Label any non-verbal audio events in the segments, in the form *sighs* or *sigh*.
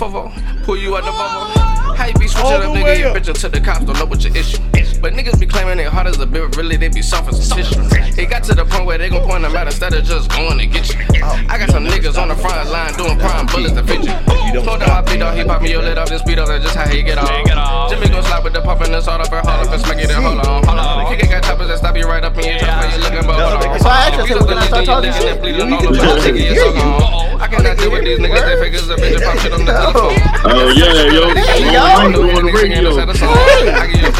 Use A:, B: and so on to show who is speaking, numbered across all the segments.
A: fofo, pull you out the bubble. How you be switching up, nigga?
B: way
A: You bitch until the cops don't know what your issue. But niggas be claiming they hard as a bit, really they be soft as a tissue. It got to the point where they gon' point them out instead of just going to get you. I got some niggas on the front line doing prime bullets to fit you.
B: Don't
A: Slow down my beat off, he pop me your lid off, this speed off, that's just how he get off. Jimmy gon' slide with the pump and the salt up and haul up and smack it and hold on. Hold on. Kick it, got choppers that stop you right up in your chest while you looking, but hold on.
C: That's why I asked you, when I start talking shit, you need to talk to hear you.
A: I cannot deal with these niggas, they fake as a bitch and pop shit on the telephone.
D: Oh yeah, yo.
C: Hey, yo.
D: I'm on the radio. *laughs*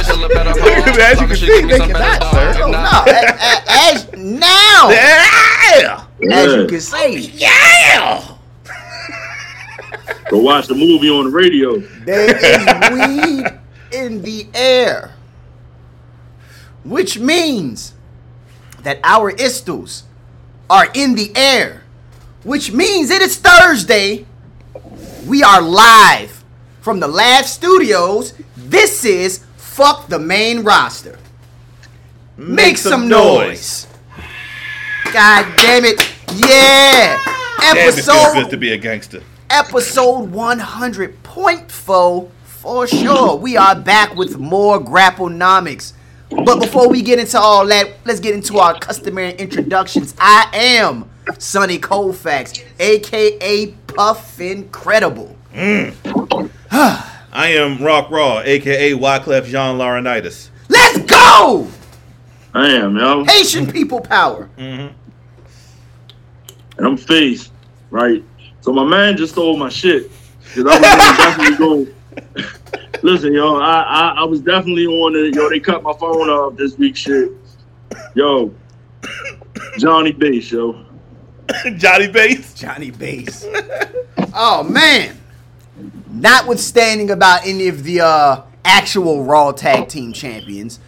B: As you can see,
C: They cannot, sir. Oh, no. A- a- As now,
B: Yeah.
C: as you can see,
B: Yeah.
D: Go watch the movie on the radio.
C: there is weed in the air, which means that our istus are in the air, which means it is Thursday. We are live from the Lab Studios. This is Fuck the Main Roster. Make, some, noise. God damn it. Yeah.
B: Damn, it feels
C: Episode
B: good to be a gangster.
C: Episode 100.4 for sure. We are back with more Grapplenomics. But before we get into all that, let's get into our customary introductions. I am Sonny Colfax, aka Puff Incredible. Mm. *sighs*
B: I am Rock Raw, aka Wyclef Jean Laurinaitis.
C: Let's go!
D: I am, yo.
C: Haitian people power. Mm-hmm.
D: And I'm faced, right? So my man just stole my shit. Cause I was definitely go. *laughs* Listen, yo, I, I I was definitely on it. Yo, they cut my phone off this week. Shit, yo, Johnny Bass, yo. *laughs*
B: Johnny Bates.
C: Johnny Bass. oh man. Notwithstanding about any of the uh, actual Raw Tag Team Champions,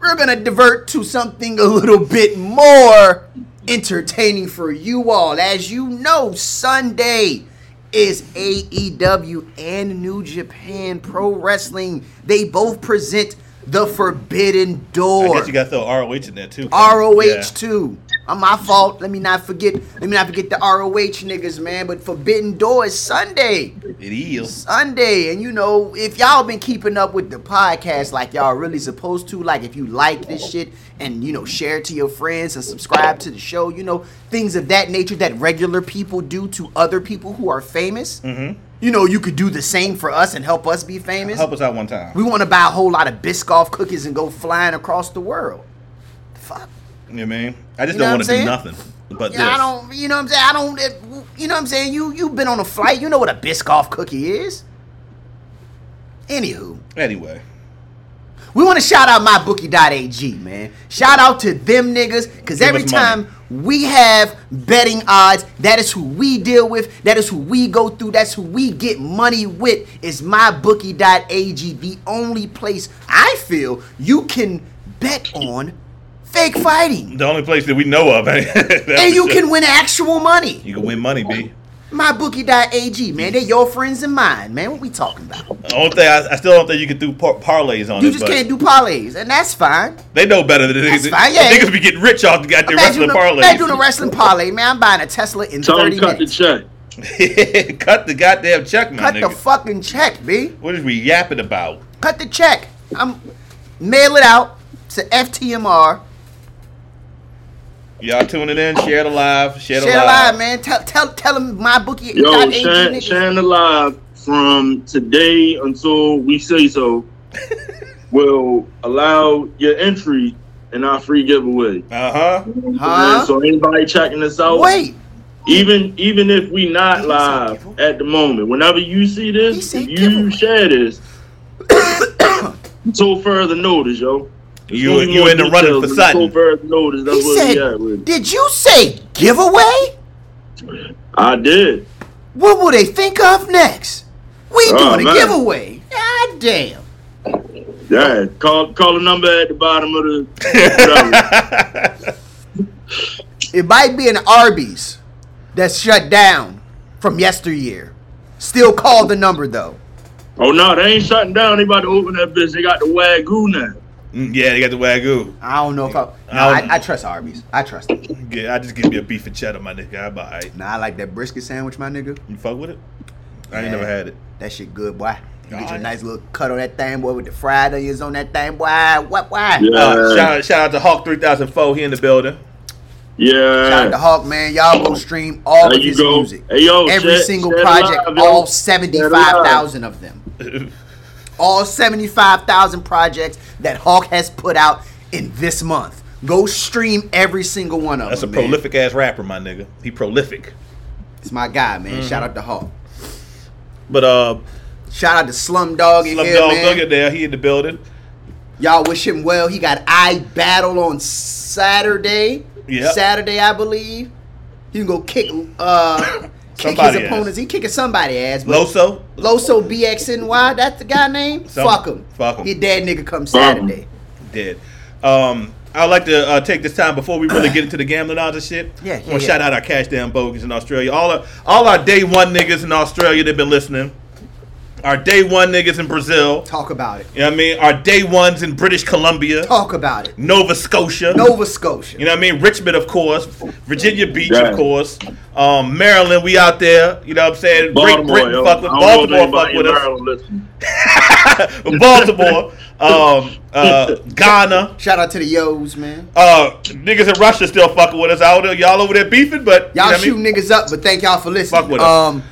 C: we're gonna divert to something a little bit more entertaining for you all. As you know, Sunday is AEW and New Japan Pro Wrestling. They both present the Forbidden Door.
B: I guess you got the ROH in there too.
C: ROH
B: Yeah.
C: too. Uh, my fault. Let me not forget. Let me not forget the ROH niggas, man. But Forbidden Door is Sunday.
B: It is.
C: Sunday, and you know, if y'all been keeping up with the podcast like y'all really supposed to, like if you like this shit and you know share it to your friends and subscribe to the show, you know things of that nature that regular people do to other people who are famous.
B: Mm-hmm.
C: You know, you could do the same for us and help us be famous.
B: Help us out one time.
C: We want to buy a whole lot of Biscoff cookies and go flying across the world. Fuck.
B: You know what I mean? I just
C: You know
B: don't want to do nothing but
C: Yeah, I don't. You know what I'm saying? I don't. it- you know what I'm saying? You you've been on a flight. You know what a Biscoff cookie is. Anywho,
B: Anyway,
C: we want to shout out mybookie.ag, man. Shout out to them niggas, because
B: Give
C: every
B: us money.
C: time we have betting odds, that is who we deal with. That is who we go through. That's who we get money with. Is mybookie.ag the only place I feel you can bet on fake fighting,
B: the only place that we know of, *laughs*
C: and you can win actual money.
B: you can win money, b.
C: MyBookie.ag, man. They're your friends and mine, man. What we talking about?
B: The only thing I, I still don't think you can do par- parlays on
C: You
B: it.
C: just
B: but
C: can't do parlays, and that's fine.
B: They know better than
C: That's *laughs*
B: niggas.
C: fine, yeah.
B: Niggas be getting rich off the goddamn
C: Imagine,
B: wrestling
C: a,
B: parlays.
C: imagine doing a wrestling parlay, man. I'm buying a Tesla in
D: Tell
C: 30
D: him cut the
C: minutes.
D: check. *laughs*
B: Cut the goddamn check, my
C: Cut
B: nigga.
C: the fucking check, B.
B: what is we yapping about?
C: Cut the check. I'm mail it out to FTMR.
B: Y'all tuning in, share the live, share the
C: Share
B: live.
C: live, man. Tell tell tell them my bookie.
D: Yo, Shan, Shan Alive from today until we say so *laughs* will allow your entry in our free giveaway.
B: Uh huh.
C: Huh?
D: So anybody checking us out,
C: Wait,
D: even even if we not
C: He
D: live
C: giveaway.
D: at the moment, whenever you see this, if you
C: giveaway.
D: share this, *coughs* until further notice, yo. There's
B: You- you in the running for
D: details,
B: something.
D: Until further notice, that's
C: he
D: where
C: said.
D: with. it.
C: Did you say giveaway?
D: I did.
C: What will they think of next? We
D: Oh,
C: doing a giveaway. God damn.
D: Yeah, call call the number at the bottom of the. *laughs*
C: It might be an Arby's that's shut down from yesteryear. Still call the number though.
D: oh no, they ain't shutting down. They about to open that bitch. They got the wagyu now.
B: Mm, yeah, they got the wagyu.
C: I don't know if I. No,
B: I
C: I, I trust Arby's. I trust them.
B: Yeah, I just give me a beef and cheddar, my nigga. I buy it.
C: Nah, I like that brisket sandwich, my nigga.
B: You fuck with it? I ain't
C: Man,
B: never had it.
C: That shit good, boy. You get your nice little cut on that thing, boy, with the fried onions on that thing, boy. What, why?
D: Yeah.
B: Uh, shout, out, shout out to Hawk 3004. He in the building.
D: Yeah.
C: Shout out to Hawk, man. Y'all go stream all
D: There
C: of
D: you
C: his
D: go.
C: music.
D: Hey, yo,
C: Every
D: share-
C: single
D: share
C: project,
D: live,
C: all
D: Share it live.
C: 75,000 of them. *laughs* all 75,000 projects that Hawk has put out in this month. Go stream every single one of them.
B: That's a
C: man.
B: prolific ass rapper, my nigga. He prolific.
C: It's my guy, man.
B: Mm-hmm.
C: Shout out to Hawk.
B: But uh,
C: Shout out to Slumdog in
B: Slum
C: here,
B: Dog
C: man.
B: There. He in the building.
C: Y'all wish him well. He got I battle on Saturday.
B: Yep.
C: Saturday, I believe. He can go kick uh kick
B: Somebody
C: his
B: ass.
C: opponents. He kicking somebody ass. But
B: Loso.
C: Loso BXNY, that's the guy name?
B: Some-
C: fuck him.
B: fuck him.
C: He dead nigga come Saturday.
B: Dead. Um, I'd like to uh, take this time before we really get into the gambling odds and shit.
C: Yeah,
B: I want to
C: yeah.
B: shout out our cash down bogus in Australia. All our, all our day one niggas in Australia that been listening. Our day one niggas in Brazil.
C: Talk about it.
B: You know what I mean? Our day ones in British Columbia,
C: Talk about it.
B: Nova Scotia.
C: Nova Scotia.
B: You know what I mean? Richmond, of course. Virginia Beach,
D: Yeah.
B: of course. Um, Maryland, we out there. You know what I'm saying? Great
D: Baltimore,
B: Britain,
D: yo.
B: fuck with
D: I don't know if
B: Baltimore, fuck with us. *laughs* Baltimore, um, uh, Ghana.
C: Shout out to the Yo's, man.
B: Uh, niggas in Russia still fucking with us. I don't know y'all over there beefing, but
C: Y'all
B: you know what I
C: shoot
B: mean?
C: niggas up, but thank y'all for listening.
B: Fuck with us.
C: um,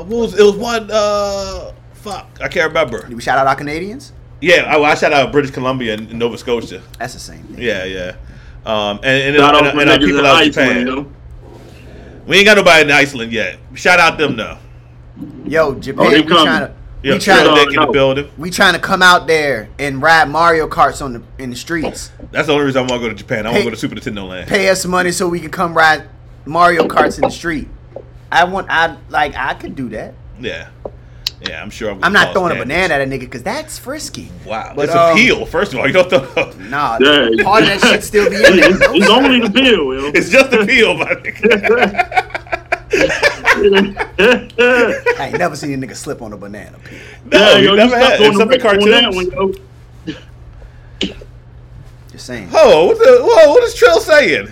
B: Uh, what was it? Was one? Uh, fuck, I can't remember.
C: did we shout out our Canadians?
B: Yeah, I, I shout out British Columbia and Nova Scotia.
C: That's the same thing.
B: Yeah, yeah. Um, and and,
D: Shout
B: and,
D: out
B: and, our people out in
D: Iceland,
B: Japan.
D: yo.
B: We ain't got nobody in Iceland yet. Shout out them though.
C: Yo, Japan,
D: Oh,
C: we trying to
B: Yeah,
C: we trying
B: Dick
C: to
B: in the
D: no.
B: building.
C: we trying to come out there and ride Mario Karts on the in the streets.
B: That's the only reason I want to go to Japan. I want to go to Super Nintendo Land.
C: Pay us money so we can come ride Mario Karts in the street. I want I like I could do that.
B: Yeah, yeah. I'm sure.
C: I'm not throwing a banana at a nigga because that's frisky.
B: Wow,
C: But,
B: it's
C: um,
B: a peel. First of all, you don't throw.
C: Nah,
D: Yeah.
C: part of that shit still be in there.
D: It's, it's only the peel. yo.
B: It's just a peel, my nigga.
C: I ain't never seen a nigga slip on a banana peel.
B: No,
D: yeah,
B: you
D: yo,
B: never
D: you
B: had.
D: stepped on
B: It's in
D: brick on that
B: cartoons.
D: one.
C: Just saying.
B: Oh, what the? Whoa, what is Trill saying?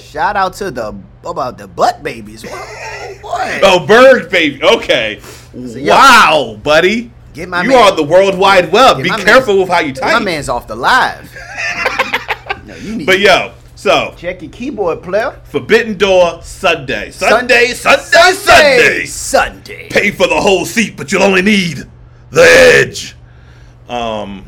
C: Shout out to the about the butt babies. Whoa, boy. *laughs*
B: Oh, bird baby. Okay.
C: yo,
B: wow, buddy.
C: Get my
B: you
C: man-
B: are on the World Wide Web. Be careful with how you type.
C: My man's off the live. *laughs* no, you need
B: But yo, so
C: check your keyboard player.
B: Forbidden Door Sunday. Sunday, Sunday, Sunday.
C: Sunday. Sunday.
B: Pay for the whole seat, but you'll only need the edge. Um,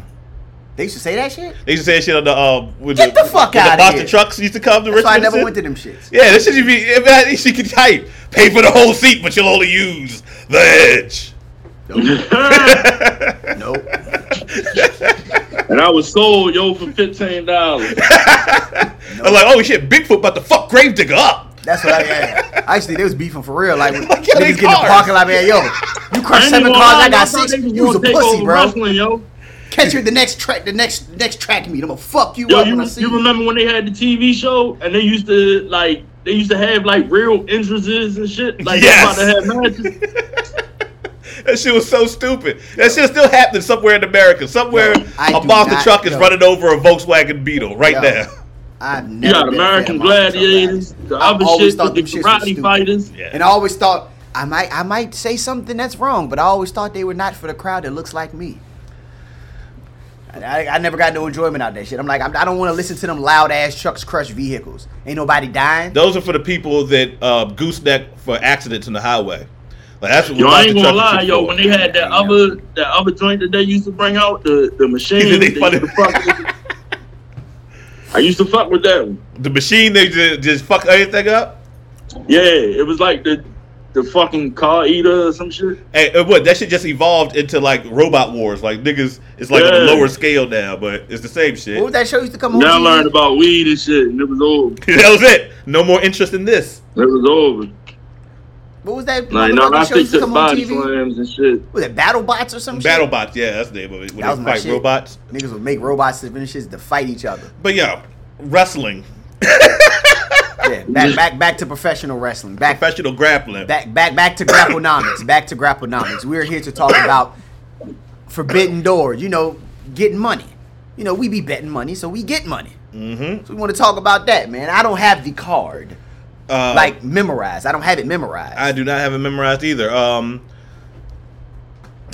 C: They used to say that shit.
B: they used to say that shit on the um. With
C: Get the fuck
B: when
C: outta
B: The Boston
C: here.
B: trucks used to come to
C: That's why I never went to them shits.
B: Yeah, this should be. If that, she could type. Pay for the whole seat, but you'll only use the edge.
C: Nope. *laughs*
D: and I was sold, yo, for fifteen dollars. *laughs*
B: I'm like, oh shit, Bigfoot about to fuck Gravedigger up.
C: That's what I yeah. Actually, they was beefing for real. Like, when
B: Like, yeah, they
C: niggas get in the
B: cars.
C: parking lot, man. Yo, you crushed seven cars, I got six. You was a pussy, bro.
D: Wrestling, yo.
C: Catch you at the next track, the next next track meet. I'm gonna fuck you
D: Yo,
C: up
D: you,
C: when I see
D: you
C: you.
D: remember when they had the TV show and they used to like they used to have like real entrances and shit like
B: Yes.
D: they about to have matches. *laughs*
B: That shit was so stupid. That shit still happening somewhere in America. Somewhere
C: Yo, I
B: a
C: do
B: Boston
C: not-
B: truck is
C: yo.
B: running over a Volkswagen Beetle right
C: Yo.
B: now.
C: I've
D: You
C: never
D: got American
C: fan of Monster Truck
D: Gladiators, the
C: I
D: other
C: always
D: shit
C: thought
D: the
C: shits
D: karate fighters.
B: Yeah.
C: And I always thought I might I might say something that's wrong, but I always thought they were not for the crowd that looks like me. I, I, I never got no enjoyment out of that shit. I'm like, I'm, I don't want to listen to them loud ass trucks crush vehicles. Ain't nobody dying.
B: Those are for the people that uh, gooseneck for accidents on the highway. Like that's what
D: Yo, I
B: Boston
D: ain't gonna
B: truck
D: lie, yo.
B: for.
D: When they had that other that other joint that they used to bring out, the the machine. *laughs*
B: They
D: they
B: funny.
D: to fuck with- I used to fuck with that one.
B: the machine they just, just fuck everything up.
D: Yeah, it was like the the fucking car eater or some shit.
B: Hey, uh, what that shit just evolved into like robot wars. Like niggas, it's like on a lower scale now, but it's the same shit.
C: What was that show used to come on?
D: Now I
C: TV?
D: learned about weed and shit, and it was over. *laughs*
B: that was it. No more interest in this.
D: It was over.
C: What was that?
D: Like, no,
C: motherfucking
D: I
C: show
D: stick
C: used to
D: to
C: come on
D: body
C: TV?
D: slams and shit.
C: Was it Battle Bots or some shit?
B: BattleBots, yeah, that's the name of it. When
C: That was
B: they
C: my
B: fight
C: shit.
B: robots.
C: Niggas would make robots to finish to fight each other.
B: But yo, wrestling, *laughs*
C: Yeah, back back back to professional wrestling. Back
B: professional grappling.
C: back back back to grapplenomics. back to grapplenomics. We're here to talk about forbidden door. You know, getting money. You know, we be betting money, so we get money.
B: mm-hmm.
C: So we want to talk about that, man. I don't have the card,
B: Uh,
C: like memorized. I don't have it memorized.
B: I do not have it memorized either. Um,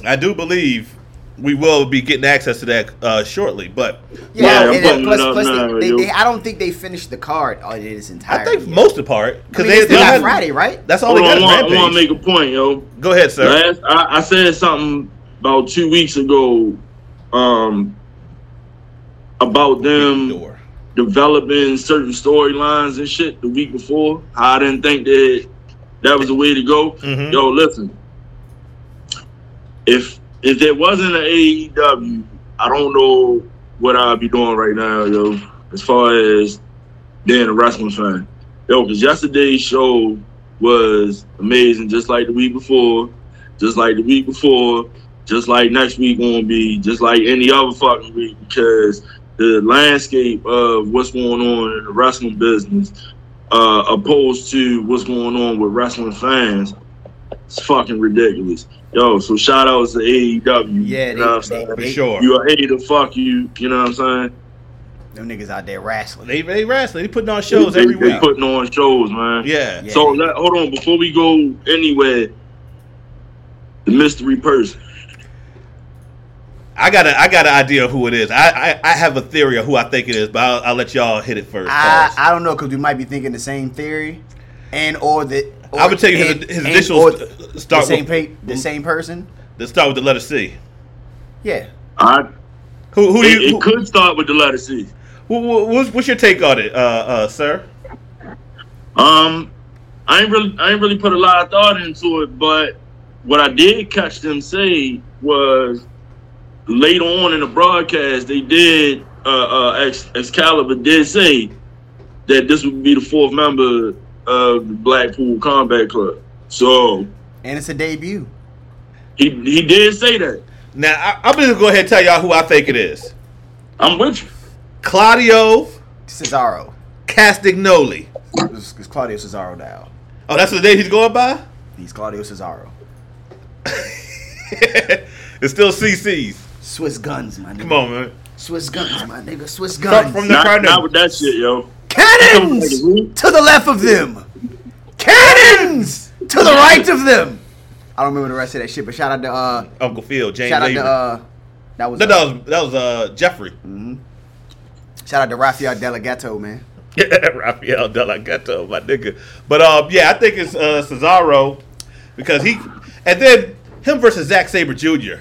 B: I do believe we will be getting access to that uh, shortly, but
C: yeah,
D: Yeah, I'm
C: and plus,
D: it up
C: plus
D: now,
C: they, they, they, I don't think they finished the card in its
B: I think
C: yet.
B: most of the part
C: I
B: because
C: mean,
B: they,
C: they still
B: they
C: got
B: had-
C: Friday, right?
B: That's all
D: Hold
B: they got.
D: I
B: is
D: want, I want to
B: Rampage.
D: make a point, yo.
B: Go ahead, sir.
D: Last, I, I said something about two weeks ago um, about them
B: Door.
D: developing certain storylines and shit the week before. I didn't think that that was the way to go.
B: Mhm.
D: Yo, listen. If if there wasn't an AEW, I don't know what I'd be doing right now, yo. As far as being a wrestling fan, yo, because yesterday's show was amazing, just like the week before, just like the week before, just like next week gonna be, just like any other fucking week, because the landscape of what's going on in the wrestling business, uh, opposed to what's going on with wrestling fans, it's fucking ridiculous. Yo, so shout outs to AEW.
C: Yeah,
D: you
C: they-
D: know what I'm
C: they-
D: saying?
B: For sure.
D: You are hater, fuck you. You know what I'm saying?
C: Them niggas out there wrestling.
B: They they wrestling. They putting on shows
D: they,
B: every
D: they
B: week.
D: putting on shows, man.
B: Yeah.
C: Yeah.
D: So let, hold on, before we go anywhere, the mystery person.
B: I got a I got an idea of who it is. I, I, I have a theory of who I think it is, but I'll, I'll let y'all hit it first.
C: I,
B: Pause.
C: I don't know because we might be thinking the same theory, and or the. Or,
B: I would tell you his,
C: and-
B: his
C: and-
B: initials
C: or
B: st- start
C: the same
B: with
C: pa- the same person.
B: let's start with the letter C.
C: Yeah,
D: I,
B: Who who do
D: it,
B: you
D: it could start with the letter C.
B: who- who- what's, what's your take on it, uh, uh, sir?
D: Um, I ain't really, I ain't really put a lot of thought into it, but what I did catch them say was later on in the broadcast they did, uh, uh, Ex- Excalibur did say that this would be the fourth member of the Blackpool Combat Club. So
C: and it's a debut.
D: he he did say that.
B: Now I, I'm gonna go ahead and tell y'all who I think it is.
D: I'm with you.
B: Claudio
C: Cesaro.
B: Castagnoli.
C: It's, it's Claudio Cesaro now.
B: Oh, that's the name he's going by.
C: He's Claudio Cesaro. *laughs*
B: it's still CC's.
C: Swiss guns, my nigga.
B: Come on, man.
C: Swiss guns, my nigga. Swiss
B: From,
C: guns.
B: from the
D: Not,
B: crowd.
D: not with that shit, yo.
C: Cannons to the left of them. Cannons to the right of them. I don't remember the rest of that shit, but shout out to uh,
B: Uncle Phil, James
C: shout out to uh, that was
B: no,
C: uh,
B: that was that was uh, Jeffrey.
C: shout out to Rafael Delegato, man.
B: Yeah, *laughs* Rafael Delagato, my nigga. But um, yeah, I think it's uh, Cesaro because he, and then him versus Zack Sabre Jr.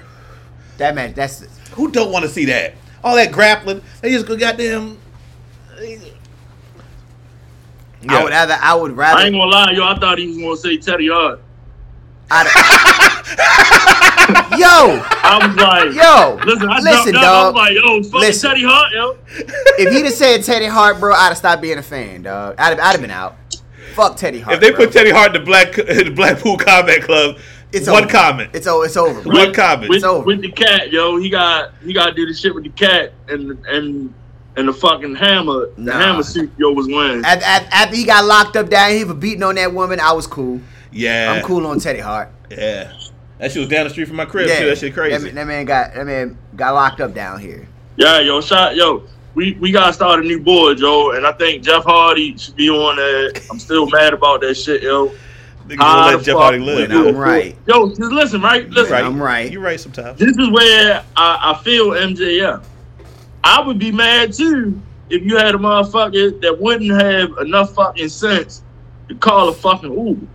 C: That man, that's
B: Who don't want to see that? All that grappling, they just go goddamn.
C: I would rather I would rather
D: I ain't gonna lie, yo. I thought he was gonna say Teddy Hart.
C: I'd- *laughs* yo,
D: I was like,
C: yo,
D: listen, I
C: listen,
D: jumped up. I was
C: dog.
D: like, yo, fucking
C: Listen.
D: Teddy Hart, yo.
C: if he'd have said Teddy Hart, bro, I'd have stopped being a fan, dog. I'd have, I'd have been out. Fuck Teddy Hart.
B: If they
C: bro.
B: put Teddy Hart in the Black in the Blackpool Combat Club,
C: it's
B: one
C: over.
B: comment.
C: It's o- it's over. Bro.
B: One comment.
D: With,
C: It's over.
D: with the cat, yo, he got he got to do the shit with the cat and and and the fucking hammer. The
C: Nah.
D: hammer suit, yo, was wearing.
C: After, after he got locked up down here for beating on that woman, I was cool.
B: Yeah,
C: I'm cool on Teddy Hart.
B: Yeah, that shit was down the street from my crib too. That shit crazy.
C: man- that man got that man got locked up down here.
D: Yeah, yo, shot, yo. We we gotta start a new board, yo, and I think Jeff Hardy should be on that. I'm still mad about that shit, yo.
B: Niggas
D: How
B: gonna let Jeff Hardy live.
C: when I'm right.
D: Yo, just listen, right? Listen,
B: Right.
C: I'm right.
B: You're right sometimes.
D: this is where I, I feel MJF. I would be mad too if you had a motherfucker that wouldn't have enough fucking sense to call a fucking Uber.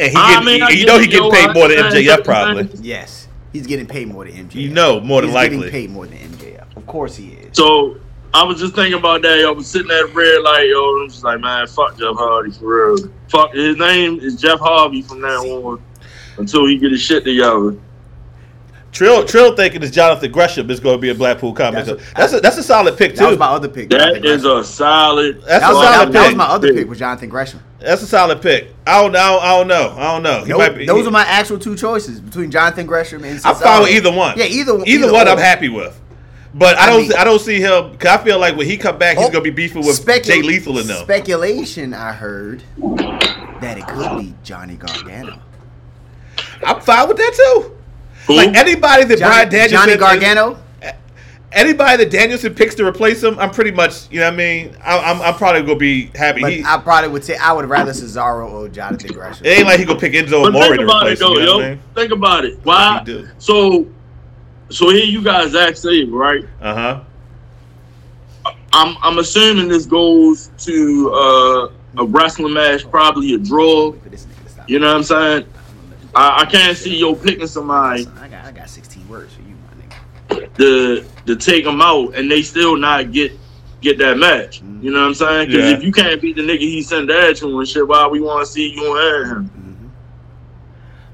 B: And he
D: I
B: getting,
D: mean, I
B: you know he
D: it,
B: getting
D: yo,
B: paid more than
D: understand
B: MJF probably.
C: Yes, he's getting paid more than MJF.
B: You know, more than
C: he's
B: likely.
C: getting paid more than MJF. Of course he is.
D: So I was just thinking about that. Yo, I was sitting at red light. Yo, I'm just like, man, fuck Jeff Hardy for real. Fuck his name is Jeff Harvey from now on until he get his shit together.
B: Trill Trill thinking it's Jonathan Gresham is going to be a Blackpool comic.
C: That's
B: That's
C: a-
B: a, that's a solid pick
C: That was
B: too.
C: my other pick.
D: That
C: Jonathan
D: is
C: Gresham.
D: a solid.
B: That's
C: that
B: a solid
C: that, that was my other pick was Jonathan Gresham.
B: That's a solid pick. I don't know. I don't know. I don't know. He
C: Those,
B: might be,
C: those
B: he-
C: are my actual two choices between Jonathan Gresham and.
B: I'm
C: Cesaro.
B: fine with either one.
C: Yeah, either
B: either,
C: either
B: one.
C: or.
B: I'm happy with. But I
C: I
B: don't.
C: mean-
B: I don't see him. Cause I feel like when he come back, he's
C: Oh,
B: gonna be beefing with
C: Specu-
B: Jay Lethal and them.
C: Speculation, I heard that it could be Johnny Gargano.
B: I'm fine with that too.
D: Who?
B: Like anybody that
C: Johnny,
B: Bryan Danielson,
C: Johnny Gargano.
B: anybody that Danielson picks to replace him, I'm pretty much, you know what I mean. I, I'm, I'm probably gonna be happy.
C: But
B: He,
C: I probably would say I would rather Cesaro or Jonathan Gresham.
B: it ain't like he gonna pick Enzo
D: But
B: Amore
D: think
B: to
D: about
B: replace
D: it
B: him.
D: though,
B: You know
D: yo.
B: what I mean?
D: Think about it. Why? So, so here you guys Zack Sabre, right?
B: Uh huh.
D: I'm I'm assuming this goes to uh, a wrestling match, probably a draw.
C: For this nigga to stop.
D: You know what I'm saying? I, I can't see yo picking somebody
C: I got I got 16 words for you, my nigga.
D: to to take them out and they still not get get that match. Mm-hmm. You know what I'm saying? Because
B: Yeah.
D: if you can't beat the nigga he sent at you and shit, why we want to see you and him? Mm-hmm.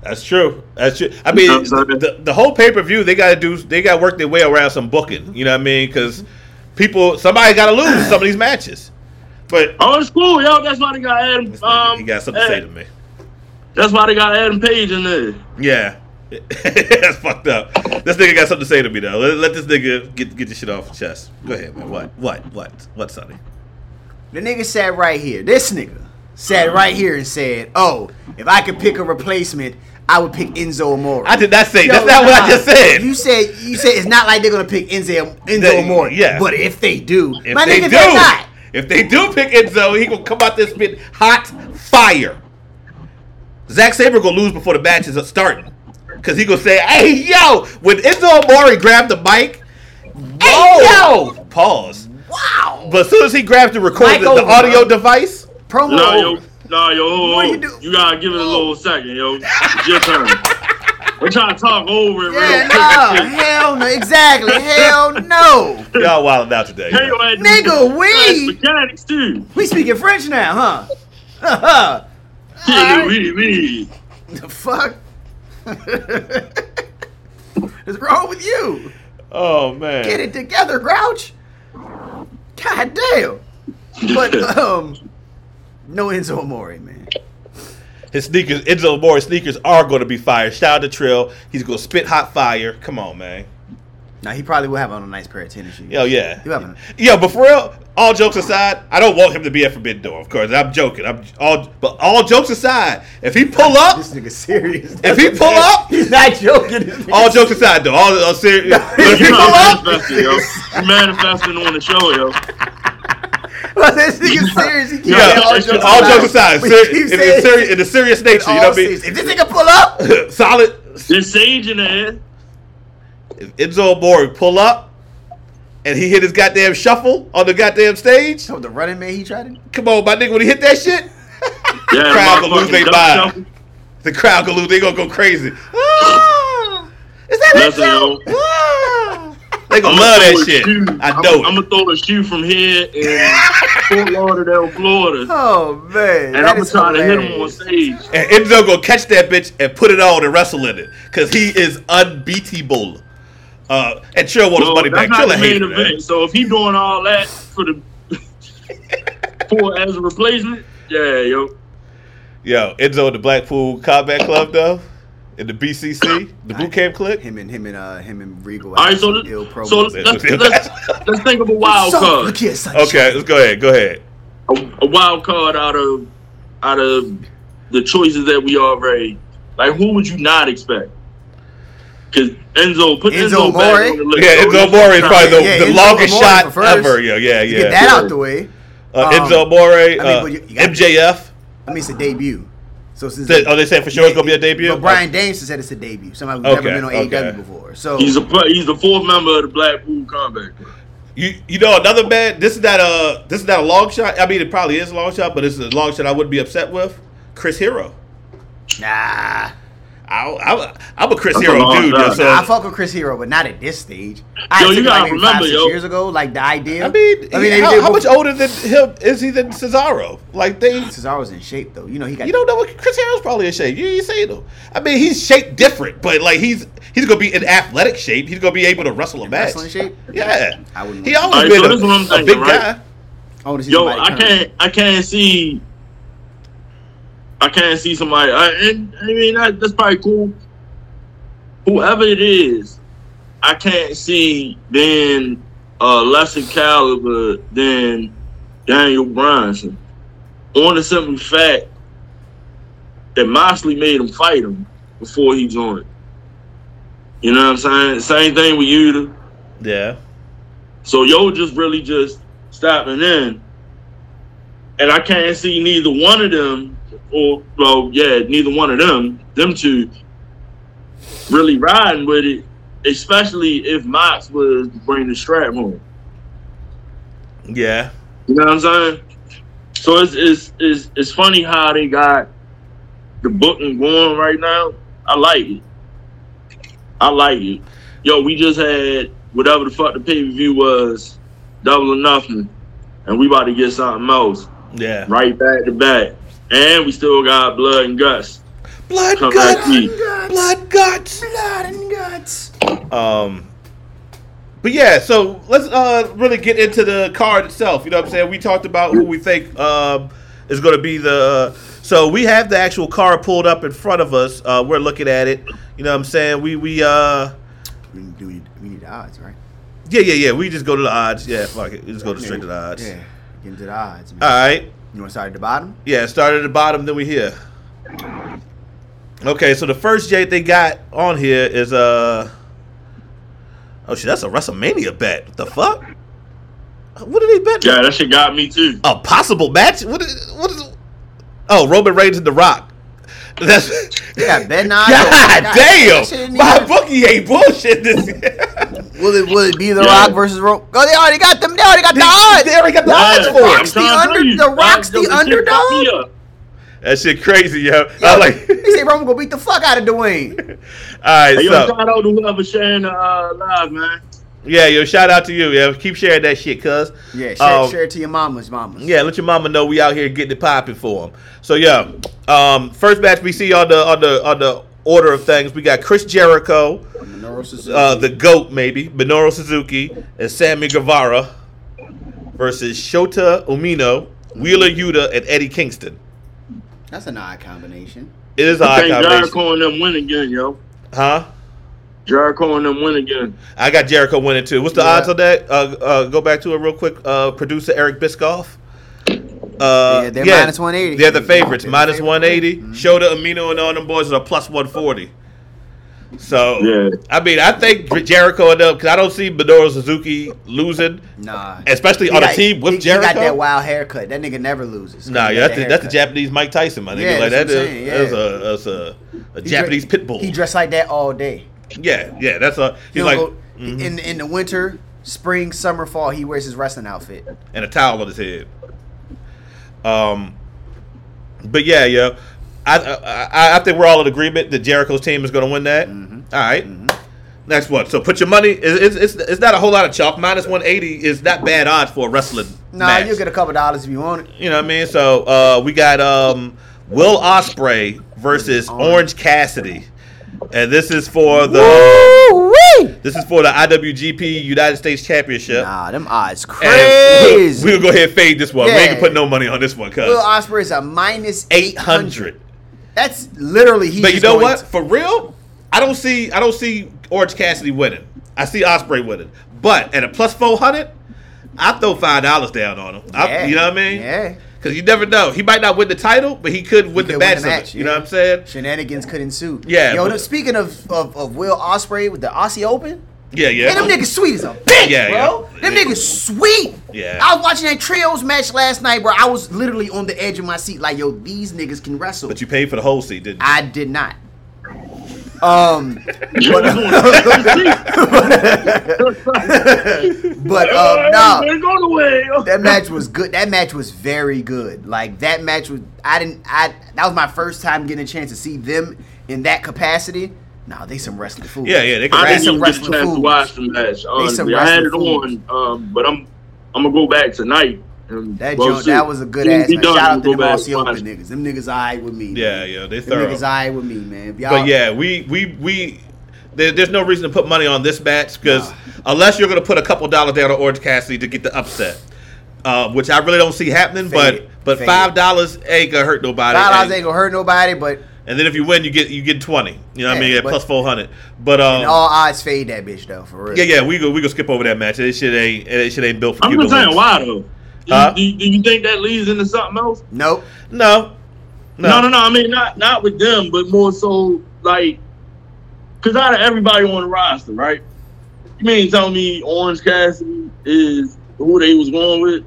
B: That's true. That's true. I
D: You
B: mean,
D: know what I'm saying?
B: the, the whole pay per view they got to do. They got to work their way around some booking. You know what I mean? Because mm-hmm. people, somebody got to lose some of these matches. But
D: Oh, it's cool, yo. That's why they got Adam. Um,
B: he got something to say to me.
D: That's why they got Adam Page in there.
B: Yeah. *laughs* That's fucked up. This nigga got something to say to me though. Let, let this nigga get get this shit off his chest. Go ahead, man. What? What? What? What, Sonny?
C: The nigga sat right here. This nigga sat right here and said, "Oh, if I could pick a replacement, I would pick Enzo Amore."
B: I did not say.
C: Yo,
B: that's not what I just said.
C: You said you said it's not like they're gonna pick Enzo Enzo
B: They-
C: Amore.
B: yeah.
C: But if they do,
B: if
C: my
B: they
C: nigga,
B: do,
C: they're not.
B: if they do pick Enzo, he gonna come out this bit hot fire. Zack Sabre gonna lose before the match is starting. Cause he gonna say, "Hey yo!" When Enzo Amore grabbed the mic, hey yo! Pause.
C: Wow.
B: But as soon as he grabbed the record,
C: Mic
B: the,
C: over,
B: the audio
C: bro.
B: device,
C: Promo.
D: Nah, yo, nah, yo, hold
C: What
D: oh, oh.
C: you do?
D: you gotta give it a oh. little second, yo. It's your turn. *laughs* We're trying to talk over it
C: Yeah,
D: real
C: no,
D: quick.
C: hell no, exactly, hell no.
B: y'all wilding out today.
D: Hey,
B: yo.
D: yo, had to
C: Nigga, we-
D: mechanics too.
C: We speaking French now, huh? *laughs* *laughs*
D: Yeah,
C: Alright.
D: we, we.
C: the fuck? *laughs* What's wrong with you?
B: Oh man.
C: Get it together, Grouch. God damn. But *laughs* um, no Enzo Amore, man.
B: His sneakers, Enzo Amore's sneakers are going to be fire. Shout out to Trill. He's going to spit hot fire. Come on, man.
C: Now he probably will have on a nice pair of tennis shoes.
B: Yo, yeah.
C: You haven't-
B: Yo, but for real, all jokes aside, I don't want him to be at Forbidden Door, of course. I'm joking. I'm all, but all jokes aside, if he pull up,
C: This nigga serious.
B: If he pull up-
C: he's not joking.
B: All jokes aside, though, all, all serious. if he pull up,
D: manifesting, yo. You manifesting on the show, yo. *laughs*
C: Well, this nigga serious. He keeps
B: yeah, all jokes, aside,
C: But
B: ser-
C: he
B: in,
C: saying-
B: in, serious, in the serious nature, you know
C: all
B: what I mean?
C: If this nigga pull up, *laughs*
B: Solid.
D: There's Sage in there.
B: If Enzo Amore pull up, and he hit his goddamn shuffle on the goddamn stage.
C: oh, the running man he tried to.
B: Come on, my nigga, when he hit that shit,
D: Yeah, *laughs*
B: Crowd gonna lose
D: motherfucking
B: they
D: duck
B: mind. the crowd gonna lose. They gonna go crazy. Ah, is that
D: Listen,
B: Enzo?
D: yo.
B: Ah. They gonna
D: I'ma
B: love that shit.
D: shoe-
B: I
D: I'm-
B: know
D: I'm gonna throw a shoe from here in *laughs* Fort Lauderdale, Florida,
C: Oh man,
D: and I'm gonna
C: is
D: try to hit him on
C: hilarious.
D: stage.
B: And Enzo gonna catch that bitch and put it on and wrestle in it, cause he is unbeatable. Uh, and Trill want his
D: Well,
B: money
D: that's
B: back.
D: not
B: Trill
D: the
B: a
D: main event.
B: man.
D: So if he doing all that for the *laughs* for as a replacement, yeah, yo.
B: Yo, Enzo in the Blackpool Combat Club though, in the BCC, the boot camp click.
C: Him and him and uh him and Regal.
D: All right,
C: had
D: so
C: some
D: let-
C: ill promos.
D: so let's, let's, let's think of a *laughs* wild
C: So,
D: card.
C: here.
B: Okay, let's go ahead. Go ahead.
D: a, a wild card out of out of the choices that we already like. Who would you not expect? Because Enzo put
C: Enzo
D: Enzo, back
C: Amore?
D: the list.
B: Yeah,
D: So
B: Enzo
D: he's
B: Amore is probably the,
C: Yeah,
B: the longest
C: Amore
B: shot ever. Yeah, yeah, yeah.
C: Get that
B: yeah.
C: out the way.
B: Uh,
C: Um,
B: Enzo Amore,
C: I mean,
B: uh,
C: you- you got-
B: MJF.
C: I mean, it's a debut. So since
B: They- oh, they said for sure it's gonna be a debut.
C: But Bryan Danielson said it's a debut. Somebody who's
B: Okay,
C: never been on AEW before. So
D: He's a he's the fourth member of the Blackpool Combat Club.
B: You you know another man. This is not a this is not a long shot. I mean, it probably is a long shot, but it's a long shot I wouldn't be upset with. Chris Hero.
C: nah.
B: I, I, I'm a Chris
D: That's
B: Hero
D: long
B: dude.
D: shot.
B: yo, so
C: I fuck with Chris Hero, but not at this stage. I
D: Yo, you gotta
C: like
D: remember,
C: five, six
D: yo.
C: years ago, like the idea.
B: I mean,
C: I mean,
B: he- how, how much older than him is he than Cesaro? Like they,
C: Cesaro's in shape though. You know he got.
B: you don't know what Chris Hero's probably in shape. You ain't saying though. I mean, he's shaped different, but like he's he's gonna be in athletic shape. He's gonna be able to wrestle a match.
C: wrestling shape?
B: Yeah,
C: I wouldn't
B: he always
D: Alright,
B: been
D: so
B: a,
D: this is what I'm
B: a
D: thinking,
B: big
D: right?
B: guy.
C: I want to see
D: Yo, I can't I can't see I can't see somebody. I, and I mean that, that's probably cool. Whoever it is, I can't see being uh, lesser caliber than Daniel Bryanson. On the simple fact that Moxley made him fight him before he joined. You know what I'm saying? Same thing with Yuta.
B: Yeah,
D: So yo just really just stopping in. And I can't see neither one of them, or well, yeah, neither one of them, them two really riding with it, especially if Mox was bringing the strap home.
B: Yeah.
D: You know what I'm saying? So it's it's it's, it's funny how they got the booking going right now. I like it. I like it. Yo, we just had whatever the fuck the pay per view was, double or nothing, and we about to get something else
B: Yeah.
D: right back to back, and we still got blood and guts.
B: Blood
D: Come
B: guts.
D: back week.
B: Blood guts.
C: Blood and guts.
B: Um, but yeah, so let's uh really get into the card itself. You know what I'm saying? We talked about who we think um is going to be the. So we have the actual card pulled up in front of us. Uh, we're looking at it. You know what I'm saying? We we uh
C: We need, we need, we need the odds, right?
B: yeah yeah yeah. We just go to the odds. Yeah, fuck it. We just go to straight to the odds.
C: Yeah, get into the odds. Man.
B: All right.
C: You want to start at the bottom?
B: Yeah, start at the bottom, then we here. Okay, so the first J they got on here is uh oh shit, that's a WrestleMania bet. What the fuck? What did they bet?
D: Yeah, that shit got me too.
B: A possible match? What is what is Oh, Roman Reigns and The Rock. That's
C: Yeah, bet not.
B: God,
C: that shit
B: damn!
C: didn't
B: My
C: even-
B: bookie ain't bullshit *laughs* this year.
C: Will it will it be The
D: Yeah.
C: Rock versus Rock? Oh, they already got them. They already got the odds.
B: They already got the
D: Yeah,
B: odds for it.
C: Rock's the under- The Rock's
D: Yo,
C: the
D: that shit
C: underdog?
B: That shit crazy, yo.
C: Yo,
B: I like. *laughs*
C: they say Roman gonna beat the fuck out of Dwayne. *laughs*
B: All right,
D: Hey, yo,
B: so
D: shout out to whoever sharing the uh, live, man.
B: Yeah, yo, shout out to you. Yeah, keep sharing that shit, cuz.
C: Yeah, share,
B: Um,
C: share it to your mamas, mamas.
B: Yeah, let your mama know we out here getting it popping for them. So yeah, um, first match we see on the on the on the order of things, we got Chris Jericho,
C: Minoru Suzuki.
B: uh, the goat maybe, Minoru Suzuki, and Sammy Guevara versus Shota Umino, Wheeler Yuta, and Eddie Kingston.
C: That's an odd combination.
B: It is an
D: I
B: odd
D: think
B: combination,
D: Jericho and them win again, yo.
B: huh?
D: Jericho and them win again.
B: I got Jericho winning too. What's the
C: Yeah.
B: odds on that? Uh, uh, go back to it real quick. Uh, producer Eric Biscoff. Uh,
C: Yeah, they're minus 180.
B: They're the favorites.
C: They're the favorite.
B: 180.
C: Mhm.
B: Shota Umino and all them boys are plus 140. So,
D: Yeah.
B: I mean, I think Jericho and them, because I don't see Minoru Suzuki losing,
C: Nah.
B: especially
C: He
B: on
C: got-
B: a team with
C: he,
B: Jericho.
C: He got that wild haircut. That nigga never loses.
B: Nah, yeah,
C: got
B: that's, the, that's the. Japanese Mike Tyson, my nigga.
C: Yeah,
B: like
C: that's
B: that
C: what I'm
B: is
C: saying,
B: that's a that's a, a Japanese
C: dre-
B: pit bull.
C: He dressed like that all day.
B: Yeah, yeah, that's a
C: He
B: he's
C: don't
B: like
C: go-
B: mhm,
C: in in the winter, spring, summer, fall. He wears his wrestling outfit.
B: and a towel on his head. Um, but yeah, yeah, I I, I think we're all in agreement that Jericho's team is going to win that.
C: Mm-hmm.
B: All right. Next one. So put your money. It's, it's, it's, not a whole lot of chalk. Minus 180 is not bad odds for a wrestling
C: Nah,
B: match.
C: you'll get a couple dollars if you want it.
B: You know what I mean? So uh, we got um, Will Ospreay versus Orange Cassidy, and this is for the
C: Woo-wee!
B: this is for the IWGP United States Championship.
C: Nah, them odds crazy.
B: We'll, we'll go ahead and fade this one. We ain't gonna put no money on this one, cuz
C: Will Ospreay is a minus 800. That's literally he.
B: But you know what? For real, I don't see I don't see Orange Cassidy winning. I see Ospreay winning. But at a plus four hundred, I throw five dollars down on him. I- you know what I mean?
C: Yeah.
B: Because you never know. He might not win the title, but he could win,
C: He
B: the,
C: could win
B: match
C: the match,
B: it. You know what I'm saying?
C: Shenanigans could ensue.
B: Yeah,
C: Yo,
B: but-
C: no, speaking of, of of Will Ospreay with the Aussie Open,
B: Yeah, yeah.
C: man, them niggas sweet as a bitch,
B: Yeah,
C: bro.
B: yeah.
C: Them niggas sweet.
B: Yeah.
C: I was watching that trios match last night, bro. I was literally on the edge of my seat, like, yo, these niggas can wrestle.
B: But you paid for the whole seat, didn't you?
C: I did not. Um,
D: But, *laughs*
C: but um, no.
D: Ain't going away.
C: that match was good. That match was very good. Like that match was. I didn't. I that was my first time getting a chance to see them in that capacity. Nah, they some wrestling fools.
B: Yeah, yeah, they can
D: I didn't
C: some
D: even get a
C: wrestling
D: chance to watch the match. Honestly, I had it
C: wrestling
D: on, um, but I'm I'm gonna go back tonight. And
C: That
D: we'll
C: joint,
D: see.
C: that was a good ass
D: be
C: match.
D: done,
C: Shout out to
D: we'll
C: them
D: go back
C: Aussie
D: and
C: Open niggas. Them niggas alright with me.
B: Yeah,
C: man.
B: yeah, they
C: Them
B: thorough.
C: niggas alright with me, man. Y'all,
B: But yeah, we we we there, there's no reason to put money on this match because unless you're going to put a couple dollars down on Orange Cassidy to get the upset, uh, which I really don't see happening.
C: Fade
B: but but
C: Fade
B: five dollars ain't gonna hurt nobody.
C: five dollars ain't gonna hurt nobody, but
B: and then if you win, you get you get twenty. You know what I mean? At
C: but-
B: plus four hundred. But um,
C: and all odds fade that bitch though, for real.
B: yeah, yeah, we go we go skip over that match. This shit ain't it shit ain't built for
D: I'm
B: Cuban
D: just saying, why though? Do, you, do, do you think that leads into something else?
C: Nope.
B: No, no,
D: No, no, no. I mean, not not with them, but more so like, cause out of everybody on the roster, right? You mean tell me Orange Cassidy is who they was going with.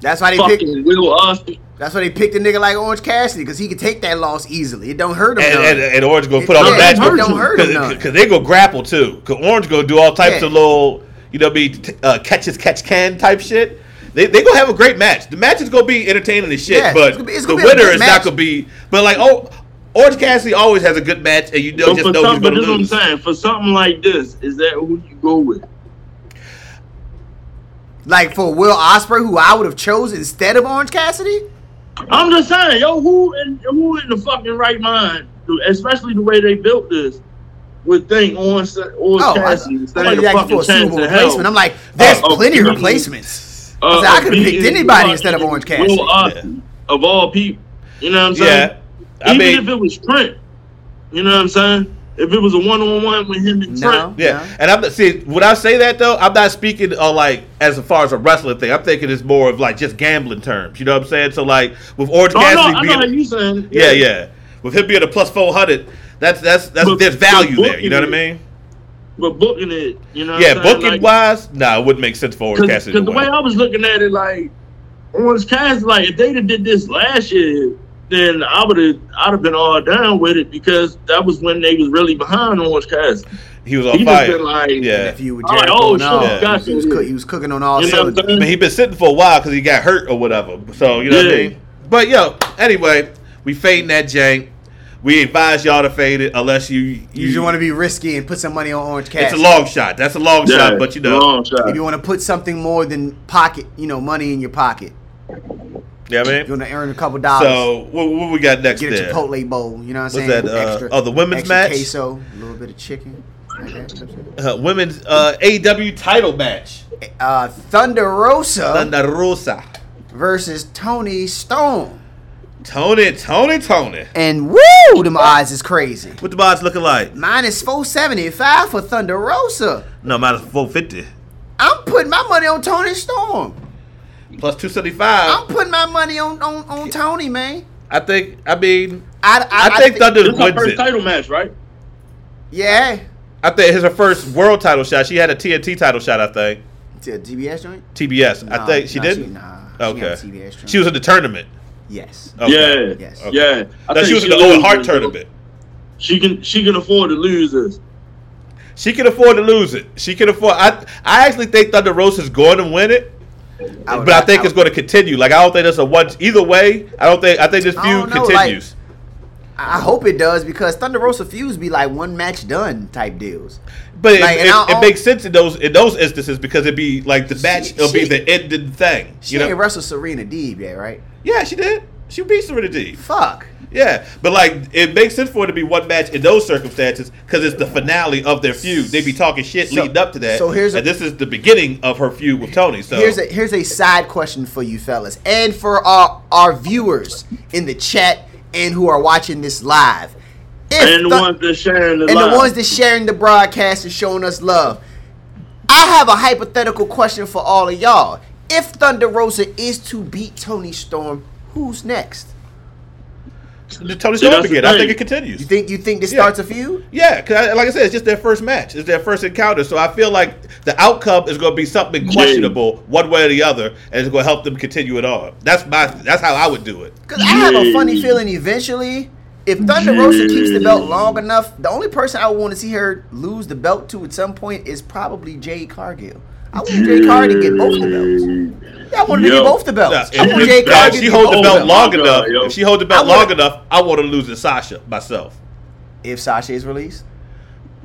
C: That's why they picked.
D: Fucking Will Ospreay.
C: That's why they picked a nigga like Orange Cassidy because he could take that loss easily. It don't hurt him.
B: And, and, and Orange gonna
C: It-
B: put on
C: yeah,
B: the match
C: it don't hurt him
B: because they go grapple too. Because Orange gonna do all types
C: Yeah.
B: of little, you know, be t- uh, catches catch can type shit. They they gonna have a great match. The match is gonna be entertaining as shit,
C: Yeah,
B: but
C: it's gonna be- it's
B: the
C: gonna be
B: winner is
C: match.
B: not gonna be. But like, oh, Orange Cassidy always has a good match, and you know
D: So
B: just
D: for
B: know he's
D: something, but
B: gonna
D: this is what I'm saying. For something like this, is that who you go with?
C: like for Will Ospreay, who I would have chosen instead of Orange Cassidy.
D: I'm just saying, yo, who in who in the fucking right mind, especially the way they built this, would think Orange Orange
C: Oh,
D: Cassidy
C: I
D: stand
C: thought
D: a
C: you asked
D: fucking
C: for a
D: chance
C: suitable
D: in hell?
C: replacement. I'm like, there's
D: Uh,
C: plenty of
D: beating-
C: replacements.
D: Uh,
C: I said, I could have picked anybody
D: fucking
C: instead of Orange Cassidy.
D: Will Ospreay, of all people. You know what I'm saying?
B: Yeah, I
D: Even
B: mean,
D: if it was Trent, you know what I'm saying? If it was a one on one with him and
C: No.
D: Trent,
B: Yeah, and I'm see when I say that though, I'm not speaking uh, like as far as a wrestling thing. I'm thinking it's more of like just gambling terms. You know what I'm saying? So like with Orange
D: Oh, no, I know,
B: Cassidy
D: I know
B: being,
D: how you saying.
B: yeah, yeah, with him being a plus four hundred, that's that's that's
D: But-
B: there's value there. You know what I mean?
D: But booking it, you know,
B: Yeah,
D: what I'm saying?
B: booking
D: Like,
B: wise, nah, it wouldn't make sense for Orange
D: Because
B: Cassidy to
D: the way. I was looking at it, like Orange Cassidy, like if they'd have did this last year, then I would have I'd have been all down with it because that was when they was really behind Orange Cassidy.
B: He was
D: He
B: on
D: just
B: fire.
D: been like,
B: Yeah,
C: If you were
D: I'm like,
C: Jericho
D: oh,
C: and all,
D: shit, got
C: he, was
D: you.
C: cook, he was cooking on all
D: You know what I'm
C: cylinders.
D: saying?
B: but he been sitting for a while because he got hurt or whatever. So you know what I mean. But yo, anyway, we fading that jank. We advise y'all to fade it unless you you,
C: You just want to be risky and put some money on Orange
B: Cash.
C: It's
B: a long shot. That's a long
D: yeah,
B: shot, but you know.
D: long shot.
C: If you want to put something more than pocket, you know, money in your pocket,
B: Yeah, man.
C: you want to earn a couple dollars.
B: So what, what we got next
C: get a
B: there?
C: Chipotle bowl. You know what I'm
B: What's
C: saying?
B: that, uh, oh, the women's
C: extra
B: match?
C: Queso, a little bit of chicken.
B: Uh, women's uh, AW title match.
C: Uh, Thunder Rosa
B: Thunder Rosa.
C: versus Toni Storm.
B: Toni, Toni, Toni.
C: And woo, them odds is crazy.
B: What the odds looking like?
C: Mine is Minus 475 for Thunder Rosa.
B: No, mine is minus 450.
C: I'm putting my money on Toni Storm.
B: Plus 275.
C: I'm putting my money on, on, on Toni, man.
B: I think, I mean,
C: I, I,
B: I, think
C: thi-
B: Thunder
D: This is her
B: wins
D: first
B: it.
D: title match, right?
C: Yeah.
B: I think it's her first world title shot. She had a TNT title shot, I think.
C: To a TBS joint?
B: TBS. I think she
C: nah,
B: did.
C: nah.
B: Okay.
C: She, had a TBS joint.
B: She was in the tournament.
C: Yes.
B: Okay.
D: Yeah,
C: Yes.
B: Okay.
D: yeah. I
B: No,
D: think
B: she was in the
D: loses
B: Owen Hart
D: this.
B: tournament.
D: She can she can afford to lose this.
B: She can afford to lose it. She can afford. I I actually think Thunder Rosa is going to win it,
C: would-
B: but I think it's going to continue. Like I don't think there's a one either way. I don't think. I think this feud
C: don't like-
B: continues.
C: I hope it does because Thunder Rosa feuds be like one match done type deals.
B: but it,
C: like, and
B: it, it makes sense in those in those instances because it'd be like the match. It'll be the ending thing.
C: She
B: You
C: ain't
B: know?
C: wrestled Serena Deeb yet, right?
B: Yeah, she did. She beat Serena Deeb.
C: Fuck.
B: Yeah, but like it makes sense for it to be one match in those circumstances because it's the finale of their feud. They be talking shit
C: So-
B: leading up to that.
C: so here's a-
B: this is the beginning of her feud with Toni. So
C: Here's a here's a side question for you fellas and for our our viewers in the chat and who are watching this live. If
D: And the ones that sharing the
C: and
D: live.
C: the ones that sharing the broadcast and showing us love. I have a hypothetical question for all of y'all. If Thunder Rosa is to beat Toni Storm, who's next?
B: The Toni
D: See,
B: Storm
D: that's the
B: again. I think it continues.
C: You think you think this
B: Yeah.
C: starts a feud?
B: Yeah, because like I said, it's just their first match. It's their first encounter. So I feel like the outcome is going to be something
D: Yeah.
B: questionable, one way or the other, and it's going to help them continue it on. That's my. That's how I would do it.
C: Because I have a funny feeling eventually, if Thunder Rosa keeps the belt long enough, the only person I would want to see her lose the belt to at some point is probably Jade Cargill. I want Jade Cargill to get both the belts. Yeah, I want her to get both the belts.
B: Now,
C: I
B: if,
C: want
B: if-
C: Jade
B: now,
C: Cargill
B: if she
C: get
B: hold the belt long
D: God,
B: enough,
D: yo.
B: if she hold the belt long enough, I want to lose to Sasha myself.
C: If Sasha is released,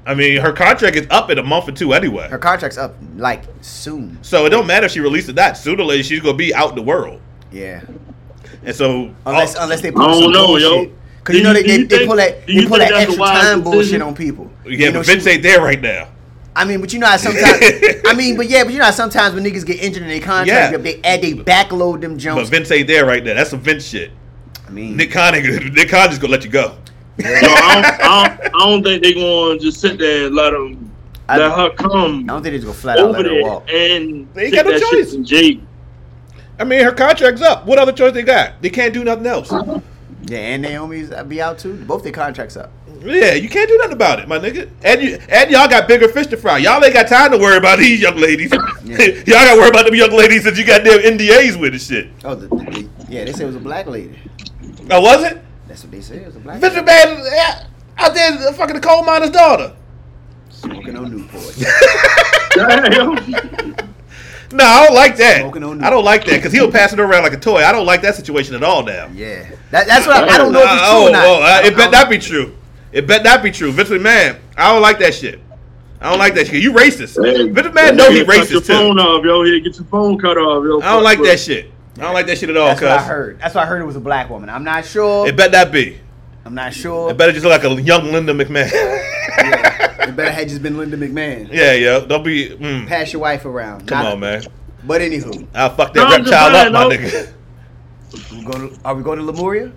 B: I mean, her contract is up in a month or two anyway.
C: her contract's up like soon.
B: So it don't matter if she released it or. Sooner or later, she's gonna be out in the world.
C: Yeah,
B: And so,
C: unless
B: all-
C: unless they pull some
D: know,
C: bullshit.
D: yo.
C: Cause
D: Do
C: you know they,
D: do
C: they,
D: you
C: they pull that
D: do
C: they
D: you
C: pull that extra
D: wise
C: time bullshit on people.
B: yeah,
C: You know,
B: but Vince
C: she-
B: ain't there right now.
C: I mean, but you know how sometimes I mean, but yeah, but you know how sometimes when niggas get injured in their contract,
B: Yeah.
C: they add they backload them jumps. But.
B: Vince ain't there right now. That's some Vince shit.
C: I mean,
B: Nick Khan, ain't- Nick Khan just gonna let you go.
D: Yo, I, don't, I, don't, I don't think they're going to just sit there and let them
C: I-
D: let her come
C: I don't think they're gonna flat out
D: over
C: let her walk.
D: and
B: They got no
D: that
B: choice.
D: shit Jake.
B: I mean, her contract's up. What other choice they got? They can't do nothing else.
C: Yeah, and Naomi's uh, be out too. Both their contracts up.
B: Yeah, you can't do nothing about it, my nigga. And you and y'all got bigger fish to fry. Y'all ain't got time to worry about *laughs* these young ladies.
C: Yeah. *laughs*
B: y'all got to worry about them young ladies that you got them NDAs with and shit.
C: Oh, the, the, yeah, they said it was a black lady.
B: Oh, was it?
C: That's what they said. It was a black
B: Vince. McMahon out there fucking the coal miner's daughter.
C: Smoking on Newport. *laughs*
B: No, I don't like that. I don't like that because he'll pass it around like a toy. I don't like that situation at all now.
C: yeah, that, that's what I, I don't know if it's true
B: oh,
C: or not.
B: oh, uh, it
C: don't-
B: bet not be true. It bet that be true. Vince McMahon, I don't like that shit. I don't like that shit. You racist.
D: Hey,
B: Vince McMahon know he
D: cut your
B: racist
D: phone off, yo. Here, get your phone cut off, yo.
B: I don't like that shit. I don't like that shit at all.
C: That's what I heard. That's why I heard it was a black woman. I'm not sure.
B: it bet that be.
C: I'm not sure.
B: It better just look like a young Linda McMahon.
C: yeah. *laughs* It better had just been Linda McMahon.
B: yeah, yo. Don't be. Mm,
C: Pass your wife around.
B: come
C: Not-
B: on, man.
C: But anywho,
B: I'll fuck that
D: I'm
B: reptile up, my
D: no.
B: nigga.
C: we go to, are we going to Lemuria?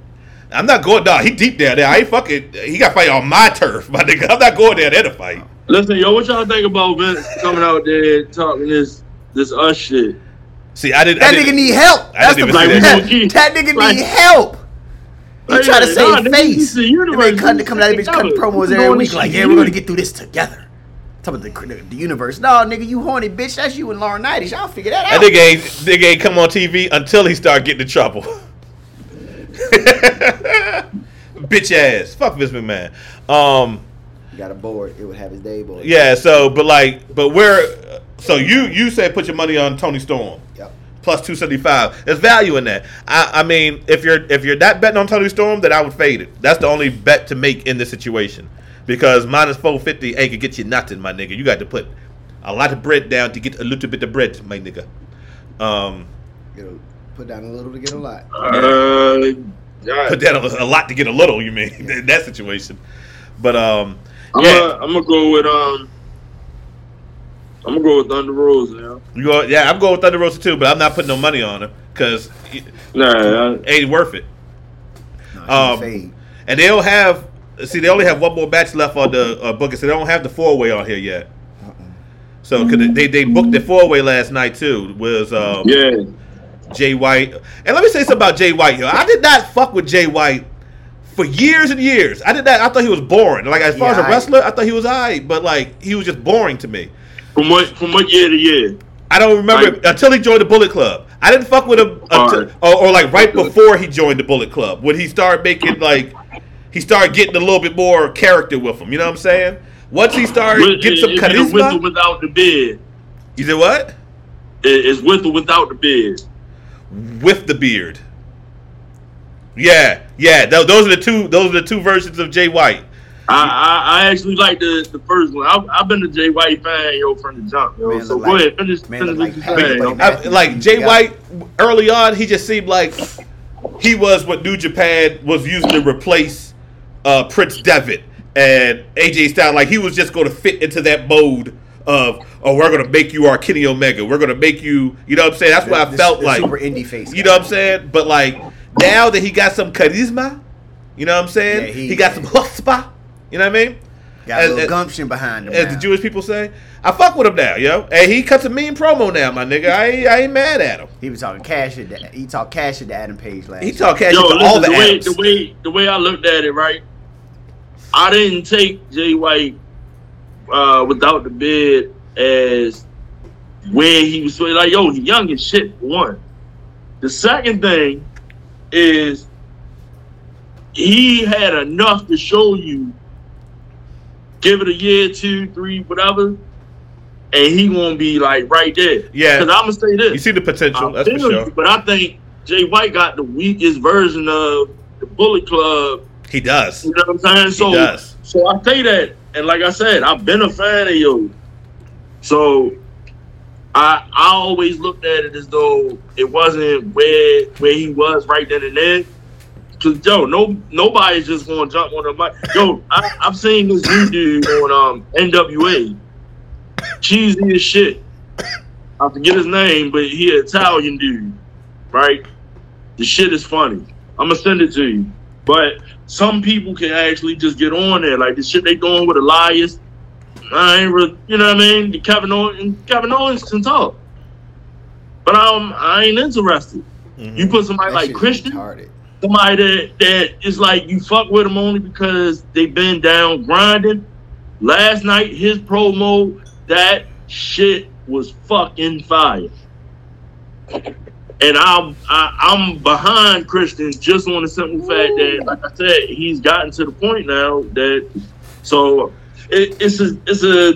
B: I'm not going down. He deep down there. I ain't fucking. He got fight on my turf, my nigga. I'm not going down there to fight.
D: Listen, yo, what y'all think about Vince coming out there talking this this us shit?
B: See, I didn't.
C: That
B: I didn't,
C: nigga need help.
B: I
C: That's the
B: even see
C: that,
D: that.
C: That nigga
D: like-
C: need help. He
D: Like,
C: try to save
D: nigga,
C: face.
D: he's the
C: They
D: universe.
C: been cutting, coming out of bitch cutting
D: Together.
C: promos
D: We
C: every week like, yeah, we're gonna get through this together. Talking about the, the, the universe. No, nigga, you horny bitch. That's you and Laurinaitis. Y'all figure that out.
B: That
C: out.
B: nigga ain't, nigga ain't come on TV until he started getting in trouble. *laughs* *laughs* Bitch ass. Fuck Vince McMahon. Um,
C: got a board. It would have his day board.
B: yeah, so, but like, but where, so you, you said put your money on Toni Storm.
C: Yep.
B: Plus 275. There's value in that. I, I mean, if you're if you're not betting on Toni Storm, then I would fade it. That's the only bet to make in this situation. Because minus 450 ain't gonna get you nothing, my nigga. You got to put a lot of bread down to get a little bit of bread, my nigga. Um,
C: You know, put down a little to get a lot.
D: Uh, God.
B: put down a, a lot to get a little. You mean in that situation? But um,
D: I'm
B: yeah,
D: gonna I'm gonna go with um. I'm gonna go with Thunder Rosa. Yeah.
B: you go. Yeah, I'm going with Thunder Rosa too, but I'm not putting no money on her because it
D: Nah, I,
B: ain't worth it.
C: No,
B: Um,
C: fade.
B: And they don't have. See, they only have one more batch left on the uh, booking, so they don't have the four way on here yet. So, cause they they booked the four way last night too. Was um,
D: yeah.
B: Jay White. And let me say something about Jay White. Yo, I did not fuck with Jay White for years and years. I did not. I thought he was boring. Like as far
C: Yeah,
B: as a wrestler, I thought he was alright, but like he was just boring to me.
D: From what from what year to year?
B: I don't remember
D: Like-
B: until he joined the Bullet Club. I didn't fuck with him until, or, or like right before he joined the Bullet Club when he started making like he started getting a little bit more character with him. You know what I'm saying? Once he started
D: With,
B: getting some
D: is with or
B: charisma,
D: without the beard?
B: you said what?
D: It- It's with or without the beard.
B: With the beard. Yeah, yeah. tho- those are the two. Those are the two versions of Jay White.
D: I, I, I actually like the, the first one. I've, I've been a Jay White fan, yo, from the jump, yo.
C: Man
D: so go
C: like-
D: ahead, finish,
C: man
D: finish
C: look
D: what
C: like
D: you
C: Patrick
D: saying. yo.
B: I, like Jay White early on, he just seemed like he was what New Japan was using to replace uh, Prince Devitt and AJ Styles. Like he was just going to fit into that mode of oh, we're going to make you our Kenny Omega. We're going to make you. You know what I'm saying? That's what I
C: The-
B: felt
C: the
B: like.
C: super indie face.
B: You know what I'm saying? But like now that he got some charisma, you know what I'm saying?
C: Yeah,
B: he,
C: he-
B: got some chutzpah. You know what I mean?
C: Got a little
B: as-
C: gumption behind him.
B: As
C: now.
B: the Jewish people say, I fuck with him now, yo. And he cuts a mean promo now, my nigga. I ain't, I ain't mad at him.
C: He was talking cash at that. He talked cash at the Adam Page last.
B: He talked cash
D: Yo,
B: to
D: listen,
B: all the,
D: the way
B: Adams.
D: the way the way I looked at it, right? I didn't take Jay White uh, without the bid as where he was like, yo, he young as shit. One. The second thing is he had enough to show you. Give it a year, two, three, whatever, and he won't be like right there.
B: Yeah.
D: because I'm gonna say this.
B: You see the potential, that's for
D: feel you,
B: sure.
D: But I think Jay White got the weakest version of the Bullet Club.
B: He does.
D: You know what I'm saying? So,
B: does.
D: so I say that, and like I said, I've been a fan of yours. So, I I always looked at it as though it wasn't where where he was right then and there. Cause yo, no nobody's just gonna jump on the mic. Yo, I, I've seen this dude on um NWA, cheesy as shit. I forget his name, but he an Italian dude, right? The shit is funny. I'm gonna send it to you. But some people can actually just get on there, like the shit they doing with Elias. I ain't, re- you know what I mean? The Kevin Owens, Kevin Owens can talk, but I'm I ain't interested.
B: Mhm.
D: You put somebody
C: That
D: like Christian,
C: retarded.
D: somebody that, that is like you fuck with them only because they've been down grinding. Last night, his promo, that shit was fucking fire. And I'm I, I'm behind Christian just on the simple fact that, like I said, he's gotten to the point now that so it, it's a it's a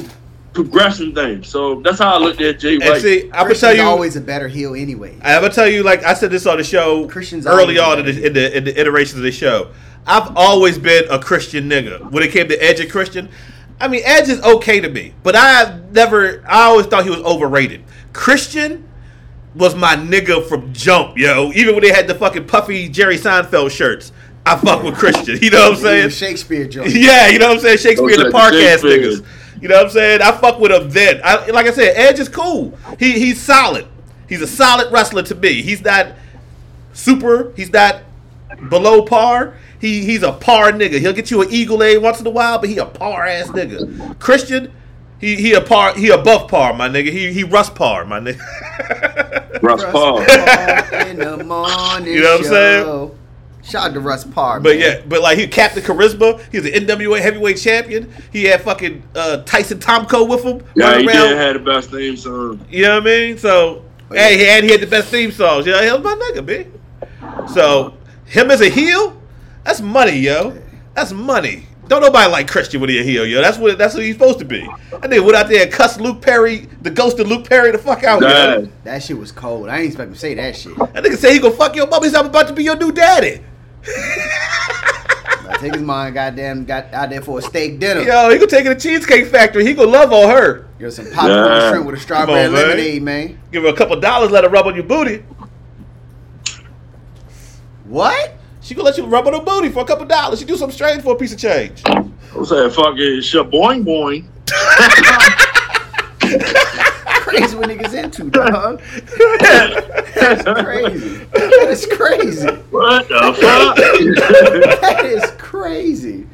D: progression thing. So that's how I looked at Jay
B: And
D: White.
B: see, I'm gonna
C: Christian's
B: tell you.
C: always a better heel anyway.
B: I'm gonna tell you, like I said this on the show
C: Christian's
B: early on in the, in the in the iterations of the show. I've always been a Christian nigga. When it came to Edge and Christian, I mean Edge is okay to me, but I never. I always thought he was overrated. Christian was my nigga from jump, yo. Even when they had the fucking puffy Jerry Seinfeld shirts, I fuck with Christian. You know what I'm saying?
C: Shakespeare joke. *laughs*
B: Yeah, you know what I'm saying? Shakespeare the
D: Okay,
B: park ass
D: Shakespeare.
B: niggas. You know what I'm saying? I fuck with him then. I, like I said, Edge is cool. He he's solid. He's a solid wrestler to me. He's not super. He's not below par. He he's a par nigga. He'll get you an eagle a once in a while, but he a par ass nigga. Christian, he he a par. He above par, my nigga. He he Russ par, my nigga. *laughs*
D: Russ Paul.
C: in the *laughs* morning
B: You know what I'm saying?
C: Shout out to Russ Parr.
B: But
C: man.
B: yeah, but like he Captain Charisma. He was an NWA heavyweight champion. He had fucking uh, Tyson Tomko with him.
D: Yeah,
B: running
D: he
B: around.
D: did have the best theme song.
B: You know what I mean? So, hey, he had, he had the best theme songs. You know, he was my nigga, B. So, him as a heel, that's money, yo. That's money. Don't nobody like Christian when he a heel, yo. That's what that's what he's supposed to be. I they went out there and cussed Luke Perry, the ghost of Luke Perry, the fuck out, yo.
D: Dad.
C: That shit was cold. I ain't expect him to say that shit.
B: That nigga say he gonna fuck your mom. He's I'm about to be your new daddy. *laughs*
C: I take his mind, goddamn, got out there for a steak dinner.
B: Yo, he gonna take it to Cheesecake Factory. He gonna love on her.
C: Give her some popcorn
D: Yeah.
C: shrimp with a strawberry
B: Come on, man.
C: lemonade, man.
B: Give her a couple dollars, let her rub on your booty.
C: What?
B: She gonna let you rub on her booty for a couple dollars. She do something strange for a piece of change.
D: I What's that fucking shit? Boing boing. *laughs*
C: Crazy what niggas into, dog. That's crazy. That is crazy.
D: What the fuck? *laughs*
C: That is crazy.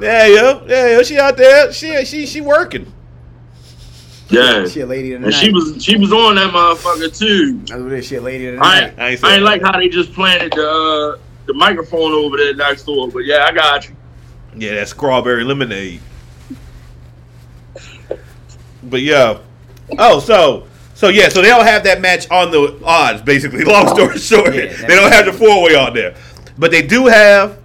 B: Yeah, yo, yeah, yo, she out there. She she she working.
D: Yeah.
C: She a lady of the
D: And
C: night.
D: she was she was on that motherfucker too.
C: That's what it is. She a lady of the
D: I
C: night.
D: ain't,
B: I
D: I
B: ain't
D: ain't, like how they just planted the uh, the microphone over there next door, but yeah, I got you.
B: Yeah, that strawberry lemonade. But yeah. Oh, so so yeah, so they don't have that match on the odds, basically. *laughs* Long story short,
C: Yeah,
B: they don't have the four way on there, but they do have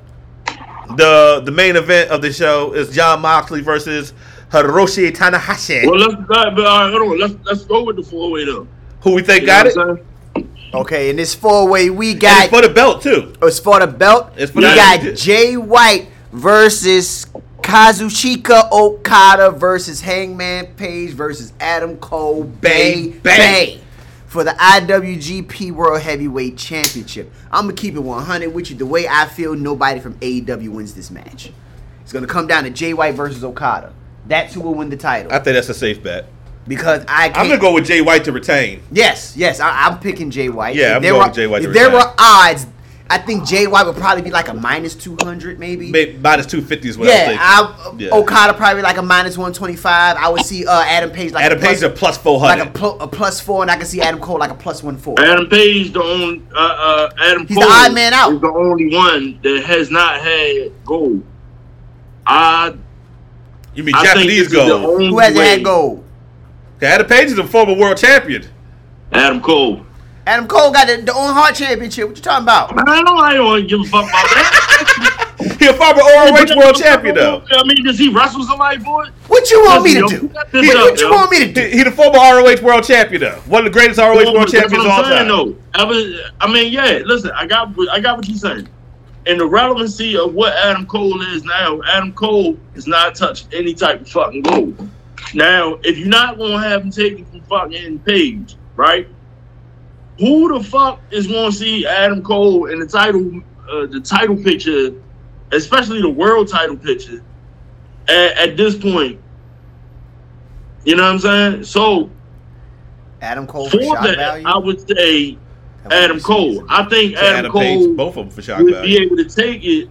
B: the the main event of the show is Jon Moxley versus Hiroshi Tanahashi,
D: Well, let's uh, but, all right, hold on. Let's let's go with the four way though.
B: who we think
D: You
B: got it.
D: what I'm saying?
C: Okay, in this four way, we
B: And
C: got
B: it's for the belt too.
C: it's for the belt.
B: It's for
C: we
B: the-
C: got Jay White versus Kazuchika Okada versus Hangman Page versus Adam Cole
B: Bay,
C: Bay
B: Bay.
C: Bay for the IWGP World Heavyweight Championship. I'm gonna keep it 100 with you. The way I feel, nobody from AEW wins this match. It's gonna come down to Jay White versus Okada. That's who will win the title
B: I think that's a safe bet.
C: because I can't.
B: I'm gonna go with Jay White to retain.
C: Yes, yes, I, I'm picking Jay White.
B: Yeah,
C: If
B: I'm
C: there
B: going
C: were,
B: with Jay White to
C: If there
B: retain.
C: were odds, I think Jay White would probably be like a minus two hundred, maybe.
B: Maybe minus two fifty is what
C: yeah,
B: I'm
C: I.
B: Yeah.
C: Okada probably like a minus one twenty five. I would see uh, Adam Page like
B: Adam
C: a plus,
B: a plus four
C: like a, pl- a plus four, and I can see Adam Cole like a plus one four.
D: Adam Page, the only uh, uh, Adam
C: He's the odd man out.
D: is the only one that has not had gold. I
B: you mean
D: I
B: Japanese
D: this is the
B: gold?
C: Who hasn't
D: way
C: had gold?
B: Adam Page is a former world champion.
D: Adam Cole.
C: Adam Cole got the, the Owen Hart Championship. What you talking about?
D: I don't, I don't give a fuck about that. *laughs*
B: He a former ROH world champion though.
D: I mean, does he wrestle somebody for it?
C: What you want me to do?
D: yo,
C: What,
D: up,
C: what you want me to do?
B: He, he the former ROH world champion though. One of the greatest ROH
D: Well,
B: world champions
D: what
B: of all
D: I'm saying,
B: time.
D: though. I, was, I mean, yeah. Listen, I got, I got what you're saying. And the relevancy of what Adam Cole is now, Adam Cole has not touched any type of fucking gold. Now, if you're not gonna have him taken from fucking Page, right? Who the fuck is gonna see Adam Cole in the title, uh, the title picture, especially the world title picture, at, at this point? You know what I'm saying? So
C: Adam Cole for
D: that,
C: value.
D: I would say Adam Cole. I think
B: So
D: Adam,
B: Adam
D: Cole
B: Page, both of them for shock
D: would be able to take it,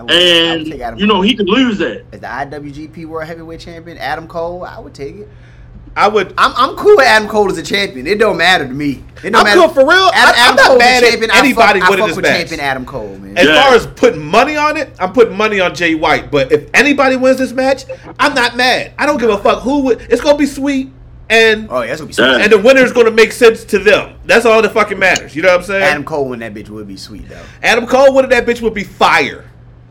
C: would-
D: and
C: take
D: you know
C: Cole.
D: he could lose that.
C: as the IWGP World Heavyweight Champion, Adam Cole, I would take it.
B: I would.
C: I'm, I'm cool with Adam Cole as a champion. It don't matter to me. It don't
B: I'm
C: matter.
B: cool for real. I- I'm not
C: Cole's a
B: mad at
C: champion.
B: anybody
C: I fuck,
B: winning
C: I fuck
B: this
C: with
B: match.
C: champion Adam Cole, man.
B: As
D: Yeah.
B: far as putting money on it, I'm putting money on Jay White. But if anybody wins this match, I'm not mad. I don't give a fuck who. Would, it's gonna be sweet, and
C: oh yeah, that's gonna be sweet.
B: and the winner is gonna make sense to them. That's all that fucking matters. You know what I'm saying?
C: Adam Cole win that bitch would be sweet though.
B: Adam Cole winning that bitch would be fire.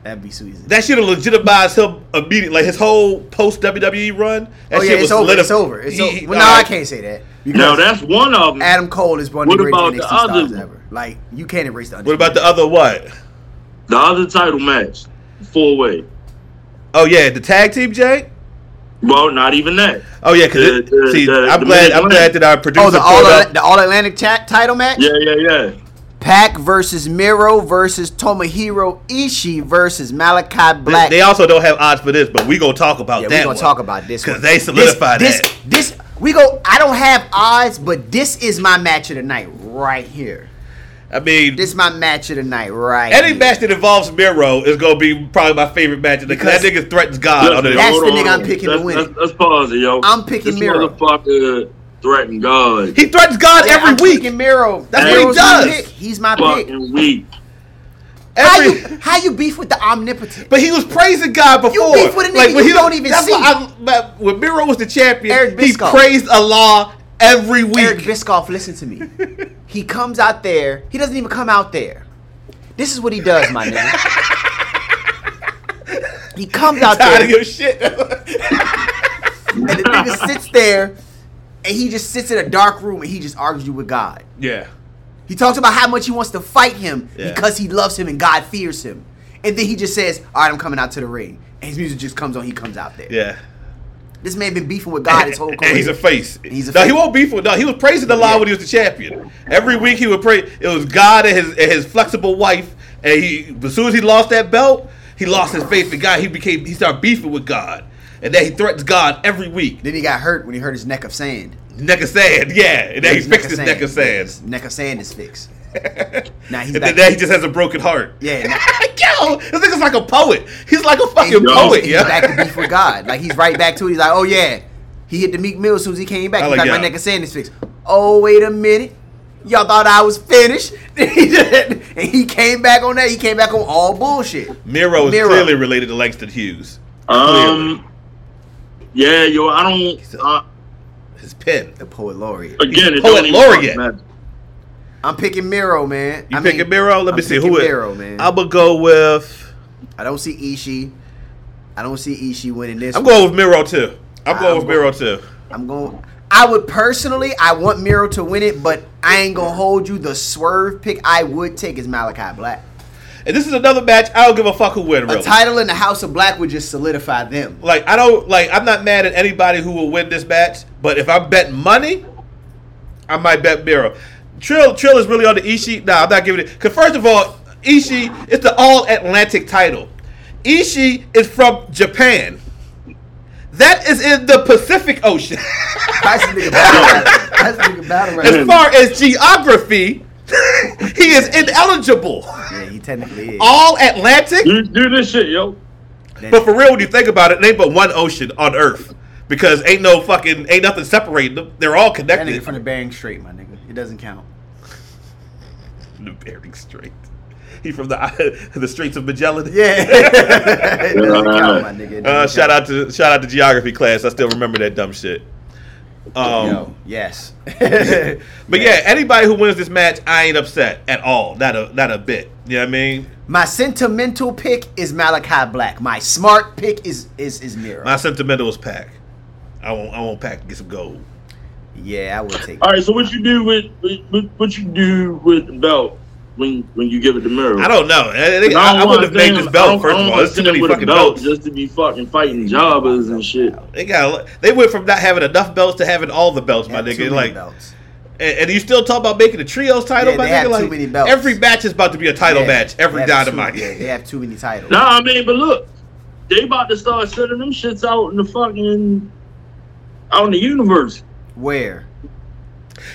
C: That'd be sweet.
B: That should have legitimized him immediately. Like his whole post WWE run. That
C: oh yeah,
B: shit
C: it's
B: was
C: over.
B: solidif-
C: It's over. It's
B: He-
C: over. Well, no,
B: all
C: I can't say that. Because
D: Now that's one of them.
C: Adam Cole is one of the greatest NXT stars
D: other-
C: ever. Like you can't erase the.
B: What about the other what?
D: The other title match, four way.
B: Oh yeah, the tag team, Jay.
D: Well, not even that.
B: Oh yeah, because
D: The- the-
B: see,
D: the-
B: I'm
D: the
B: glad. I'm glad that our oh, producer
C: Oh, the all
B: up-
C: the All Atlantic chat title match.
D: Yeah, yeah, yeah.
C: Pac versus Miro versus Tomohiro Ishii versus Malachi Black.
B: they also don't have odds for this, but we gonna talk about
C: yeah,
B: that.
C: we gonna
B: one.
C: talk about this
B: because they solidified
C: this,
B: that.
C: This, this, we go. I don't have odds, but this is my match of the night right here.
B: I mean,
C: This is my match of the night right.
B: any
C: here.
B: match that involves Miro is gonna be probably my favorite match of the
C: because that
B: nigga threatens God. on the,
C: That's
D: hold
C: the
D: on,
C: nigga
D: hold
C: I'm
D: on.
C: picking to win
D: let's,
C: it.
D: pause it, yo.
C: I'm picking
D: this
C: Miro.
D: motherfucker threatened God.
B: he threatens God
C: Yeah,
B: every
C: I'm
B: week.
C: picking Miro.
B: That's
D: what he
B: does.
C: pick. He's my pick.
D: Fucking weak.
C: How you how you beef with the omnipotent?
B: but he was praising God before.
C: You beef with a nigga
B: when
C: you don't even
B: that's
C: see.
B: What I, but when Miro was the champion,
C: Eric
B: he praised Allah every week.
C: Eric Bischoff, listen to me. *laughs* he comes out there. He doesn't even come out there. This is what he does, my nigga. *laughs* He comes out there
B: of your shit. *laughs*
C: and the nigga sits there and he just sits in a dark room and he just argues with God.
B: yeah.
C: He talks about how much he wants to fight him
B: Yeah.
C: because he loves him and God fears him. And then he just says, All right, I'm coming out to the ring. And his music just comes on, he comes out there.
B: Yeah.
C: This man been beefing with God his whole career.
B: And he's a face.
C: He's a
B: no,
C: face.
B: he won't beef with. No, he was praising the Lord
C: Yeah.
B: when he was the champion. Every week he would pray. It was God and his and his flexible wife. And he, as soon as he lost that belt, he lost his faith in God. He became. He started beefing with God, and then he threatens God every week.
C: Then he got hurt when he hurt his neck of sand.
B: Neck of sand, yeah. And then he fixed his neck of sand.
C: His neck of sand is fixed. *laughs* Now he's
B: and
C: back.
B: then now he just has a broken heart.
C: Yeah, now- *laughs*
B: Yo, this nigga's like a poet. He's like a fucking
C: he's,
B: poet,
C: he's
B: yeah.
C: back to beef with God. Like he's right back to it. He's like, oh yeah, he hit the Meek Mill as soon as he came back. He's
B: like,
C: like, my
B: yeah.
C: neck of sand is fixed. Oh wait a minute, y'all thought I was finished, *laughs* and he came back on that. He came back on all bullshit.
B: Miro is
C: Miro.
B: clearly related to Langston Hughes.
D: Um, yeah, yo, I don't. Uh,
B: His pen.
C: The poet laureate.
D: again, it
B: Poet laureate.
C: I'm picking Miro, man.
B: You
C: I
B: picking
C: mean,
B: Miro? Let me
C: I'm
B: see
C: picking
B: who it.
C: Miro, man.
B: I'm gonna go with.
C: I don't see Ishii. I don't see Ishii winning this.
B: I'm
C: one.
B: going with Miro too. I'm going
C: I'm
B: with Miro too.
C: I'm going. I would personally, I want Miro to win it, but I ain't gonna hold you. The swerve pick I would take is Malachi Black.
B: And this is another match. I don't give a fuck who win.
C: A title in the House of Black would just solidify them.
B: Like I don't like. I'm not mad at anybody who will win this match. But if I'm betting money, I might bet Miro. Trill Trill is really on the Ishii. Nah, I'm not giving it. Because first of all, Ishii it's the All Atlantic title. Ishii is from Japan. That is in the Pacific Ocean. *laughs*
C: That's the nigga battle rap. Nigga battle
B: as far as geography, *laughs* he is ineligible.
C: Yeah, he technically is.
B: All Atlantic.
D: Do, do this shit, yo.
B: But for real, when you think about it, it ain't but one ocean on Earth because ain't no fucking ain't nothing separating them. They're all
C: that
B: connected.
C: nigga from the Bering Strait, my nigga. Doesn't count.
B: the Bering Strait. He from the *laughs* the Straits of Magellan.
C: Yeah. *laughs* it count, my nigga.
B: Uh, shout out to shout out to geography class. I still remember that dumb shit. Um,
C: Yo, yes. *laughs*
B: but yeah, anybody who wins this match, I ain't upset at all. Not a not a bit. You know what I mean?
C: My sentimental pick is Malachi Black. My smart pick is is is Miro.
B: My sentimental is Pac. I won't I won't Pac to get some gold.
C: Yeah, I would take.
D: All right, so what you do with what, what you do with the belt when when you give it to Miro?
B: I don't know. I, I,
D: don't
B: I wouldn't have made this belt
D: don't-
B: first
D: I
B: of
D: don't
B: all. There's too many fucking
D: belt
B: belts.
D: just to be fucking fighting jobbers and shit.
B: They got they went from not having enough belts to having all the belts, my nigga.
C: many
B: Like,
C: belts.
B: and, and you still talk about making a trios title,
C: Yeah,
B: my
C: they
B: nigga.
C: have too
B: like,
C: many belts.
B: every match is about to be a title
C: Yeah,
B: match. Every dynamite.
C: Too, yeah, they have too many titles.
D: Nah, I mean, but look, they about to start sending them shits out in the fucking out in the universe.
C: Where?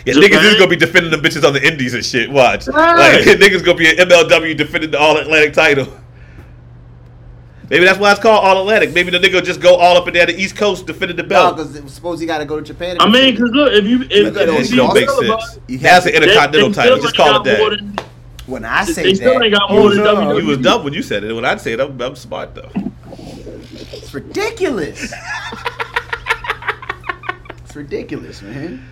B: Yeah,
D: Japan?
B: niggas is gonna be defending them bitches on the indies and shit. Watch,
D: Right.
B: like *laughs* niggas gonna be an MLW defending the All Atlantic title. Maybe that's why it's called All Atlantic. Maybe the nigga will just go all up and down the East Coast defending the
C: No,
B: belt.
C: because suppose he got to go to Japan.
D: I mean, because look, if you if,
C: That
D: if
C: don't
D: you
B: don't make
D: televised,
B: sense.
C: You
B: That's an intercontinental
D: they
B: title.
D: still
B: Just call it
D: ain't got more
B: that.
D: than-
C: When I say
D: They still
C: that,
D: ain't got more than WWE.
B: You was dumb when you said it. When I say it, I'm, I'm smart though.
C: It's ridiculous. *laughs* it's ridiculous, man.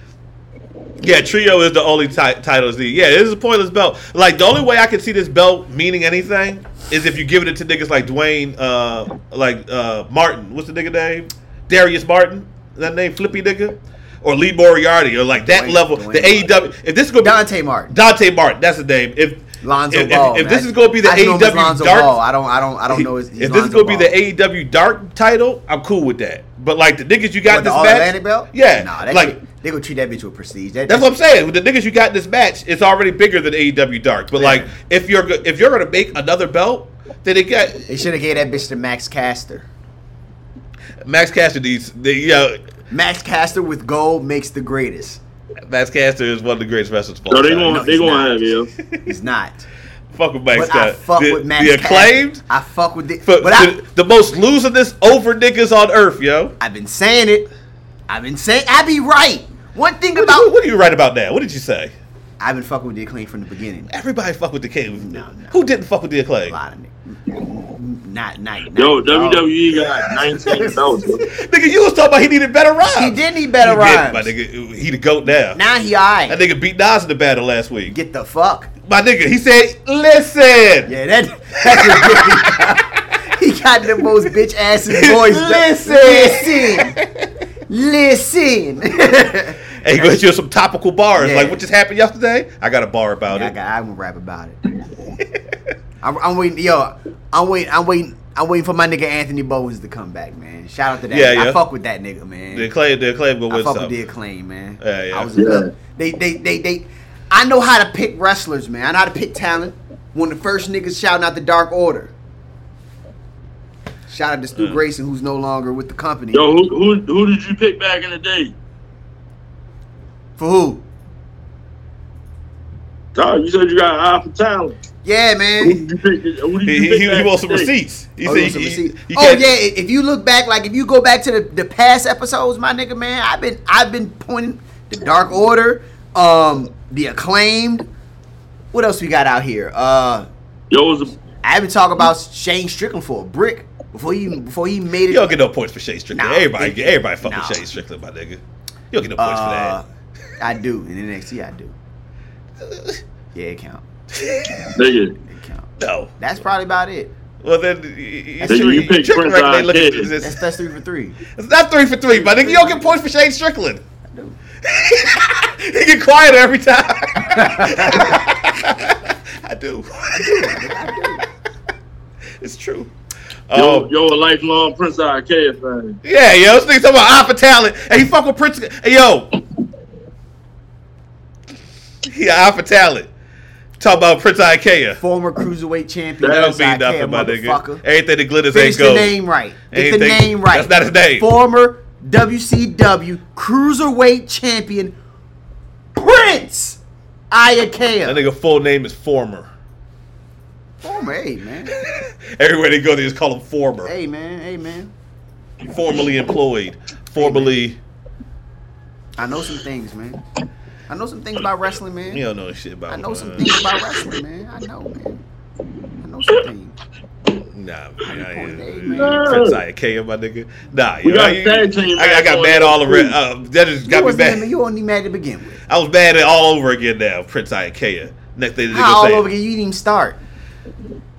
B: Yeah, trio is the only ti- title. Is yeah, this is a pointless belt. Like the only way I can see this belt meaning anything is if you give it to niggas like Dwayne, uh, like uh, Martin. What's the nigga name? Darius Martin. Is that name Flippy nigga, or Lee Moriarty, or like that
C: Dwayne-
B: level.
C: Dwayne
B: the AEW. If this is gonna be
C: Dante Martin.
B: Dante Martin, that's the name. If
C: Lonzo
B: if,
C: Ball.
B: if, if this is gonna be the
C: I just know him as
B: AEW
C: Lonzo
B: dark,
C: Ball. I don't. I don't. I don't know. His,
B: if this is gonna be the AEW dark title, I'm cool with that. But like the niggas you got
C: What,
B: in
C: the
B: this match,
C: Atlantic belt?
B: yeah,
C: Nah, that
B: like.
C: shit, they gonna treat that bitch with prestige. That,
B: That's what I'm saying. With the niggas you got in this match, it's already bigger than AEW Dark. But
C: Yeah.
B: like, if you're if you're gonna make another belt, then they got
C: They should have gave that bitch to Max Caster.
B: Max Caster. Needs the yeah.
C: Max Caster with gold makes the greatest.
B: Max Caster is one of the greatest wrestlers. of all
D: So they
B: time.
D: going
C: No,
D: they
C: he's
D: gonna
C: not.
D: have you.
C: He's not.
B: fuck with Max
C: But I
B: Caster.
C: fuck
B: the,
C: with Max
B: the
C: Caster.
B: acclaimed,
C: I fuck with it.
B: for,
C: But I,
B: the, the most losingest over niggas on earth, yo.
C: I've been saying it. I've been saying. I be right. One thing
B: What,
C: about
B: what are you right about that? What did you say?
C: I've been fucking with the acclaim from the beginning.
B: Everybody fuck with the king.
C: No, no.
B: Who didn't fuck with the
C: A lot of niggas. Not, not, not.
D: Yo,
C: no.
D: WWE got 19 belts. *laughs*
B: Nigga, you was talking about he needed better rhymes.
C: He did need better
B: He did,
C: rhymes.
B: my nigga. He the goat now.
C: Now he alright.
B: That nigga beat Nas in the battle last week.
C: Get the fuck.
B: My nigga, he said, listen.
C: Yeah, that that's *laughs* ridiculous. he got the most bitch ass's *laughs* voice. Listen, listen. listen.
B: And he goes you some topical bars.
C: Yeah.
B: Like what just happened yesterday? I got a bar about
C: Yeah, I
B: it.
C: got. I'm gonna rap about it. I'm, I'm waiting. Yo, I'm waiting. I'm waiting. I'm waiting for my nigga Anthony Bowens to come back, man. Shout out to that.
B: Yeah, yeah.
C: I fuck with that nigga, man.
B: the acclaim, the acclaim go
C: I
B: win
C: fuck with the
B: something.
C: acclaim, man.
B: Yeah, yeah.
C: I was
D: Yeah.
C: they, they, they, they. I know how to pick wrestlers, man. I know how to pick talent. One of the first niggas shouting out the Dark Order. Shout out to Stu
B: Mm.
C: Grayson, who's no longer with the company.
D: Yo, who, who who did you pick back in the day?
C: For who?
D: Dog, you said you got an eye for talent.
C: Yeah, man.
D: did you pick? Who did
B: He,
D: you
B: he, he, wants some
D: in the day?
B: receipts. He
C: Oh,
B: said he-
C: want some
B: he-
C: receipt?
B: he
C: oh yeah, if you look back, like if you go back to the, the past episodes, my nigga, man, I've been I've been pointing the Dark Order, um, the acclaimed. What else we got out here? Uh,
D: Yo, it was a,
C: I haven't talked about Shane Strickland for a brick before he before he made it.
B: You don't get no points for Shane Strickland.
C: Nah,
B: everybody,
C: it-
B: get everybody fuck
C: nah.
B: with Shea Strickland, my nigga. You don't get no points
C: Uh, for that. I do in NXT. I do. *laughs* Yeah, it count. *laughs*
D: nigga.
C: It count.
B: for that. No.
C: That's probably about it.
B: Well then, you, you,
C: Nigga, you
D: picked
B: trick
D: Prince
B: record ain't looking
D: Iaukea.
C: That's that's three for three.
B: it's not three for three, my nigga. You don't get points for Shane Strickland.
C: I *laughs* do.
B: he get quieter every time. *laughs* I do. it's true.
D: Yo,
B: Um,
D: yo, a lifelong Prince Iaukea fan.
B: yeah, yo, this nigga talking about eye for talent, and he fuck with Prince. Hey, yo, he eye for talent. Talk about Prince Iaukea.
C: Former cruiserweight champion.
B: That don't mean nothing, my nigga. Everything that glitters
C: Finish
B: ain't
C: the name right. Get the name right.
B: that's not his name.
C: Former WCW Cruiserweight Champion Prince
B: Iaukea.
C: That
B: nigga full name is Former.
C: Former, hey man. *laughs*
B: Everywhere they go, they just call him Former.
C: Hey man, hey man.
B: Formerly employed. Formerly,
C: I know some things, man. I know some things about wrestling, man.
B: you don't know shit about. Wrestling.
C: I know some things about wrestling, man. I know, man. I know some things.
B: Nah,
C: How you
B: man, I ain't-
C: eight, man?
B: Prince Iaukea, my nigga. Nah, you know,
D: got
B: I,
D: team
B: I, I got
D: match
B: mad all over. Uh, that just
C: You
B: got me
C: wasn't
B: mad.
C: you wasn't mad to begin with.
B: I was mad all over again now. Prince Iaukea. Next thing they
C: How all
B: gonna
C: over again? You didn't even start.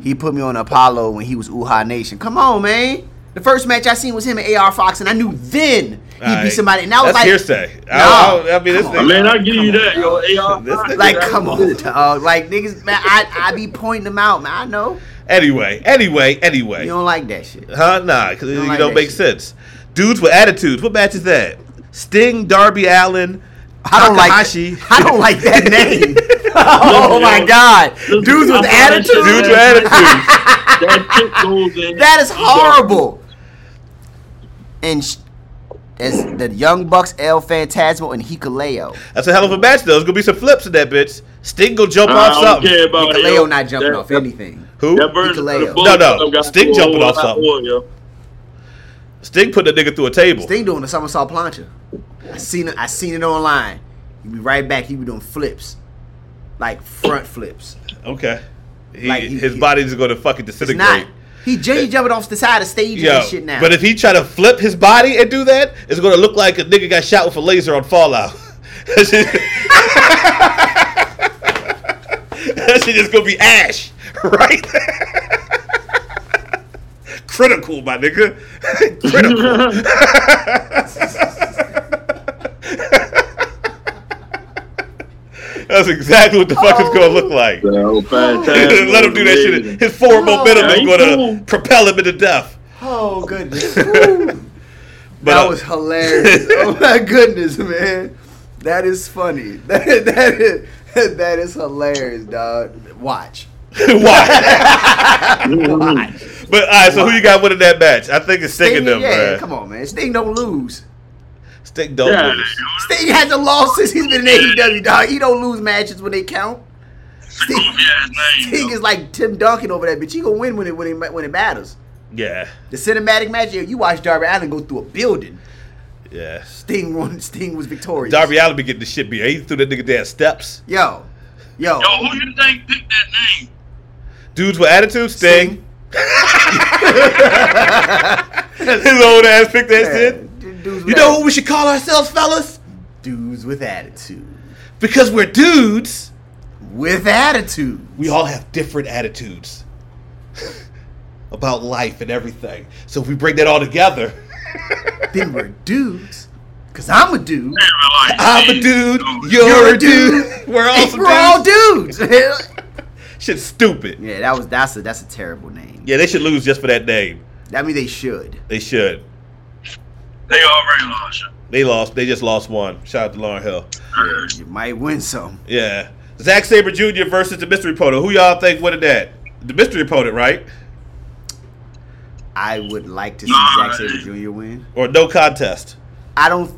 C: He put me on Apollo when he was Uhaa Nation. Come on, man. The first match I seen was him and AR Fox, and I knew then he'd be somebody. And I was
B: That's
C: like,
B: hearsay. I,
C: No.
B: I, I mean, this
C: Come
B: thing.
C: on.
D: I mean, I give you
C: Come
D: that, yo. AR.
B: This
C: like, come on, dog. Like niggas, man. I I be pointing them out, man. I know
B: Anyway, anyway, anyway.
C: you don't like that shit.
B: Huh? Nah, because it
C: don't
B: don't, make
C: shit.
B: sense. Dudes with attitudes. What match is that? Sting, Darby Allin,
C: I don't
B: Takahashi.
C: like. I don't like that name. *laughs* oh my god, dudes with
D: bought that shit
C: attitude.
B: Dudes with
D: last
B: attitudes.
D: That goes in.
C: That is horrible. And sh- as the Young Bucks, El Phantasmo, and Hikuleo.
B: That's a hell of a match, though. There's gonna be some flips in that bitch. Sting go jump
D: I
B: off
D: don't
B: something.
D: care about it.
C: Hikuleo
D: yo.
C: not jumping
D: That-
C: off
D: that-
C: anything.
B: Who?
D: That version of the
C: Hikuleo.
D: Bullet
B: No, no. Sting jumping off something.
D: more, yo.
B: Sting put the nigga through a table.
C: Sting doing the somersault plancha. I seen it. I seen it online. He be right back. He be doing flips, like front flips.
B: Okay. He,
C: Like, he-
B: his
C: he-
B: body's going to fucking
C: It's
B: disintegrate.
C: Not. He Jay jumping off the side of stage
B: Yo,
C: and shit now.
B: but if he try to flip his body and do that, it's going to look like a nigga got shot with a laser on Fallout. *laughs* that shit is going to be ash, right? *laughs* Critical, my nigga. *laughs* Critical. That's exactly what the fuck it's going to look oh. like.
D: So. *laughs* *laughs*
B: Let him do that shit. His forward oh,
D: momentum
B: is going to
D: cool.
B: propel him into death.
C: oh goodness, *laughs*
B: But,
C: that was hilarious. oh my goodness, man, that is funny. That that is that is hilarious, dog. Watch.
B: Why?
C: Watch.
B: But all right, so who you got winning that match? I think it's Sting and them,
C: yeah,
B: man.
C: come on, man. Sting don't lose.
B: Sting don't
D: Yeah,
B: lose.
C: Sting hasn't lost since he's been in AEW, dog. He don't lose matches when they count. Sting,
D: goofy name.
C: Sting is like Tim Duncan over that bitch. He gonna win when it when it when it matters.
B: Yeah,
C: The cinematic match, yeah, you watch Darby Allin go through a building.
B: yeah.
C: Sting won. Sting was victorious.
B: Darby Allin be getting the shit beat. He threw that nigga down steps.
C: yo, yo,
D: Yo, who you think picked that name?
B: Dudes with attitude, Sting.
C: Sting. *laughs*
B: His old ass picked that
C: Yeah,
B: shit.
C: Dudes
B: You know
C: atti-
B: what we should call ourselves, fellas?
C: dudes with attitude.
B: Because we're dudes.
C: With attitude.
B: We all have different attitudes *laughs* about life and everything. So if we bring that all together, *laughs*
C: Then we're dudes. Cause I'm a dude.
B: I'm a dude, you're, a dude, *laughs* we're all
C: we're all
B: dudes.
C: dudes.
B: Shit's stupid.
C: yeah, that was that's a that's a terrible name.
B: Yeah, they should lose just for that name.
C: I mean, they should.
B: They should.
D: They already lost.
B: They lost. They just lost one. Shout out to Lauryn Hill.
D: yo.
C: You might win some.
B: Yeah. Zack Sabre Jr. versus the mystery opponent. Who y'all think winning that? The mystery opponent, right?
C: I would like to see
D: Nah.
C: Zack Sabre Jr. win.
B: Or no contest?
C: I don't.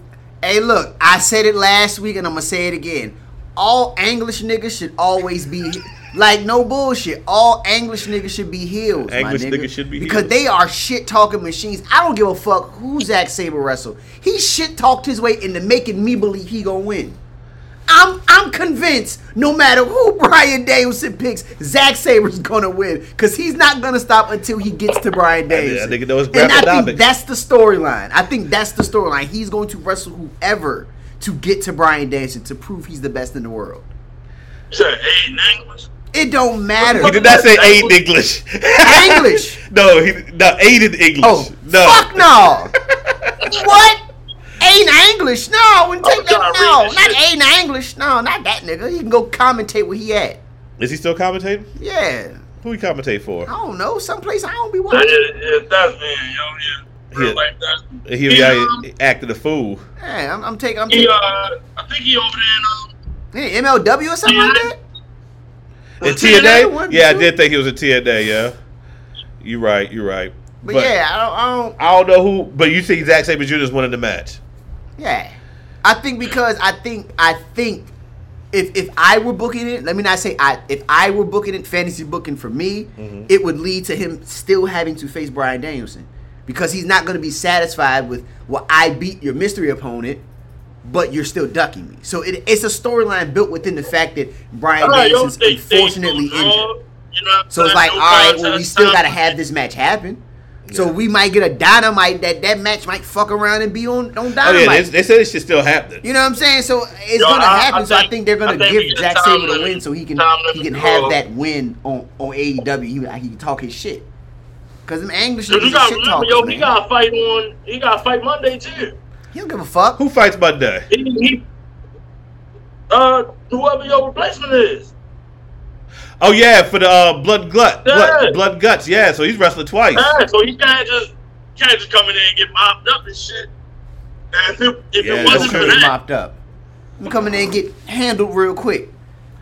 C: Hey, look, I said it last week and I'm gonna say it again. All English niggas should always be like no bullshit. All English niggas should be heels.
B: English
C: my nigga,
B: niggas should be healed.
C: because
B: heels.
C: they are shit talking machines. I don't give a fuck who Zack Sabre wrestle. He shit talked his way into making me believe he gonna win. I'm I'm convinced no matter who *laughs* Bryan Danielson picks, Zack Sabre's gonna win because he's not gonna stop until he gets to Bryan
B: think- I
C: Danielson.
B: think it was
C: and I think that's the storyline. I think that's the storyline. He's going to wrestle whoever to get to Bryan Danielson to prove he's the best in the world.
D: You said eight in English?
C: It don't matter.
B: He did not say eight English.
C: English. *laughs*
B: no, he no eight in English.
C: Oh,
B: no.
C: fuck no. *laughs* what? Ain't English? No, I wouldn't take
D: I'm
C: that. No, not
D: shit.
C: ain't English. No, not that nigga. He can go commentate where he at.
B: Is he still commentating?
C: Yeah.
B: Who he commentate for?
C: I don't know. Someplace I don't be
D: Yeah,
C: watching.
D: yeah, that's me, yo. Yeah. Real
B: Yeah.
D: like that.
B: He,
D: He,
B: he
D: um,
B: acted a fool.
C: Yeah, I'm, I'm taking. I'm
D: He, uh, I think he over there in, um,
C: Yeah, MLW or something like that.
B: In
C: TNA
B: Yeah, I did think he was in TNA. Yeah, You're right. you're right.
C: But, yeah, I don't, I don't.
B: I don't know who. But you think Zack Sabre Jr. is winning the match?
C: Yeah, I think because I think I think if if I were booking it, let me not say I. If I were booking it, fantasy booking for me,
B: Mm-hmm.
C: it would lead to him still having to face Bryan Danielson because he's not going to be satisfied with well, I beat your mystery opponent. But you're still ducking me, so it, it's a storyline built within the fact that Bryan
D: Alright, yo,
C: Danielson's
D: they- they
C: unfortunately
D: gonna draw,
C: injured.
D: You know
C: So it's like,
D: No
C: all right, well, we still got to have this match happen. So we might get a dynamite that that match might fuck around and be on on
B: Oh
C: dynamite.
B: yeah, they, they said it should still happen.
C: You know what I'm saying? So it's
D: Yo,
C: gonna
D: I-
C: happen.
D: I
C: so I
D: think-
C: think they're gonna
D: think
C: give Jack
D: time
C: Sabre the win, so he can he can have that win on on AEW. He, he can talk his shit. Cause them English
D: Cause
C: niggas shit
D: remember,
C: talkers,
D: yo, he got to fight on. He got to fight Monday too.
C: He don't give a fuck.
B: Who fights Monday?
D: He, he uh, whoever your replacement is.
B: Oh yeah, for the uh, blood glut,
D: Yeah.
B: blood, blood guts. Yeah, so he's wrestling twice.
D: Yeah, so he can't just can't just come in there and get mopped up and shit. And if it, if
B: Yeah,
D: it wasn't for that,
C: mopped up. I'm coming in and get handled real quick.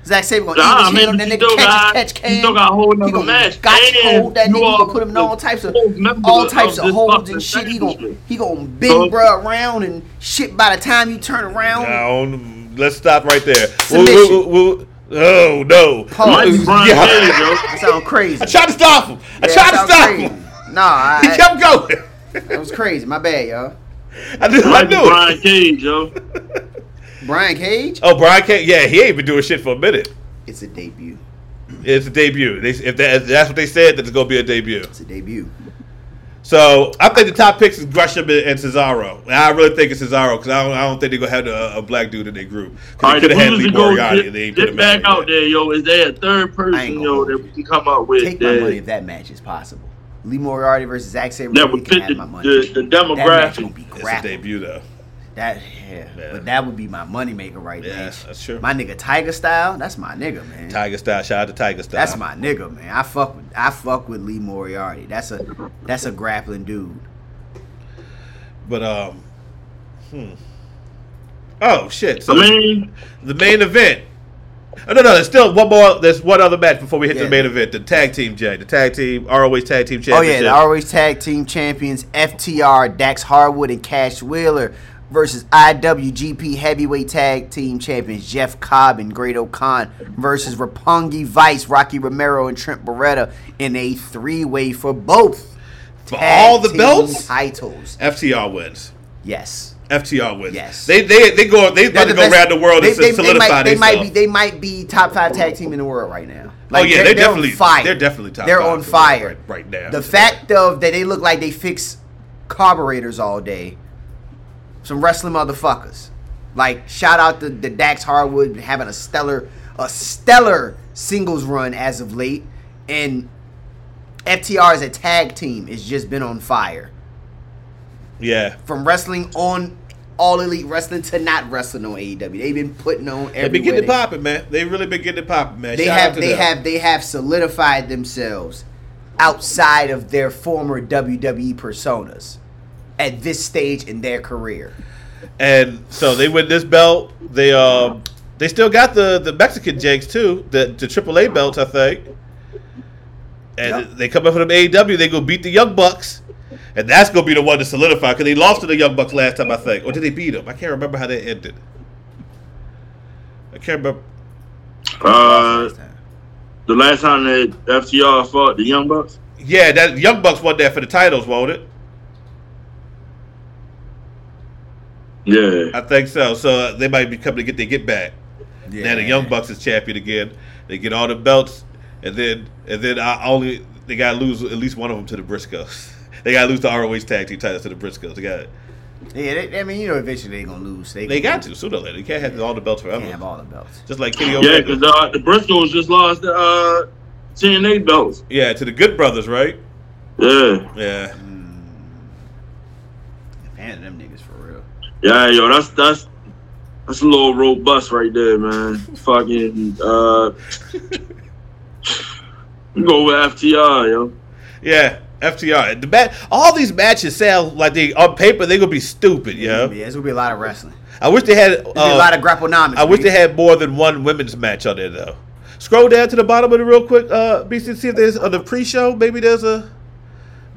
C: Zack Sabre gonna
D: Nah, I
C: English
D: mean,
C: handle that
D: you
C: nigga
D: still
C: catch
D: got-
C: catch
D: you
C: can.
D: still got a whole
C: he
D: nother
C: gonna
D: match.
C: got
D: And
C: hold that
D: you
C: nigga. He
D: are
C: gonna put him in all
D: the
C: types of
D: whole member
C: all
D: of
C: types of
D: this
C: holds
D: fucking
C: and shit. He gonna
D: establishment.
C: he gonna bend
D: So-
C: bruh around and shit. By the time you turn around,
B: Now, let's stop right there.
C: Submission.
B: We'll- we'll- we'll- Oh no!
D: Might be Brian
B: Yeah.
D: Cage, yo. *laughs*
C: That sound crazy.
B: I tried to stop him. I
C: Yeah,
B: tried
C: that
B: to
C: sound
B: stop
C: crazy.
B: him.
C: Nah, *laughs*
B: He
C: I,
B: kept going.
C: that was crazy. My bad, yo. *laughs*
B: I knew. I
D: Might be
B: knew. it.
D: Brian Cage, yo.
C: Brian Cage.
B: Oh, Brian Cage. Yeah, he ain't been doing shit for a minute.
C: It's a debut.
B: It's a debut. They, if, that, if that's what they said, that it's gonna be a debut.
C: It's a debut.
B: So I think the top picks is Gresham and, and Cesaro. And I really think it's Cesaro because I don't, I don't think they're gonna have a, a black dude in their group.
D: All
B: Because they could have had Lee Moriarty.
D: get,
B: and they ain't
D: get
B: him
D: back
B: out
D: out there, yo, is there a third person, yo, that we can come up with
C: Take my money if that match is possible. Lee Moriarty versus Zack Sabre.
D: that would
C: can
D: fit
C: have
D: the,
C: my money.
D: the, the
C: that match
D: demographic?
C: gonna be
B: It's a debut though.
C: That yeah,
B: Yeah.
C: but that would be my moneymaker right
B: Yeah,
C: there.
B: that's true.
C: My nigga Tiger Style, that's my nigga, man.
B: Tiger Style. Shout out to Tiger Style.
C: That's my nigga, man. I fuck with I fuck with Lee Moriarty. That's a that's a grappling dude.
B: But um, hmm. Oh shit! So
D: I mean,
B: the main event. Oh, no, no. There's still one more. There's one other match before we hit
C: Yeah.
B: the main event. The tag team, Jay. The tag team, ROH tag team
C: Oh yeah, the always tag team champions FTR, Dax Harwood and Cash Wheeler versus IWGP Heavyweight Tag Team Champions Jeff Cobb and Great-O-Khan versus Roppongi Vice, Rocky Romero and Trent Beretta in a three-way for both
B: For all the belts,
C: titles.
B: FTR wins.
C: Yes.
B: FTR wins.
C: Yes.
B: They they they go. They about to go
C: best-
B: around the world
C: they,
B: and
C: they,
B: solidify
C: they might, they might be they might be top five tag team in the world right now.
B: Oh, yeah, they're
C: on
B: definitely-
C: fire.
B: they're definitely top
C: They're on
B: in the world
C: fire
B: right- right now.
C: The fact of that they look like they fix carburetors all day. Some wrestling motherfuckers. Like shout out to the Dax Harwood having a stellar a stellar singles run as of late, and FTR as a tag team has just been on fire
B: yeah.
C: from wrestling on all elite wrestling to not wrestling on AEW. They've been putting on.
B: They've been getting
C: they-
B: popping, man. They really been getting popping, man.
C: They
B: Shout out
C: have they
B: them.
C: have they have solidified themselves outside of their former WWE personas at this stage in their career.
B: And so they win this belt. They um they still got the the Mexican Jakes too, the the AAA belts, I think. And
C: Yep.
B: they come up for them AEW. They go beat the Young Bucks, and that's gonna be the one to solidify because they lost to the Young Bucks last time, I think, or did they beat them? I can't remember how they ended. I can't remember.
D: uh, the last time that FTR fought the Young Bucks,
B: Yeah, that Young Bucks won that for the titles, won't it?
D: Yeah.
B: I think so. So uh, they might be coming to get their get back. Now the Young Bucks is champion again. They get all the belts, and then and then I only they got to lose at least one of them to the Briscoes. *laughs* They got to lose the ROH tag team titles to the Briscoes. They got
C: Yeah, they, I mean, you know, eventually they're gonna lose. They,
B: they
C: gonna
B: got to sooner or later. You can't have all the belts
C: Can't have all the belts.
B: Just like Kenny
D: Yeah,
B: Omega.
D: because uh, the Briscoes just lost the uh, TNA belts.
B: Yeah, to the Good Brothers, right?
D: Yeah.
B: Yeah.
C: Fan of them niggas for real.
D: Yeah, yo, that's that's that's a little robust right there, man. Fucking uh go with FTR, yo.
B: Yeah. FTR. The bat, all these matches sound like they on paper they gonna be stupid,
C: Yeah,
B: yeah.
C: it's gonna be a lot of wrestling.
B: I wish they had.
C: There's be
B: uh,
C: a lot of grapplenomics.
B: I wish
C: B.
B: they had more than one women's match on there though. Scroll down to the bottom of it real quick, uh, BC, see if there's on the pre-show. Maybe there's a.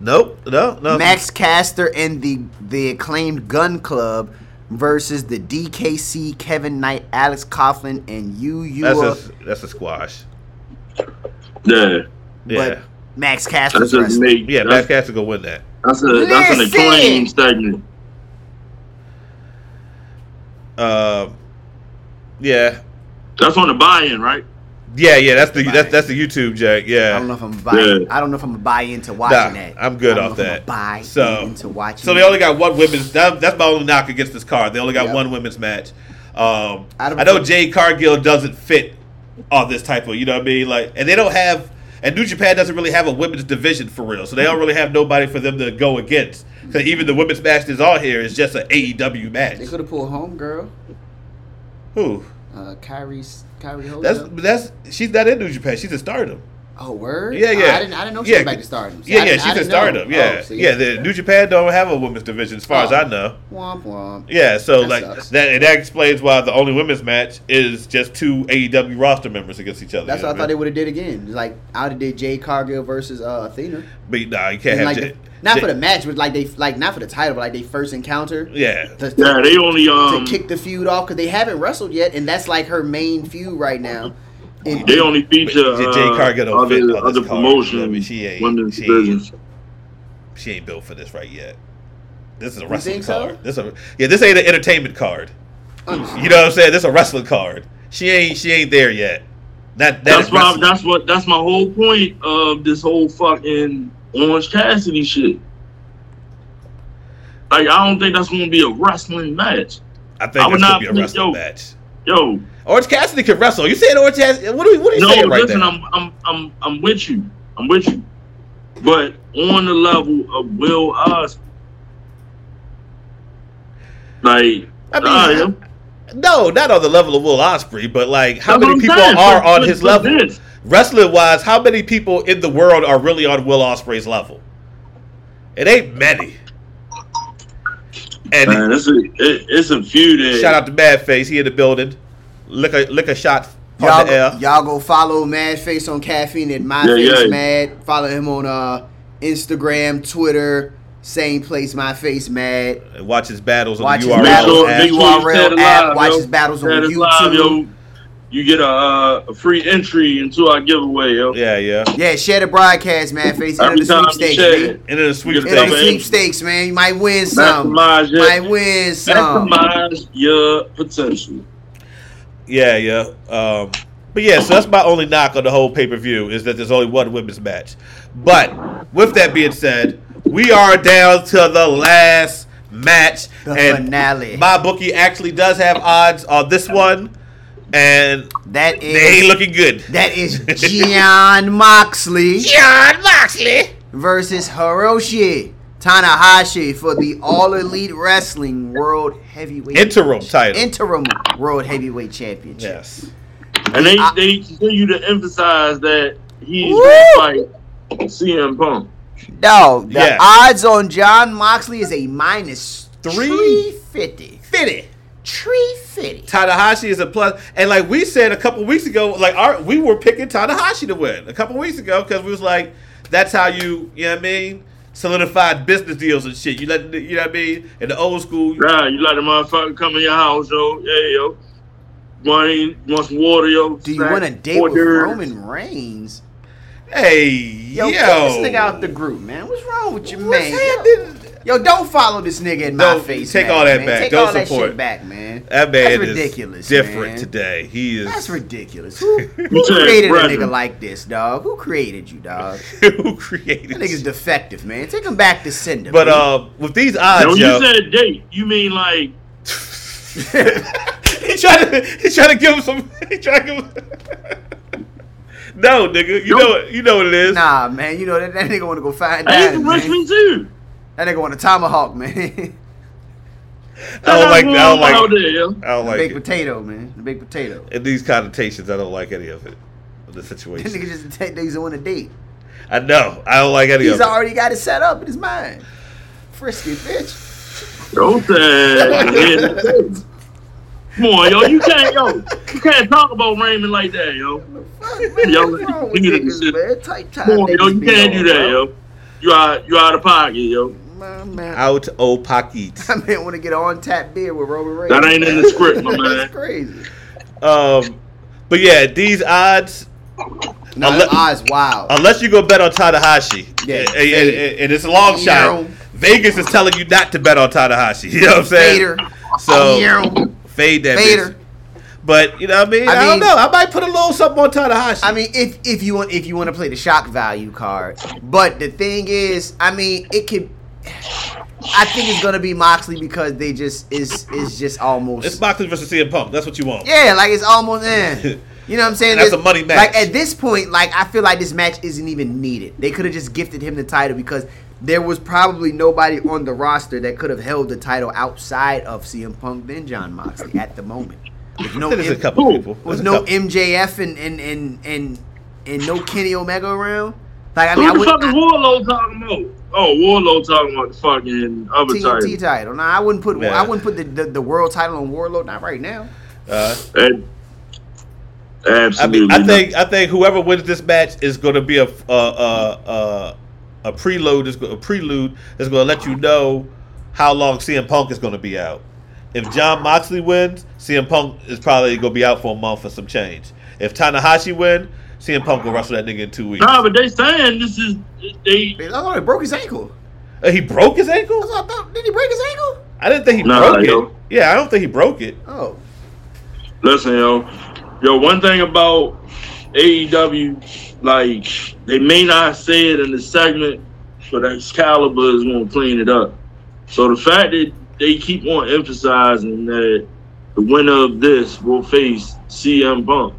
B: Nope, no, no.
C: Max Caster and the the acclaimed Gun Club versus the DKC Kevin Knight, Alex Coughlin, and Yu
B: That's a that's a squash.
D: Yeah.
B: Yeah,
C: But Max Caster's
D: That's a
C: wrestling.
B: yeah. Max
D: that's,
B: Caster gonna win that.
D: that's a that's an
C: Listen!
D: statement. segment.
B: Um, yeah,
D: That's on the buy-in, right?
B: Yeah, yeah. That's the that's that's the YouTube jack. Yeah, I
C: don't know if I'm buying.
D: Yeah.
C: I don't know if I'm gonna buy into watching
B: Nah,
C: that.
B: I'm good
C: I don't
B: off
C: know if
B: that.
C: I'm Buy
B: So-
C: into watching.
B: So they only got one women's. That, that's my only knock against this card. They only got
C: Yep.
B: one women's match. Um,
C: Out of-
B: I know Jade Cargill doesn't fit on this type of. You know what I mean? Like, and they don't have. And New Japan doesn't really have a women's division for real, so they don't really have nobody for them to go against. Because even the women's match that's on here is just an AEW match.
C: They could have pulled home girl.
B: Who?
C: Uh, Kyrie's Kyrie
B: That's
C: Hogan.
B: that's she's not in New Japan. She's in Stardom.
C: Oh word.
B: Yeah,
C: Oh,
B: yeah.
C: I didn't. I didn't know she
B: Yeah,
C: went back to Stardom. See,
B: Yeah, yeah, she's in
C: didn't know.
B: Stardom. Yeah,
C: Oh, see?
B: yeah. The New Japan don't have a women's division as far as
C: Oh.
B: I know.
C: Womp womp.
B: Yeah, so
C: That
B: like
C: sucks.
B: that, and that explains why the only women's match is just two AEW roster members against each other.
C: That's
B: you
C: what I thought they would have did again. Like I would have did Jade Cargill versus uh, Athena.
B: But nah, you can't
C: And
B: have
C: like
B: J-
C: the, not
B: J-
C: for the match, but like they like not for the title, but like they first encounter.
B: Yeah,
C: To, to-
D: Yeah, they only um
C: to kick the feud off because they haven't wrestled yet, and that's like her main feud right now. In-
D: They only feature
B: J- Jade
D: uh,
B: Cargill don't fit
D: other,
B: on this
D: other promotions,
B: I mean, she ain't-
D: women's
B: she ain't-
D: divisions.
B: She ain't built for this right yet. This is a wrestling
C: think so?
B: card. This a yeah. This ain't an entertainment card. You know what I'm saying? This is a wrestling card. She ain't she ain't there yet. That, that
D: That's why. That's what. That's my whole point of this whole fucking Orange Cassidy shit. Like, I don't think that's going to be a wrestling match.
B: I think
D: I would
B: gonna
D: not
B: be a
D: put-
B: wrestling
D: yo.
B: match.
D: Yo,
B: Orange Cassidy can wrestle. You saying Orange Cassidy? What are you, what are you
D: no,
B: saying right
D: listen,
B: now?
D: I'm, I'm, I'm, I'm with you. I'm with you. But on the level of Will Ospreay, like,
B: I mean,
D: nah,
B: no, not on the level of Will Ospreay, but like how
D: That's
B: many people
D: saying,
B: are
D: but-
B: on
D: but-
B: his
D: but
B: level?
D: this-
B: Wrestling wise, how many people in the world are really on Will Ospreay's level? It ain't many. And
D: Man, it's a, it, it's a few that
B: shout out to Mad Face. he in the building. Lick a lick a shot on
C: Y'all,
B: the air.
C: go, y'all go follow Mad Face on caffeine at My
D: Yeah,
C: Face
D: yeah.
C: Mad. Follow him on uh, Instagram, Twitter, same place, My Face Mad.
B: and watch his battles on
C: Watch
B: the URL.
D: Make
C: battles
D: sure,
C: at
D: make sure you
C: URL app,
D: live,
C: watch
D: yo.
C: his battles on YouTube.
D: live, yo. You get a, uh, a free entry into our giveaway, yo.
B: Yeah, yeah.
C: Yeah, share the broadcast, man. Face. Enter
D: Every
C: the sweepstakes, man.
D: it,
B: Into the
C: Enter
B: sweepstakes.
C: the
D: man.
C: sweepstakes, man. You might win some.
D: maximize your,
C: Might win some.
D: maximize your potential.
B: Yeah, yeah. Um, but yeah, so that's my only knock on the whole pay per view is that there's only one women's match. But with that being said, we are down to the last match,
C: The
B: and
C: finale.
B: my bookie actually does have odds on this one, and
C: That
B: they ain't looking good.
C: that is *laughs* Jon Moxley
B: Jon Moxley.
C: versus Hiroshi Tanahashi for the All Elite Wrestling World Heavyweight
B: Interim title.
C: Interim World Heavyweight Championship.
B: yes.
D: And they,
C: I-
D: they continue to emphasize that he's
C: Woo!
D: going to fight CM Punk.
C: No, the
B: Yeah.
C: odds on Jon Moxley is a minus
B: Three.
C: 350.
B: Fitty.
C: 350.
B: Tanahashi is a plus, and like we said a couple weeks ago, like our we were picking Tanahashi to win a couple weeks ago because we was like, that's how you, you know what I mean, solidified business deals and shit. You let the- you know what I mean in the old school.
D: Nah, you let the motherfucker come in your house, yo. Yeah, yo. Want, want some water, yo.
C: Do you want to date with
D: order.
C: Roman Reigns?
B: Hey,
C: Yo,
B: yo,
C: get this nigga out the group, man. What's wrong with you,
B: What's
C: man?
B: Happening?
C: Yo, don't follow this nigga in my
B: Don't-
C: face.
B: take
C: man,
B: all that
C: man.
B: back.
C: Take
B: Don't
C: all that
B: support.
C: shit back, man.
B: That man
C: That's
B: is
C: ridiculous,
B: different
C: man.
B: today. He is
C: That's ridiculous. *laughs* Who, who
D: You
C: created a nigga like this, dog? Who created you, dog? *laughs*
B: who created.
C: That nigga's defective, man. Take him back to sender.
B: but
C: man.
B: uh, with these
D: Now,
B: odds,
D: when
B: yo,
D: you said date, you mean like *laughs*
B: he trying to he trying to give him some. He trying to give him. no, nigga, you
D: Nope.
B: know you know what it is.
C: nah, man. You know that, that nigga want to go find
D: I
C: out.
D: hate
C: Man.
D: Richmond too.
C: That nigga want a tomahawk, man. *laughs*
B: I don't like. I don't like.
D: Out there, yo.
B: I don't
C: the
B: like
C: big
B: it.
C: potato, man. The big potato.
B: In these connotations, I don't like any of it. The situation.
C: That
B: situation.
C: nigga just take niggas on a date.
B: I know. I don't like any
C: He's
B: of it.
C: He's already got it set up in his mind. Frisky bitch.
D: Don't say. *laughs* Come on, yo. You can't, yo. You can't talk about Raymond like that, yo.
C: Fuck, man.
D: Yo,
C: What's wrong niggas, man? Tight time
D: Come on, yo. You can't do that, yo. You out, you out of pocket, yo.
C: Man, man.
B: Out o pocket. *laughs*
C: I man want to get on tap beer with Roman Reigns.
D: That ain't in the script, my *laughs* man.
C: That's crazy.
B: Um, but yeah, these odds.
C: No,
B: Unle-
C: them odds wild.
B: Unless you go bet on Tanahashi,
C: Yeah,
B: and, and-
C: fade.
B: and it's a long shot. Vegas is telling you not to bet on Tanahashi. *laughs* You know what I'm saying?
C: Vader.
B: So
C: Yo.
B: fade that
C: Vader.
B: bitch. But you know what I mean?
C: I
B: I, don't know. I might put a little something on Tanahashi.
C: I mean, if if you want if you want to play the shock value card, but the thing is, I mean, it could. I think it's gonna be Moxley because they just is is just almost
B: it's Moxley versus CM Punk. That's what you want.
C: yeah, like it's almost in. *laughs* You know what I'm saying?
B: That's
C: There's-
B: a money match.
C: Like at this point, like I feel like this match isn't even needed. They could have just gifted him the title because there was probably nobody on the roster that could have held the title outside of CM Punk than Jon Moxley at the moment. With no
B: There's a
C: M-
B: couple
D: Who?
B: people.
C: with
B: There's a
C: no
B: couple.
C: MJF and and and and and no Kenny Omega around. Like I
D: Who
C: mean, I
D: the
C: would
D: fuck is Wardlow talking about? Oh, Wardlow talking about the fucking other
C: TNT
D: title.
C: title. Nah, I wouldn't put
B: Yeah.
C: I wouldn't put the, the the world title on Wardlow. Not right now.
B: Uh,
D: And-
B: I mean, I
D: not.
B: think I think whoever wins this match is going to be a a a, a, a preload. Is a prelude is going to let you know how long CM Punk is going to be out. If Jon Moxley wins, CM Punk is probably going to be out for a month or some change. If Tanahashi win, CM Punk will wrestle that nigga in two weeks.
D: Nah, but they saying this is they.
C: I thought he broke his ankle.
B: Uh, he broke his ankle.
C: That's what I thought. Did he break his ankle?
B: I didn't think he
D: Nah,
B: broke
D: yo.
B: it. Yeah, I don't think he broke it.
C: Oh,
D: Listen, yo, yo. One thing about AEW, like they may not say it in the segment, but Excalibur is gonna clean it up. So the fact that they keep on emphasizing that the winner of this will face CM Punk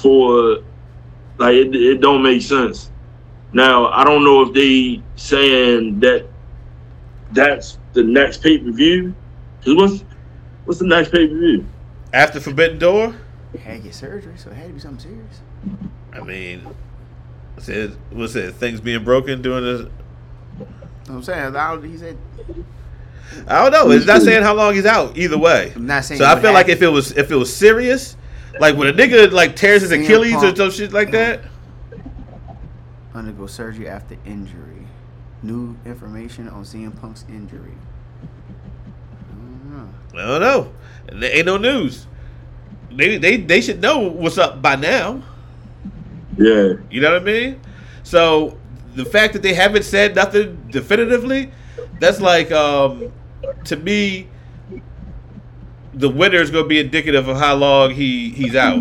D: for like it, it don't make sense. Now I don't know if they saying that that's the next pay per view. Cause what's what's the next pay per view?
B: After Forbidden Door,
C: he had to get surgery, so it had to be something serious.
B: I mean, said what's it? Things being broken during this.
C: You know what I'm saying? I don't, he said,
B: I don't know. It's not saying how long he's out. Either way.
C: I'm not saying.
B: So I
C: would
B: feel like if it was if it was serious, like when a nigga like tears his
C: CM
B: Achilles or some shit like that.
C: undergo surgery after injury. New information on CM Punk's injury. I don't know.
B: I don't know. There ain't no news. They they they should know what's up by now.
D: Yeah.
B: You know what I mean? So the fact that they haven't said nothing definitively, that's like um to me the winner is gonna be indicative of how long he he's out.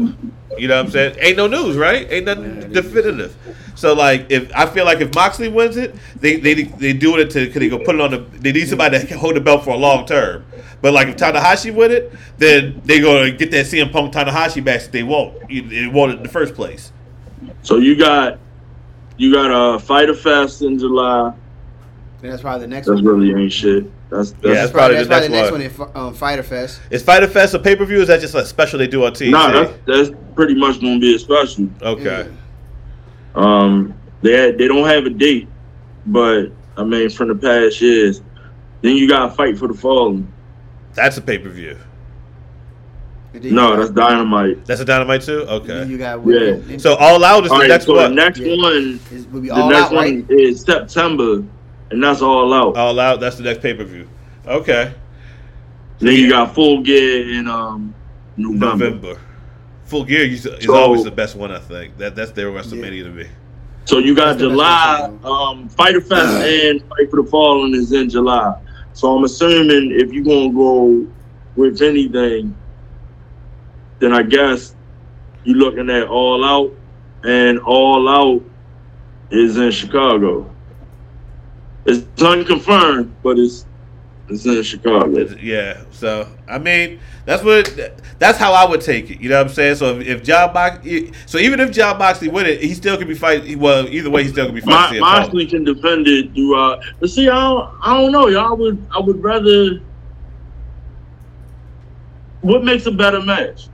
B: You know what I'm saying? Ain't no news, right? Ain't nothing definitive. So like, if I feel like if Moxley wins it, they they they doing it to because they go put it on the. They need somebody to hold the belt for a long term. But like if Tanahashi win it, then they gonna get that CM Punk Tanahashi match that they won't. They won't in the first place.
D: So you got you got a uh, Fyter Fest in July.
C: That's probably the next
D: That's
C: one.
D: really ain't shit. That's
B: Yeah,
D: that's
B: that's probably
C: that's
B: the
C: probably
B: next
C: the
B: one.
C: next one, in Fi- um, Fyter Fest.
B: Is Fyter Fest a pay per view? Is that just a special they do on TNT?
D: nah. That's that's pretty much gonna be a special.
B: okay.
D: Um, they had, they don't have a date, but I mean from the past years. Then you got to fight for the fallen.
B: That's a pay per view.
C: And then you
D: No, that's dynamite.
B: That's a dynamite too. Okay.
C: You got
D: Yeah.
B: So all out is
D: All
B: the
D: right,
B: next
D: so
B: one.
D: the next
C: Yeah.
D: one,
C: is, will be
D: the next
C: out,
D: one
C: right?
D: is September, and that's all out.
B: All out. That's the next pay per view. Okay.
D: then you got Full Gear in um November.
B: November. Full Gear is, is
D: So-
B: always the best one. I think that that's their WrestleMania to me.
D: So you got
C: That's
D: July,
C: one.
D: um, Fyter Fest *clears throat* and Fight for the Fallen is in July. So I'm assuming if you're gonna go with anything, then I guess you're looking at All Out, and All Out is in Chicago. It's unconfirmed, but it's it's in Chicago.
B: Yeah. So I mean, that's what that's how I would take it. You know what I'm saying? So if, if John Box, so even if Jon Moxley win it, he still could be fighting. Well, either way, he still could be
D: My,
B: fighting. CM
D: Moxley can defend it throughout. But see, I don't, I don't know. Y'all would I would rather. What makes a better match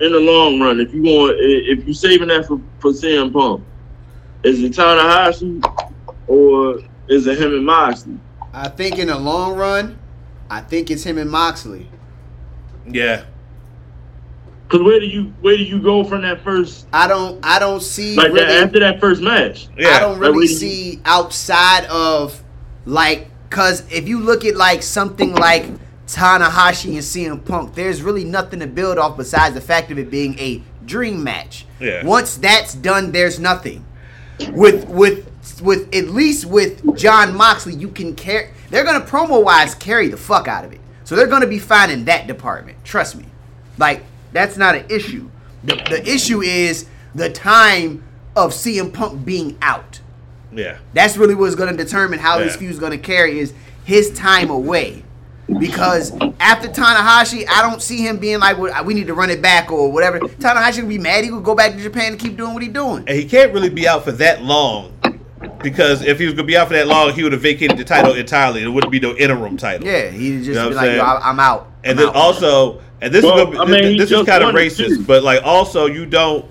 D: in the long run? If you want, if you're saving that for for CM Punk, is it Tanahashi or is it him and Moxley?
C: I think in the long run, I think it's him and Moxley.
B: Yeah.
D: Because where do you where do you go from that first
C: I don't I don't see
D: like
C: really,
D: that after that first match?
B: Yeah.
C: I don't really
D: where do you-
C: see outside of like cause if you look at like something like Tanahashi and CM Punk, there's really nothing to build off besides the fact of it being a dream match.
B: Yeah.
C: Once that's done, there's nothing. With with with at least with Jon Moxley, you can carry. They're gonna promo wise carry the fuck out of it. So they're gonna be fine in that department. Trust me. Like that's not an issue. The the issue is the time of CM Punk being out.
B: Yeah.
C: That's really what's going to determine how this
B: Yeah.
C: feud is going to carry is his time away. Because after Tanahashi, I don't see him being like, well, "We need to run it back" or whatever. Tanahashi will be mad. He will go back to Japan and keep doing what he's doing.
B: And he can't really be out for that long. Because if he was gonna be out for that long, he would have vacated the title entirely. There wouldn't be no interim title.
C: Yeah, he'd just
B: You know
C: be like, Yo. I- "I'm out."
B: And
C: I'm
B: then
C: out.
B: also, and this
D: Well,
B: is gonna be,
D: I mean, he
B: this is kind of racist,
D: too.
B: but like also you don't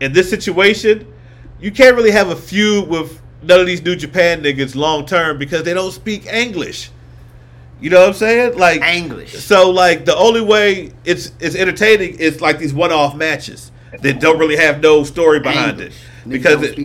B: in this situation, you can't really have a feud with none of these New Japan niggas long term because they don't speak English. You know what I'm saying? Like
C: English.
B: So like the only way it's it's entertaining is like these one off matches that don't really have no story behind
C: English.
B: it. Because it,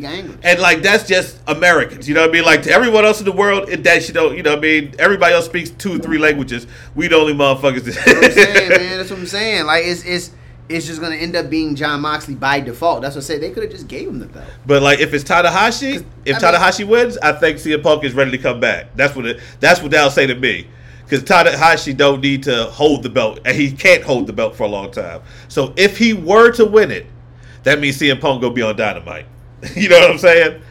B: and like that's just Americans, you know what I mean? Like to everyone else in the world, it, that you don't, you know what I mean? Everybody else speaks two or three languages. We the only motherfuckers.
C: That's what I'm saying, *laughs* man. That's what I'm saying. Like it's it's it's just gonna end up being Jon Moxley by default. That's what I said. They could have just gave him the belt.
B: But like, if it's Tanahashi, if
C: I mean-
B: Tanahashi wins, I think CM Punk is ready to come back. That's what it. That's what they'll say to me. Because Tanahashi don't need to hold the belt, and he can't hold the belt for a long time. So if he were to win it, that means CM Punk gonna be on Dynamite. *laughs* you know what I'm saying?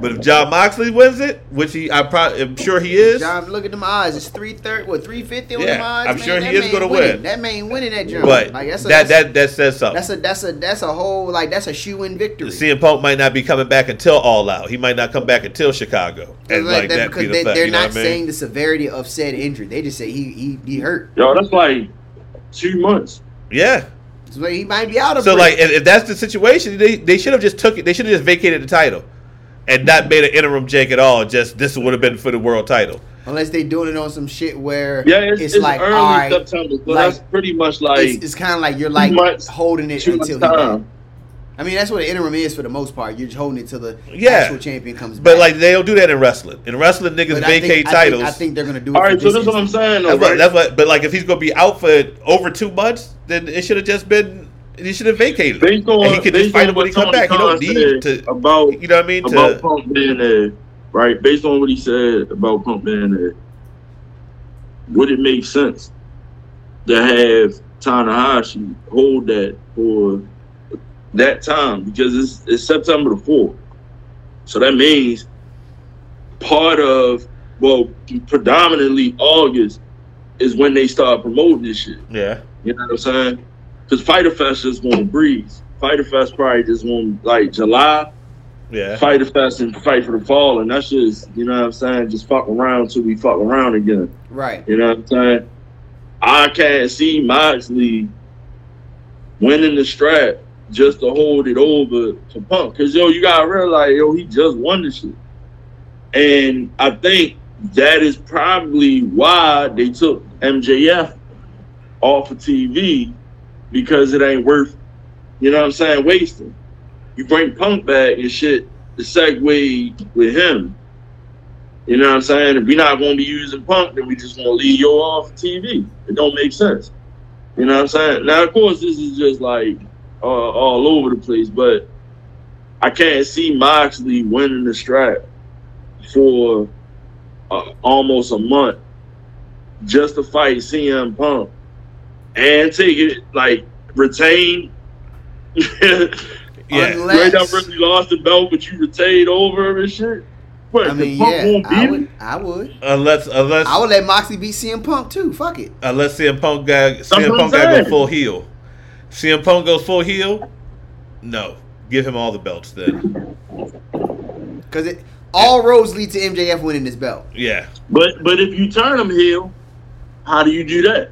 B: But if Jon Moxley wins it, which he, I probably am sure he is.
C: John, look at them eyes. It's three thirty, what three fifty on
B: Yeah,
C: them odds.
B: I'm
C: man.
B: sure he
C: That
B: is
C: man
B: gonna
C: winning.
B: win.
C: That man winning that joint.
B: but
C: like, that's a,
B: that
C: that's,
B: that that says something.
C: that's a that's a that's a whole like that's a shoe in victory.
B: CM Punk might not be coming back until All Out. He might not come back until Chicago, and
C: like,
B: like
C: that
B: that
C: because
B: be the
C: they, they're
B: you know
C: not
B: I mean?
C: saying the severity of said injury. They just say he he, he hurt.
D: Yo, that's like two months.
B: Yeah.
C: So he might be out of
B: So
C: break.
B: like, if, if that's the situation, they, they should have just took it. They should have just vacated the title, and not made an interim Jake at all. Just this would have been for the world title.
C: unless they doing it on some shit where
D: Yeah, it's,
C: it's,
D: it's,
C: like
D: early
C: all right,
D: September, so
C: like,
D: that's pretty much like
C: it's, it's kind of like you're like
D: months-
C: holding it
D: two months
C: until he back.
D: time.
C: I mean, that's what an interim is for the most part. You're just holding it till the
B: Yeah.
C: actual champion comes
B: But
C: back.
B: like they don't do that in wrestling. In wrestling, niggas
C: But I think-
B: vacate
C: I think-
B: titles.
C: I think they're gonna do it.
D: All
C: for
D: so
C: this
D: that's what I'm saying. Though,
B: that's what, that's what. But like, if he's gonna be out for over two months, then it should have just been. He should have vacated. it.
D: Based on,
B: and he can just
D: based
B: fight him when he
D: what
B: come back. He
D: Tony
B: don't need
D: said
B: to.
D: about
B: You know what I mean?
D: about
B: To
D: Punk being there, right? Based on what he said about Punk being there, would it make sense to have Tanahashi hold that for that time because it's, it's September the fourth, so that means part of well, predominantly August is when they start promoting this shit.
B: yeah,
D: You know what I'm saying? Because Fyter Fest just won't breeze. Fyter Fest probably just won't like July.
B: yeah.
D: Fyter Fest and Fight for the Fall, and that's just you know what I'm saying. Just fuck around till we fuck around again.
C: Right.
D: You know what I'm saying? I can't see Moxley winning the strap just to hold it over to Punk. Cause yo, you gotta realize, yo, he just won the shit. And I think that is probably why they took MJF off of TV because it ain't worth, you know what I'm saying, wasting. You bring Punk back and shit, the segue with him. You know what I'm saying? If we're not gonna be using Punk, then we just gonna leave yo off TV. It don't make sense. You know what I'm saying? Now, of course, this is just like uh, all over the place, but I can't see Moxley winning the strap for uh, almost a month just to fight CM Punk and take it like retain. *laughs*
B: Yeah.
D: you ain't
C: Unless-
D: never really lost the belt, but you retained over and shit. What,
C: I mean,
D: Punk
C: yeah,
D: won't beat
C: I
D: him?
C: would, I would,
B: Unless unless
C: I would let Moxley beat CM Punk too. Fuck it.
B: unless CM Punk got CM Punk
D: I'm
B: got go full heel. CM Punk goes full heel. No, give him all the belts then.
C: Because it all roads lead to MJF winning this belt.
B: Yeah,
D: But but if you turn him heel, how do you do that?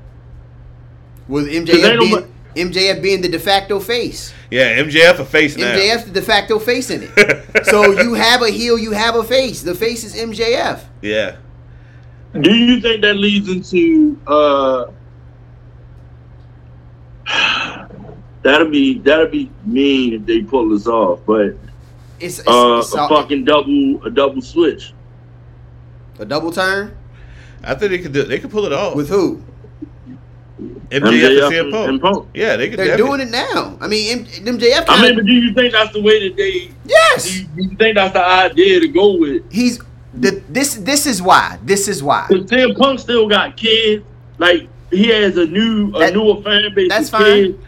C: With MJF being,
D: nobody-
C: MJF being the de facto face.
B: yeah. MJF a face now.
C: MJF's the de facto face in it. *laughs* so you have a heel, you have a face. The face is MJF.
B: yeah.
D: Do you think that leads into uh that'll be that'll be mean if they pull this off, but
C: It's, it's,
D: uh,
C: it's
D: a
C: all-
D: fucking double a double switch.
C: a double turn
B: I think they could do. They could pull it off.
C: with who?
B: MJF,
D: MJF
B: and CM
D: and-
B: Punk.
D: and Punk.
B: Yeah, they could.
C: They're doing it now. I mean, M- MJF.
D: I
C: Kinda,
D: mean, but do you think that's the way that they do
C: yes,
D: you, do you think that's the idea to go with?
C: he's the this. This is why. This is why.
D: Because CM Punk still got kids. Like he has a new a
C: That-
D: newer fan base.
C: that's fine.
D: Kids,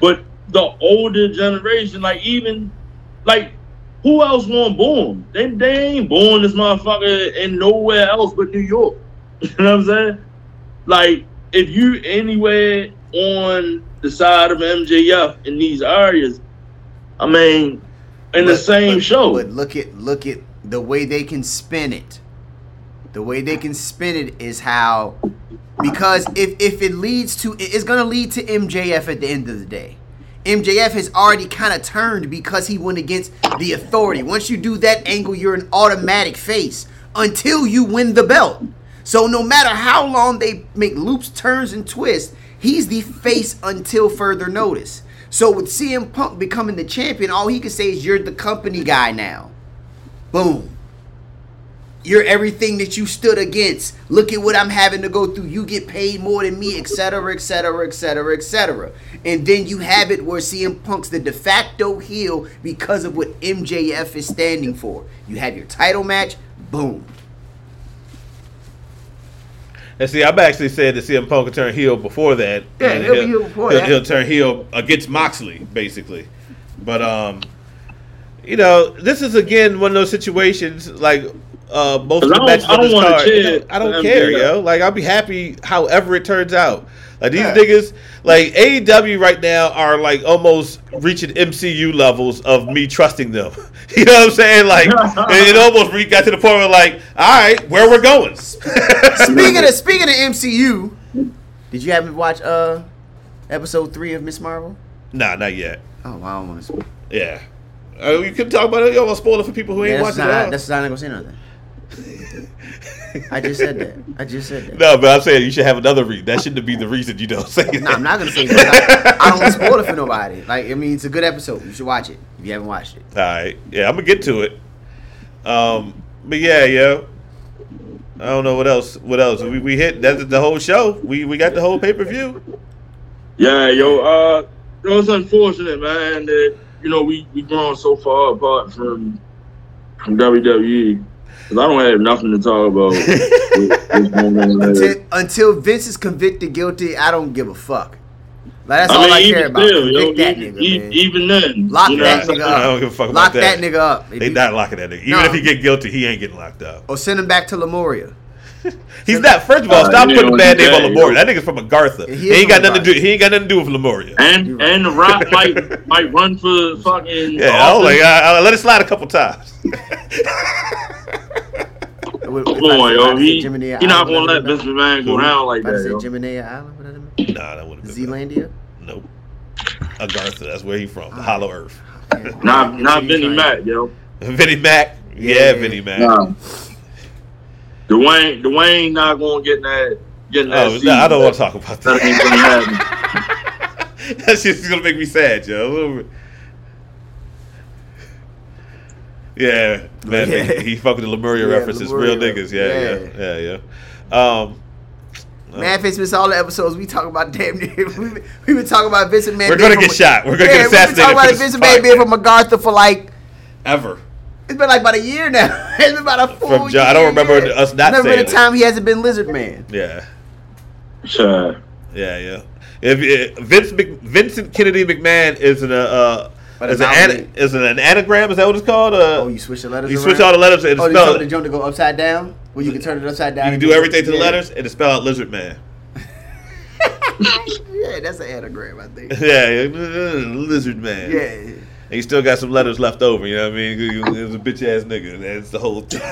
D: but the older generation, like even like who else won't born? They they ain't born this motherfucker in nowhere else but New York. *laughs* you know what I'm saying? Like if you anywhere on the side of MJF in these areas, I mean, in the same
C: but-
D: show.
C: But look at look at the way they can spin it. The way they can spin it is how because if if it leads to it's gonna lead to MJF at the end of the day. MJF has already kind of turned because he went against the authority. Once you do that angle, you're an automatic face until you win the belt. So no matter how long they make loops, turns, and twists, he's the face until further notice. So with CM Punk becoming the champion, all he can say is you're the company guy now. Boom. You're everything that you stood against. Look at what I'm having to go through. You get paid more than me, etc., etc., etc., etc. And then you have it where CM Punk's the de facto heel because of what MJF is standing for. You have your title match, boom.
B: And see, I've actually said that CM Punk could turn heel before that.
C: Yeah,
B: And
C: he'll be heel before
B: he'll,
C: that.
B: he'll turn heel against Moxley, basically. But um, you know, this is again one of those situations like uh most of
D: Cause
B: the
D: I don't-
B: matches
D: I
B: on
D: don't
B: this
D: wanna
B: card.
D: cheer
B: I don't care,
D: MJF.
B: yo. Like I'll be happy however it turns out. Like these
C: Yeah.
B: niggas, like AEW right now are like almost reaching MCU levels of me trusting them. *laughs* You know what I'm saying? Like *laughs* it, it almost re- got to the point where like, all right, where we're going. *laughs*
C: Speaking of speaking of MCU, did you happen to watch uh episode three of Miss Marvel?
B: nah, not yet.
C: Oh, I don't want to.
B: Yeah. Uh, you can talk about it. You don't want to spoil it for people who ain't
C: Yeah, that's
B: watching
C: not.
B: it.
C: That's not gonna say nothing. I just said that. I just said that.
B: No, but I'm saying you should have another reason. That shouldn't be the reason you don't say it.
C: No, I'm not gonna say it. 'cause I, I don't want spoil it for nobody. Like, I mean, it's a good episode. You should watch it if you haven't watched it.
B: All right. Yeah, I'm gonna get to it. Um, but yeah, yo. I don't know what else. What else? We, we hit that's the whole show. We we got the whole pay per view.
D: Yeah, yo, uh, it was unfortunate, man, that you know we we grown so far apart from from WWE. Cause I don't have nothing to talk about. *laughs* with this.
C: Until, until Vince is convicted guilty, I don't give a fuck. Like that's all
D: I
C: I,
D: mean,
C: care
D: even
C: about.
D: still, yo,
C: that
D: even,
C: nigga,
D: e-
C: man.
D: even then,
C: Lock
D: you know
C: that nigga
D: saying?
B: I don't
C: up.
B: give a fuck
C: Lock
B: about that.
C: that nigga up. If
B: They
C: you-
B: not locking that nigga. Even
C: No.
B: if he get guilty, he ain't getting locked up.
C: or send him back to Lemuria. *laughs*
B: He's not. First of all,
D: Uh,
B: stop putting a bad name on
D: that,
B: Lemuria. That nigga's from Agartha.
C: He
B: He, ain't got
C: from
B: nothing to do. He ain't got nothing to do with Lemuria.
D: And
C: right.
D: and the Rock *laughs* might might run for fucking.
B: Yeah, I was like, I, I let it slide a couple times.
C: Come
D: Come on, yo, he, he not gonna let Vince McMahon go
B: Who?
D: down like
C: About to
D: that.
C: say
D: Yo.
C: Jiminy Island, whatever that mean?
B: nah, that wouldn't have been.
C: Zealandia.
B: Nope. Agartha. That's where he from.
C: Ah.
B: The Hollow Earth. *laughs*
D: Not not Vinny Mac, yo.
B: Vinny Mac. Yeah,
C: Yeah.
B: Vinny Mac.
D: Nah. Dwayne Dwayne not gonna get that getting that.
B: Oh, no, I don't want to talk about
D: That ain't gonna happen. *laughs*
B: That's just gonna make me sad, yo. A little bit. Yeah, man,
C: Yeah.
B: He, he fucking the Lemuria
C: Yeah,
B: references,
C: Lemuria.
B: real niggas. Yeah, yeah, yeah, yeah. Um,
C: Man, Vince missed all the episodes. We talk about damn near. *laughs* We been, we been talking about Vince McMahon.
B: We're gonna get
C: a-
B: shot. We're gonna
C: yeah,
B: get
C: We've been talking about
B: this
C: Vince McMahon being
B: podcast.
C: from MacArthur for like
B: ever.
C: it's been like about a year now. *laughs* it's been about a full
B: From John- I don't remember
C: yeah.
B: us not
C: Never
B: saying
C: been a
B: it.
C: time he hasn't been Lizard Man.
B: Yeah,
D: Sure.
B: yeah, yeah. If, if Vince Mc, Vincent Kennedy McMahon is an uh,
C: But
B: is an,
C: it's
B: is an, an anagram? Is that what it's called? Uh,
C: Oh, you switch the letters.
B: you
C: around?
B: switch all the letters and
C: Oh, you
B: spell
C: told
B: it.
C: the joint to go upside down. Where you can turn it upside down.
B: You can do everything to the letters and it spell out lizard man. *laughs*
C: yeah, that's an anagram, I think. *laughs*
B: yeah, lizard man.
C: Yeah.
B: And you still got some letters left over, you know what I mean? He was a bitch ass nigga. That's the whole thing. *laughs*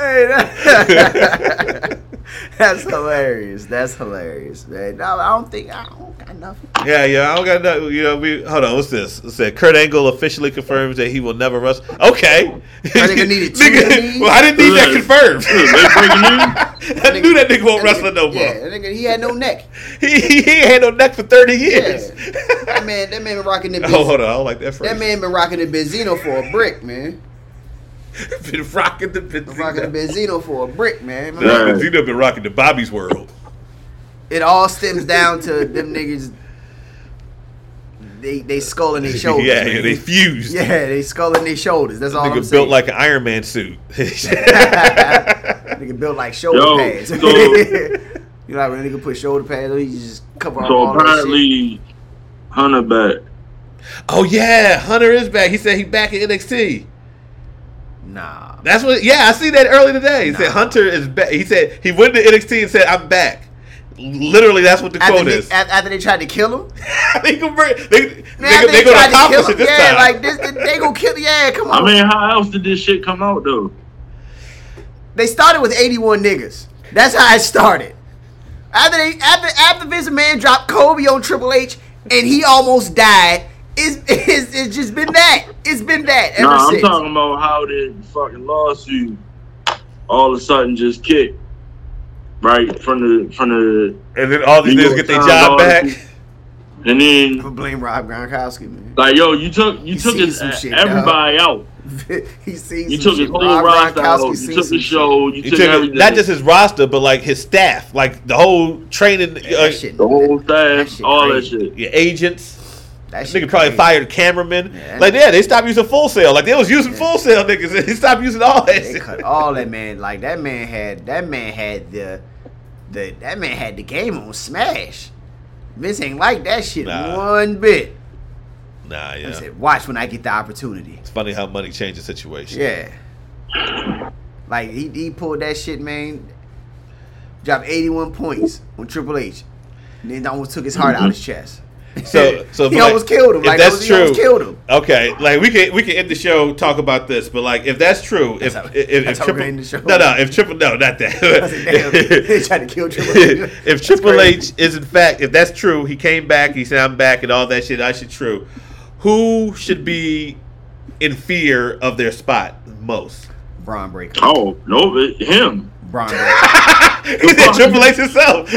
C: Hey, that- *laughs* that's hilarious. That's hilarious, man. No, I don't think I don't got nothing.
B: yeah, yeah, I don't got no, you know, we, hold on, what's this? It said Kurt Angle officially confirms that he will never wrestle. Okay.
C: nigga needed *laughs* two
B: Nigga,
C: knees.
B: well, I didn't need that confirmed.
D: They breaking news? *laughs*
B: I knew that nigga won't wrestle no more.
C: Yeah, nigga, he had no neck.
B: He, he, he had no neck for 30
C: Yeah.
B: years.
C: that man, that man been rocking the.
B: oh, hold on, I don't like that phrase.
C: That man been rocking the Benzino for a brick, man. *laughs*
B: been rocking the
C: Been rocking the Benzino for a brick, man. My
D: Yeah.
C: man,
B: Benzino been rocking the Bobby's World.
C: It all stems down to them niggas. They they skull in their *laughs* shoulders.
B: yeah, yeah, they fused.
C: Yeah, they skull in their shoulders. That's all I'm
B: Nigga
C: saying.
B: built like an Iron Man suit. *laughs*
C: nigga built like shoulder
D: Yo,
C: pads.
D: so-
C: you know, like when a nigga put shoulder pads on, he just cover up
D: So
C: all that shit.
D: apparently, Hunter back.
B: oh yeah, Hunter is back. He said he back in NXT.
C: Nah.
B: That's what. Yeah, I see that earlier today. He said Hunter is back. He said he went to NXT and said I'm back. Literally, that's what the
C: After
B: quote
C: they,
B: is.
C: after, after they tried to kill him, *laughs*
B: they gonna bring. They,
C: man,
B: they,
C: after
B: they, gonna
C: tried to kill
B: it this
C: yeah,
B: time.
C: like this, they gonna kill. Yeah, come on.
D: I mean, how else did this shit come out though?
C: They started with 81 niggas. That's how it started. After they after after Vince Man dropped Kobe on Triple H and he almost died, it's, it's, it's just been that. It's been that ever
D: Nah, I'm
C: since.
D: talking about how the fucking lawsuit all of a sudden just kicked. Right from the from the
B: and then all these
D: New
B: niggas get their
D: Times
B: job back.
D: article. And
C: I'm
D: then
C: gonna blame Rob Gronkowski, man.
D: like yo, you took you
C: He
D: took his,
C: some shit,
D: everybody out. *laughs*
C: he seen
D: You took
C: shit.
D: his whole
C: Rob
D: roster out. You took the show. You
B: You
D: took
B: took
D: everything.
B: not just his roster, but like his staff, like the whole training, uh,
C: shit,
D: the whole
C: That
D: staff,
C: shit
D: all
C: crazy.
D: that shit.
B: your agents.
C: That shit
B: Nigga probably
C: crazy.
B: fired cameramen.
C: Yeah.
B: Like yeah, they stopped using full sail. Like they was using full sail niggas. *laughs* They stopped using all that
C: They
B: shit.
C: cut all that man. Like that man had that man had the the that man had the game on smash. Vince ain't like that shit
B: Nah.
C: one bit.
B: Nah,
C: He
B: yeah.
C: said, "Watch when I get the opportunity."
B: It's funny how money changes the situation.
C: Yeah. Like he, he pulled that shit, man. Dropped 81 points on Triple H. And then almost took his heart out of his chest.
B: So, so
C: he
B: but, like,
C: almost killed him. Like
B: that's
C: that was,
B: true,
C: he almost killed him.
B: Okay, like we can we can end the show talk about this, but like if that's true, if
C: how-
B: if, if,
C: that's how we're
B: triple
C: the show.
B: no no if triple no not
C: that *laughs* said, damn, they *laughs* tried to kill Triple H.
B: if Triple. H is in fact, if that's true, he came back, he said I'm back, and all that shit. I should true. Who should be in fear of their spot most?
C: Bron Breakker.
D: Oh no, him.
C: Bron *laughs* Breakker.
B: he said Triple H himself.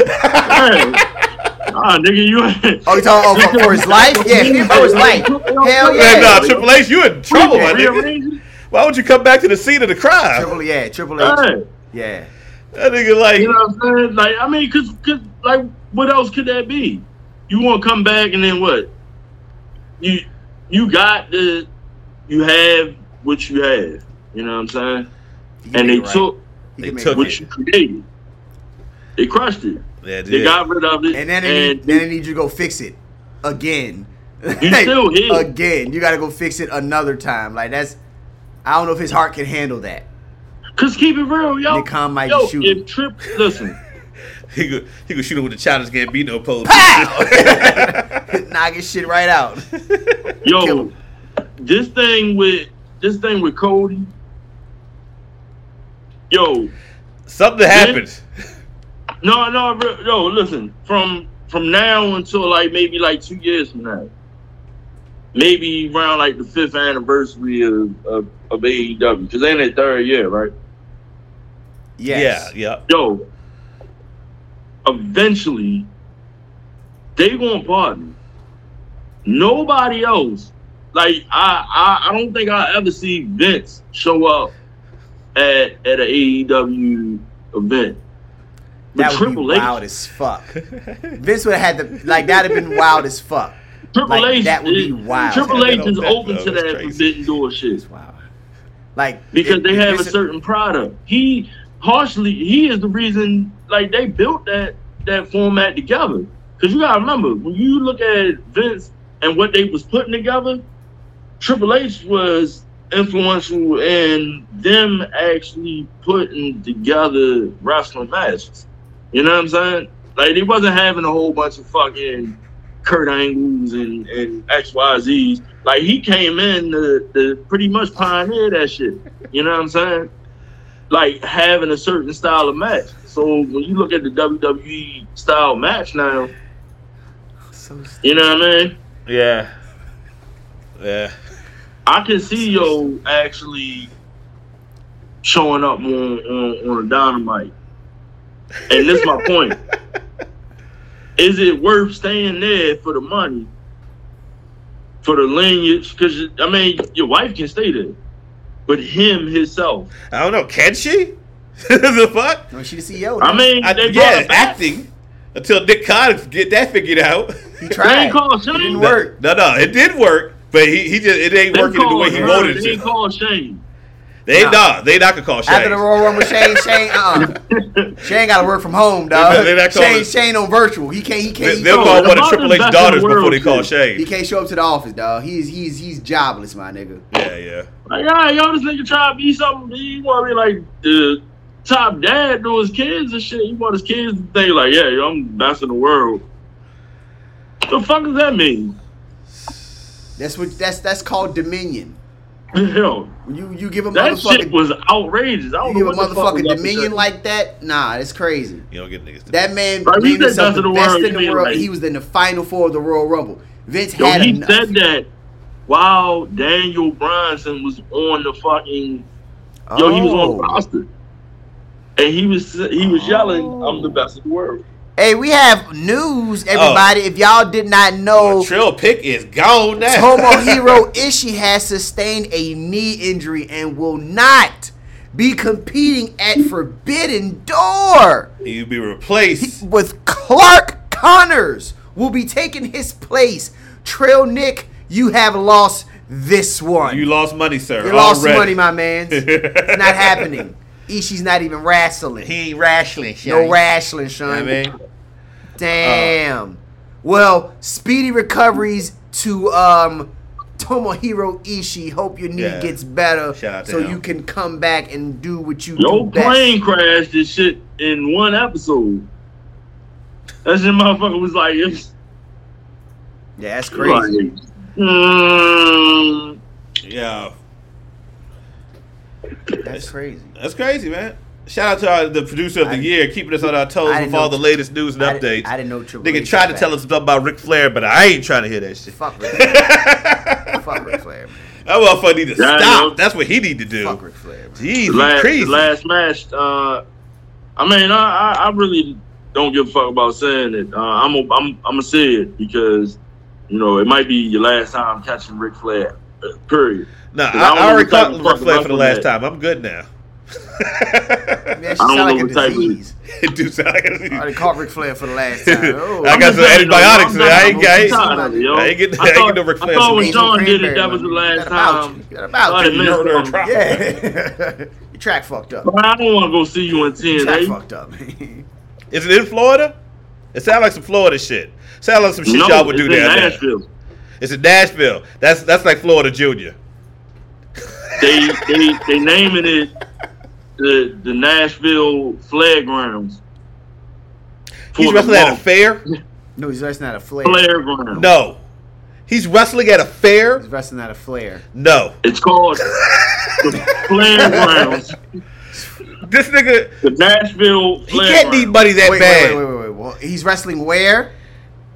D: Hey. nah, nigga, you. *laughs*
C: Oh, you talking oh, for, for his life? Yeah, for his life. *laughs* Hell
B: Man,
C: yeah.
B: nah, Triple H, you in trouble, my nigga. Why would you come back to the scene of the crime?
C: Triple, yeah, Triple
D: it?
C: H.
D: Hey,
C: Yeah.
B: That nigga like
D: you know what I'm saying? Like, I mean, cause, cause, like, what else could that be? You want to come back and then what? You, you got the, you have what you have. You know what I'm saying?
C: He
D: And they
C: right.
D: took
B: they took
D: what
C: right.
D: you created. They crushed it.
B: Yeah,
D: They
B: dude.
D: got rid of it.
C: And then they,
D: and
C: need, then they need you to go fix it again.
D: You *laughs* still hit.
C: again. You got to go fix it another time. Like that's. I don't know if his heart can handle that.
D: Cause keep it real, yo.
C: Nick Khan might
D: yo,
C: shoot
D: if
C: him.
D: Trip, listen, *laughs*
B: he could he could shoot him with the Childish Gambino pose. *laughs*
C: Knock his shit right out.
D: Yo, this thing with this thing with Cody, yo,
B: Something happened.
D: No, no, re- yo, listen, from from now until like maybe like two years from now, maybe around like the fifth anniversary of of, of AEW, because they in their third year, right?
C: Yes.
B: Yeah, yeah.
D: yo, eventually they gonna pardon. Nobody else. Like I, I, I don't think I ever see Vince show up at at an AEW event. But
C: That would
D: Triple
C: be
D: H,
C: wild as fuck. Vince would have had to like that'd have been wild as fuck.
D: Triple
C: like,
D: H,
C: that would be
D: is-
C: wild.
D: Triple H is
B: that-
D: open
B: that
D: to
B: was
D: that
B: crazy.
D: forbidden door shit
C: It's wild. Like
D: because
C: if-
D: they
C: if
D: have a certain product. He partially he is the reason like they built that that format together. Because you gotta remember when you look at Vince and what they was putting together, Triple H was influential in them actually putting together wrestling matches. You know what I'm saying? Like he wasn't having a whole bunch of fucking Kurt Angles and, and XYZs. Like he came in to, to pretty much pioneer that shit. You know what I'm saying? Like having a certain style of match. So when you look at the WWE style match now,
C: So
D: you know what I mean?
B: Yeah. Yeah.
D: I can see yo actually showing up on on, on a dynamite. And this is my point. Is it worth staying there for the money? For the lineage? Because I mean, your wife can stay there, but him himself.
B: I don't know. Can she? *laughs* the fuck?
C: No, she the CEO.
D: I mean,
B: I,
D: they brought
B: yeah,
D: back.
B: acting until Nick Khan get that figured out.
C: he
D: They
C: tried.
D: ain't called
C: It didn't work.
B: No, no, it did work, but he, he just it ain't
D: They
B: working the way he
D: her,
B: wanted
D: They
B: it
D: ain't
B: to.
D: called Shane.
B: They
C: Nah.
B: nah, they not gonna call Shane.
C: After the Royal Rumble, Shane, Shane, uh, *laughs* Shane got to work from home, dog.
B: They- they not calling-
C: Shane, Shane on virtual. He can't. He can't.
B: They,
C: He,
B: they'll
D: No,
B: call
D: the
B: one of Triple H's daughters
D: the
B: before they call
D: Shane.
C: he can't show up to the office, dog. He's he's he's jobless, my nigga.
B: Yeah, yeah.
D: Like, yeah, yo, this nigga try to be something. He want to be like the top dad to his kids and shit. He want his kids to think like, yeah, yo, I'm the best in the world. The fuck does that mean?
C: That's what that's that's called dominion. *laughs*
D: Yo,
C: you you give a
D: that shit was outrageous. I
C: you
D: don't
C: give
D: know
C: a
D: what the fuck was
C: motherfucker dominion
D: that.
C: like that, nah, that's crazy.
B: You don't get niggas. To
C: That man
D: Right,
C: named himself the
D: the
C: best
D: world,
C: in the world.
D: like-
C: he was in the final four of the Royal Rumble. Vince
D: Yo,
C: had
D: he
C: enough.
D: said that while Daniel Bryanson was on the fucking yo, he was on
C: Oh.
D: the roster, and he was he was yelling, "I'm the oh. best in the world."
C: Hey, we have news, oh. everybody. If y'all did not know,
B: Trill pick is gone now.
C: Tomohiro *laughs* Ishii has sustained a knee injury and will not be competing at Forbidden Door
B: He'll be replaced.
C: with Clark Connors will be taking his place. Trail Nick, you have lost this one.
B: You lost money, sir.
C: You lost money, my man. It's not *laughs* happening. Ishii's not even wrestling.
B: He ain't wrestling,
C: no wrestling, Sean.
B: I mean,
C: Damn. well, speedy recoveries to um Tomohiro Ishii. Hope your knee
B: Yeah.
C: gets better
B: Shout out to
C: so
B: him.
C: you can come back and do what you
D: Your
C: do best.
D: plane crashed this shit in one episode. That shit motherfucker was like, it's *laughs*
C: Yeah, that's crazy.
D: like, mm,
B: yeah,
C: That's crazy.
B: that's crazy, man. Shout out to our, the producer of the
C: I-
B: year, keeping us on our toes with
C: didn't
B: all the latest news and
C: I
B: updates.
C: didn't- I didn't know Triple
B: Nigga
C: H
B: tried to
C: was
B: tell us something about Ric Flair, but I ain't trying to hear that shit.
C: Fuck Ric Flair. *laughs* Fuck Ric Flair, man.
B: That motherfucker need to
D: Yeah,
B: stop. That's what he need to do.
C: Fuck Ric Flair, man.
B: Jeez,
D: the last,
B: crazy.
D: last match. Uh, I mean, I, I, I really don't give a fuck about saying it. Uh, I'm, a, I'm, I'm gonna say it because, you know, it might be your last time catching Ric Flair. Period.
B: nah, I,
D: I
B: I already caught
D: of
B: Ric Flair for the last
D: wrestling
B: time. I'm good now.
C: That shit
D: I don't
C: sound like
D: know
C: a
D: what type of-
C: disease. *laughs*
B: it do sound like
C: I
B: a
C: already caught Ric Flair for the last *laughs* time. Oh,
B: I got some
D: just saying, though,
B: antibiotics
D: I'm.
B: I ain't,
D: not-
B: I ain't,
D: I'm tired of it, yo.
B: I ain't getting, I
D: I
B: ain't
D: thought-
B: getting no Ric
D: I
B: Flair.
D: thought when
B: support.
D: Sean did it, that was the
C: man.
D: last
C: Got about
D: time.
C: you. Got about
D: Started
C: you.
B: You know,
D: messing
B: no
D: with
B: trouble.
C: Yeah. *laughs* Your track fucked up.
D: But I don't want to go see you in
C: Your
D: 10
C: track
D: days.
C: fucked up, man.
B: Is it in Florida? It sounds like some Florida shit. Sound like some shit
D: No,
B: y'all would do
D: in
B: down there.
D: Nashville.
B: It's in Nashville. That's that's like Florida Junior.
D: They, *laughs* they, they naming it the, the Nashville Flag Grounds.
B: He's wrestling at a fair. *laughs*
C: No, he's wrestling at a flare.
D: Flair Grounds.
B: No, he's wrestling at a fair.
C: He's wrestling at a flare.
B: No,
D: It's called *laughs* the Flair Grounds.
B: this nigga
D: The Nashville
B: he
D: Flair
B: can't need
D: Grounds.
B: money that
C: wait,
B: bad.
C: wait, wait, wait, wait, Well, he's wrestling where?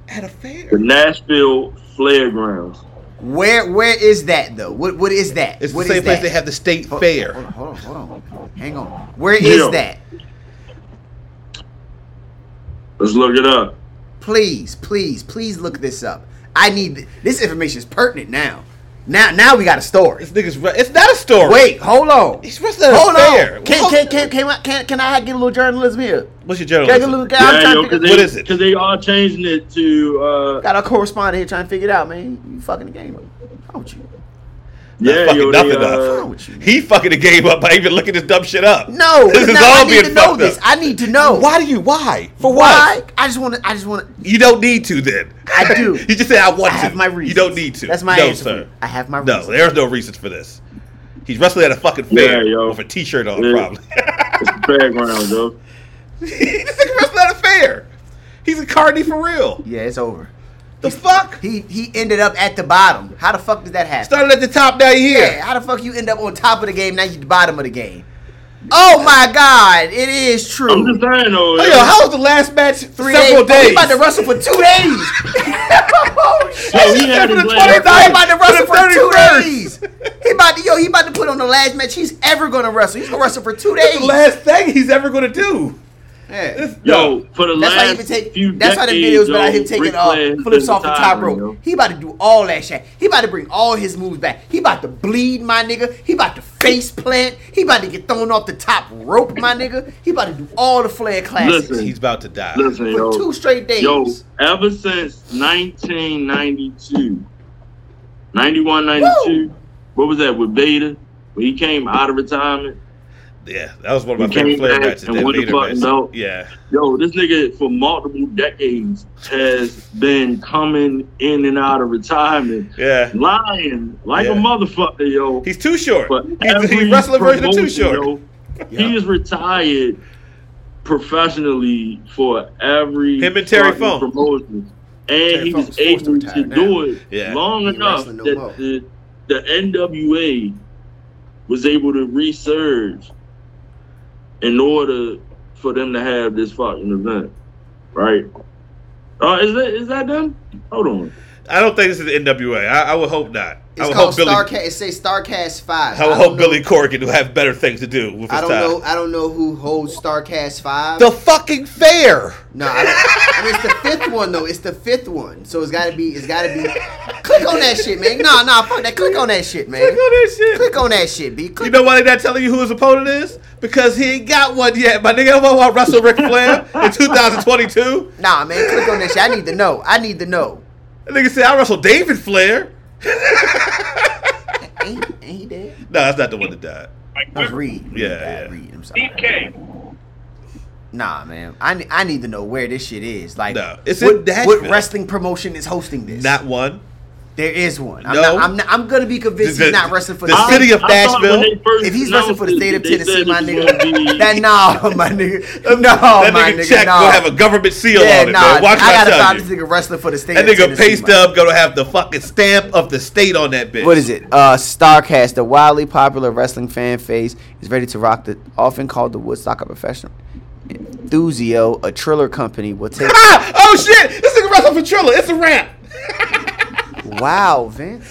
B: At a fair.
D: The Nashville Flair Grounds.
C: Where? Where is that though? What? What is that?
B: It's the same place
C: that?
B: they have the state
C: Hold-
B: fair.
C: Hold on, hold on, hold on. Hang on. Where is
D: Yeah.
C: that?
D: Let's look it up.
C: Please, please, please look this up. I need this information is pertinent now. Now, now we got a story.
B: This nigga's. re- It's not a story.
C: Wait, hold on.
B: he's wrestling at
C: Hold
B: a fair.
C: on. Can,
B: What-
C: can, can, can, I- can, can I get a little journalism here?
B: What's your
C: Can I get a
B: journalism?
C: little, can, I'm
D: Yeah, yo,
C: to figure,
D: they,
B: What is it?
D: Because they are changing it to. Uh,
C: got a correspondent here trying to figure it out, man. You fucking the game up. How would you?
B: Not
D: yeah,
B: fucking
D: yo,
B: nothing
D: they,
B: up.
D: Uh,
C: wrong?
B: He fucking the game up by even looking this dumb shit up.
C: No,
B: this is
C: not,
B: all
C: I need
B: being
C: to know
B: fucked
C: this.
B: up.
C: I need to know.
B: Why do you? Why? For
C: Why?
B: what?
C: I just want to. I just want to.
B: You don't need to then.
C: I do. *laughs*
B: you just said I want
C: I
B: to.
C: have my reasons.
B: You don't need to.
C: That's my
B: no,
C: answer.
B: sir.
C: I have my
B: No,
C: reasons.
B: there's no reasons for this. He's wrestling at a fucking fair
D: Yeah, yo.
B: with a t-shirt on,
D: Yeah.
B: probably.
D: it's the fairgrounds, yo. *laughs*
B: He's wrestling at a fair. He's a carny for real.
C: Yeah, it's over.
B: The fuck?
C: He he ended up at the bottom. How the fuck does that happen?
B: Started at the top, now you here.
C: Yeah, how the fuck you end up on top of the game? Now you're the bottom of the game. Oh my God! It is true.
D: I'm just saying, though.
B: Oh, yo, how was the last match?
C: Three
B: Several
C: days. Oh, he
B: days.
C: about to wrestle for two days. *laughs* oh shit!
D: Yo, he had
B: For the
D: his
B: 20th
C: He about to wrestle
B: For
C: for two days. He about to yo. He about to put on the last match he's ever gonna wrestle. He's gonna wrestle for two
B: That's
C: days.
B: the last thing he's ever going to do.
C: Yeah.
D: Yo, for the
C: That's why he
D: last
C: even take.
D: few
C: That's why the
D: decades,
C: videos about
D: yo,
C: him taking
D: Ric
C: uh, flips off the top rope.
D: yo.
C: He about to do all that shit. He about to bring all his moves back. He about to bleed, my nigga. He about to face plant. He about to get thrown off the top rope, my nigga. He about to do all the Flair classics
D: Listen.
B: He's about to die.
D: Listen,
C: for
D: yo.
C: two straight days.
D: Yo, ever since 1992, 91, 92, what was that with Vader? When he came out of retirement,
B: Yeah, that was one of my
D: He
B: favorite
D: came
B: Flair matches.
D: and
B: That
D: won the
B: Vader
D: fucking
B: match.
D: belt.
B: Yeah.
D: yo, this nigga for multiple decades has been coming in and out of retirement,
B: Yeah.
D: lying like
B: Yeah.
D: a motherfucker, yo.
B: He's too short.
D: But
B: He's
D: every
B: the wrestler version of too short.
D: yo,
C: Yeah.
D: He is retired professionally for every
B: Him and Terry
D: fucking
B: Funk.
D: promotion. And
C: Terry
D: he
C: Funk's
D: was
C: forced to
D: able to do it
B: Yeah.
D: long
C: He
D: enough
C: no
D: that the, the NWA was able to resurge in order for them to have this fucking event. Right? Uh, is that is that them? Hold on.
B: I don't think this is the NWA. I, I would hope not. I
C: It's called
B: hope Billy.
C: Starcast. It says Starcast Five.
B: I would
C: don't
B: hope
C: know-
B: Billy Corgan will have better things to do with his
C: I don't
B: time.
C: know. I don't know who holds Starcast Five.
B: The fucking fair.
C: No, I, don't, I mean it's the fifth one though. It's the fifth one, so it's gotta be. It's gotta be. Click on that shit, man. No, no, fuck that. Click on that shit, man.
B: Click on that shit.
C: Click on that shit, b. Click
B: You know why they're not telling you who his opponent is? Because he ain't got one yet. My nigga, I want Russell Ric Flair in 2022.
C: Nah, man. Click on that shit. I need to know. I need to know.
B: That nigga said I wrestle David Flair. *laughs*
C: Ain't, ain't he dead?
B: No, that's not the one that died.
C: That was Reid. Reid
B: Yeah,
C: died.
B: yeah.
C: Reid. I'm sorry. Nah, man. I, I need to know where this shit is. Like,
B: No, it's
C: what,
B: in Nashville.
C: what wrestling promotion is hosting this?
B: Not one.
C: There is one. I'm,
B: No.
C: not, I'm, not, I'm gonna be convinced
B: The-
C: he's not wrestling for
B: the
C: the,
B: city of Nashville.
C: If he's wrestling for the state of Tennessee, *laughs* *laughs* my nigga,
D: That
C: that nah, my nigga, no,
B: that
C: my
B: nigga
C: nigga,
B: check
C: nah.
B: gonna have a government seal
C: yeah,
B: on it,
C: nah.
B: man. Watch
C: I
B: what I
C: gotta
B: tell
C: find this nigga wrestling for the state.
B: That
C: of
B: nigga
C: Tennessee,
B: pay
C: man.
B: stub gonna have the fucking stamp of the state on that bitch.
C: What is it? Uh, Starcast, the wildly popular wrestling fan face, is ready to rock the often called the Woodstock of professional Enthusiast, a Triller company, will take. *laughs*
B: Oh shit! This nigga wrestle for Triller. It's a rap.
C: Wow, Vince.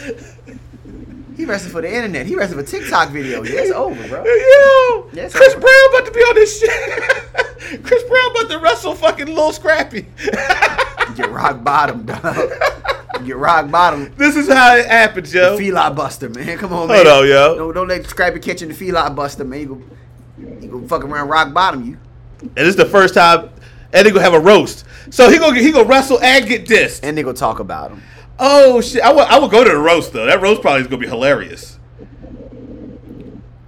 C: He wrestling for the internet. He wrestling for TikTok video. Yeah, it's over, bro.
B: Yo,
C: Yes,
B: Chris
C: I'm-
B: Brown about to be on this shit. *laughs* Chris Brown about to wrestle fucking Lil Scrappy. *laughs*
C: Get rock bottom, dog. Get rock bottom.
B: this is how it happens, yo.
C: Feline buster, man. Come on, man.
B: Hold on, yo.
C: Don't, don't let Scrappy catch in the feline buster, man. You go, you go fuck around rock bottom, you.
B: And this is the first time Eddie gonna have a roast. So he gonna he gonna wrestle and get dissed.
C: And they go talk about him.
B: Oh shit! I would I would go to the roast though. That roast probably is gonna be hilarious.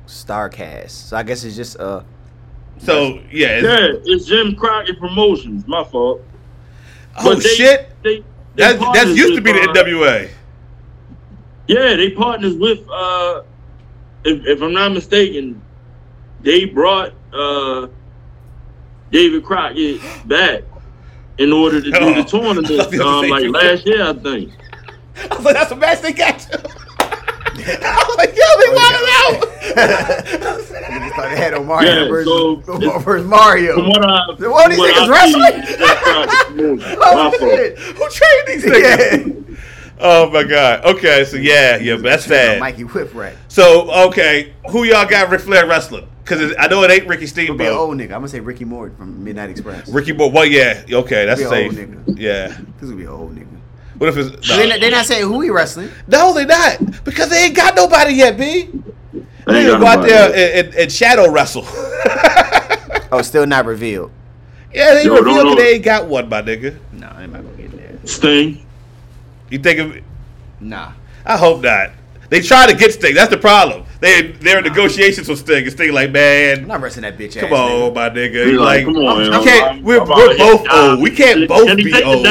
C: Starcast. So I guess it's just uh.
B: So yeah. it's-
D: Yeah, it's Jim Crockett Promotions. My fault.
B: oh
D: But they-
B: shit!
D: They, they
B: That that used to be the
D: with, uh,
B: NWA.
D: Yeah, they partners with. uh if, if I'm not mistaken, they brought uh David Crockett back in order to do *laughs*
B: Oh.
D: the tournament.
B: I thought you were
D: Um, like last year, I think.
B: I was like, that's the best they got to. *laughs* I was like, yo, they wanted out. *laughs* *laughs*
C: Niggas thought they had Mario
D: Yeah,
C: versus,
D: so-
C: versus Mario.
D: From what I,
C: Then what
D: from
C: these
D: what
C: niggas
D: I
C: wrestling?
D: Jim Crockett Promotions. My
C: Oh, shit.
B: Who trained these niggas?
C: Yeah.
B: Oh my god. Okay, so yeah, yeah, that's sad.
C: Mikey Whipwreck.
B: So okay, who y'all got Ric Flair wrestling? Because I know it ain't Ricky
C: He'll be
B: Steamboat.
C: old nigga. I'm gonna say Ricky Moore from Midnight Express.
B: Ricky Boy. Well, yeah. Okay, that's
C: Be an
B: safe.
C: old nigga.
B: Yeah.
C: This gonna be an old nigga.
B: What if it's
C: They're,
B: no,
C: not, they're not saying who he wrestling.
B: no? They not because they ain't got nobody yet. B.
D: They ain't
B: They
D: got
B: go out there
D: yet.
B: and, and, and shadow wrestle. *laughs*
C: Oh, still not revealed.
B: yeah, they
D: Yo,
B: revealed that
D: know.
B: they ain't got one, my nigga.
C: No, they're not gonna get there.
D: Sting.
B: You think? Of,
C: Nah.
B: I hope not. They try to get Sting. That's the problem. They they're in negotiations with Sting. And Sting like, man,
C: I'm
B: man,
C: not wrestling that bitch
B: come
C: ass.
B: on,
C: nigga.
B: my nigga.
D: He's
B: You
D: like,
B: like,
D: come on,
B: you
D: yo,
B: can't.
D: I'm-
B: we're we're both old. We can't both be
D: take the
B: old.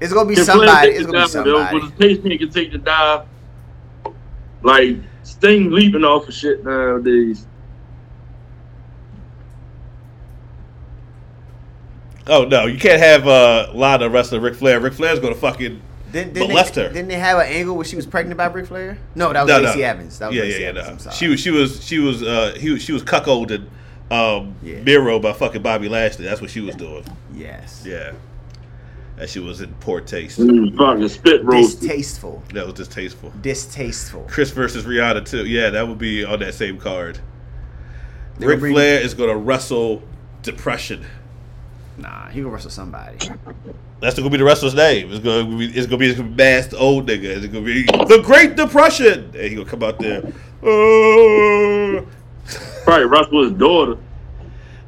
D: Dive?
C: It's gonna be
D: Can
C: somebody. It's gonna be
D: dive, yo?
C: somebody.
D: With his pacemaker can take the dive. Like Sting leaping off of shit nowadays.
B: Oh no, you can't have a uh, Lana wrestling Ric Flair. Ric Flair's gonna fucking
C: Didn't, didn't,
B: molest
C: they,
B: her.
C: didn't they have an angle where she was pregnant by Ric Flair? No, that was
B: no,
C: Lacey
B: no.
C: Evans. That was
B: yeah,
C: Lacey
B: yeah, yeah.
C: Evans.
B: No.
C: I'm sorry.
B: She was, she was, she was, uh, he was, she was cuckolded, um,
C: Yeah.
B: Miro by fucking Bobby Lashley. That's what she was doing.
C: Yes.
B: Yeah, that she was in poor taste.
D: Mm, fucking spit roast.
C: Distasteful.
B: That was distasteful.
C: Distasteful.
B: Chris versus Rihanna too. Yeah, that would be on that same card.
C: They
B: Ric
C: bring-
B: Flair is gonna wrestle depression.
C: Nah, he gonna wrestle somebody.
B: That's gonna be the wrestler's name. It's gonna be it's gonna be this masked old nigga. It's gonna be the Great Depression. And he gonna come out there. "Uh."
D: Probably wrestle his daughter.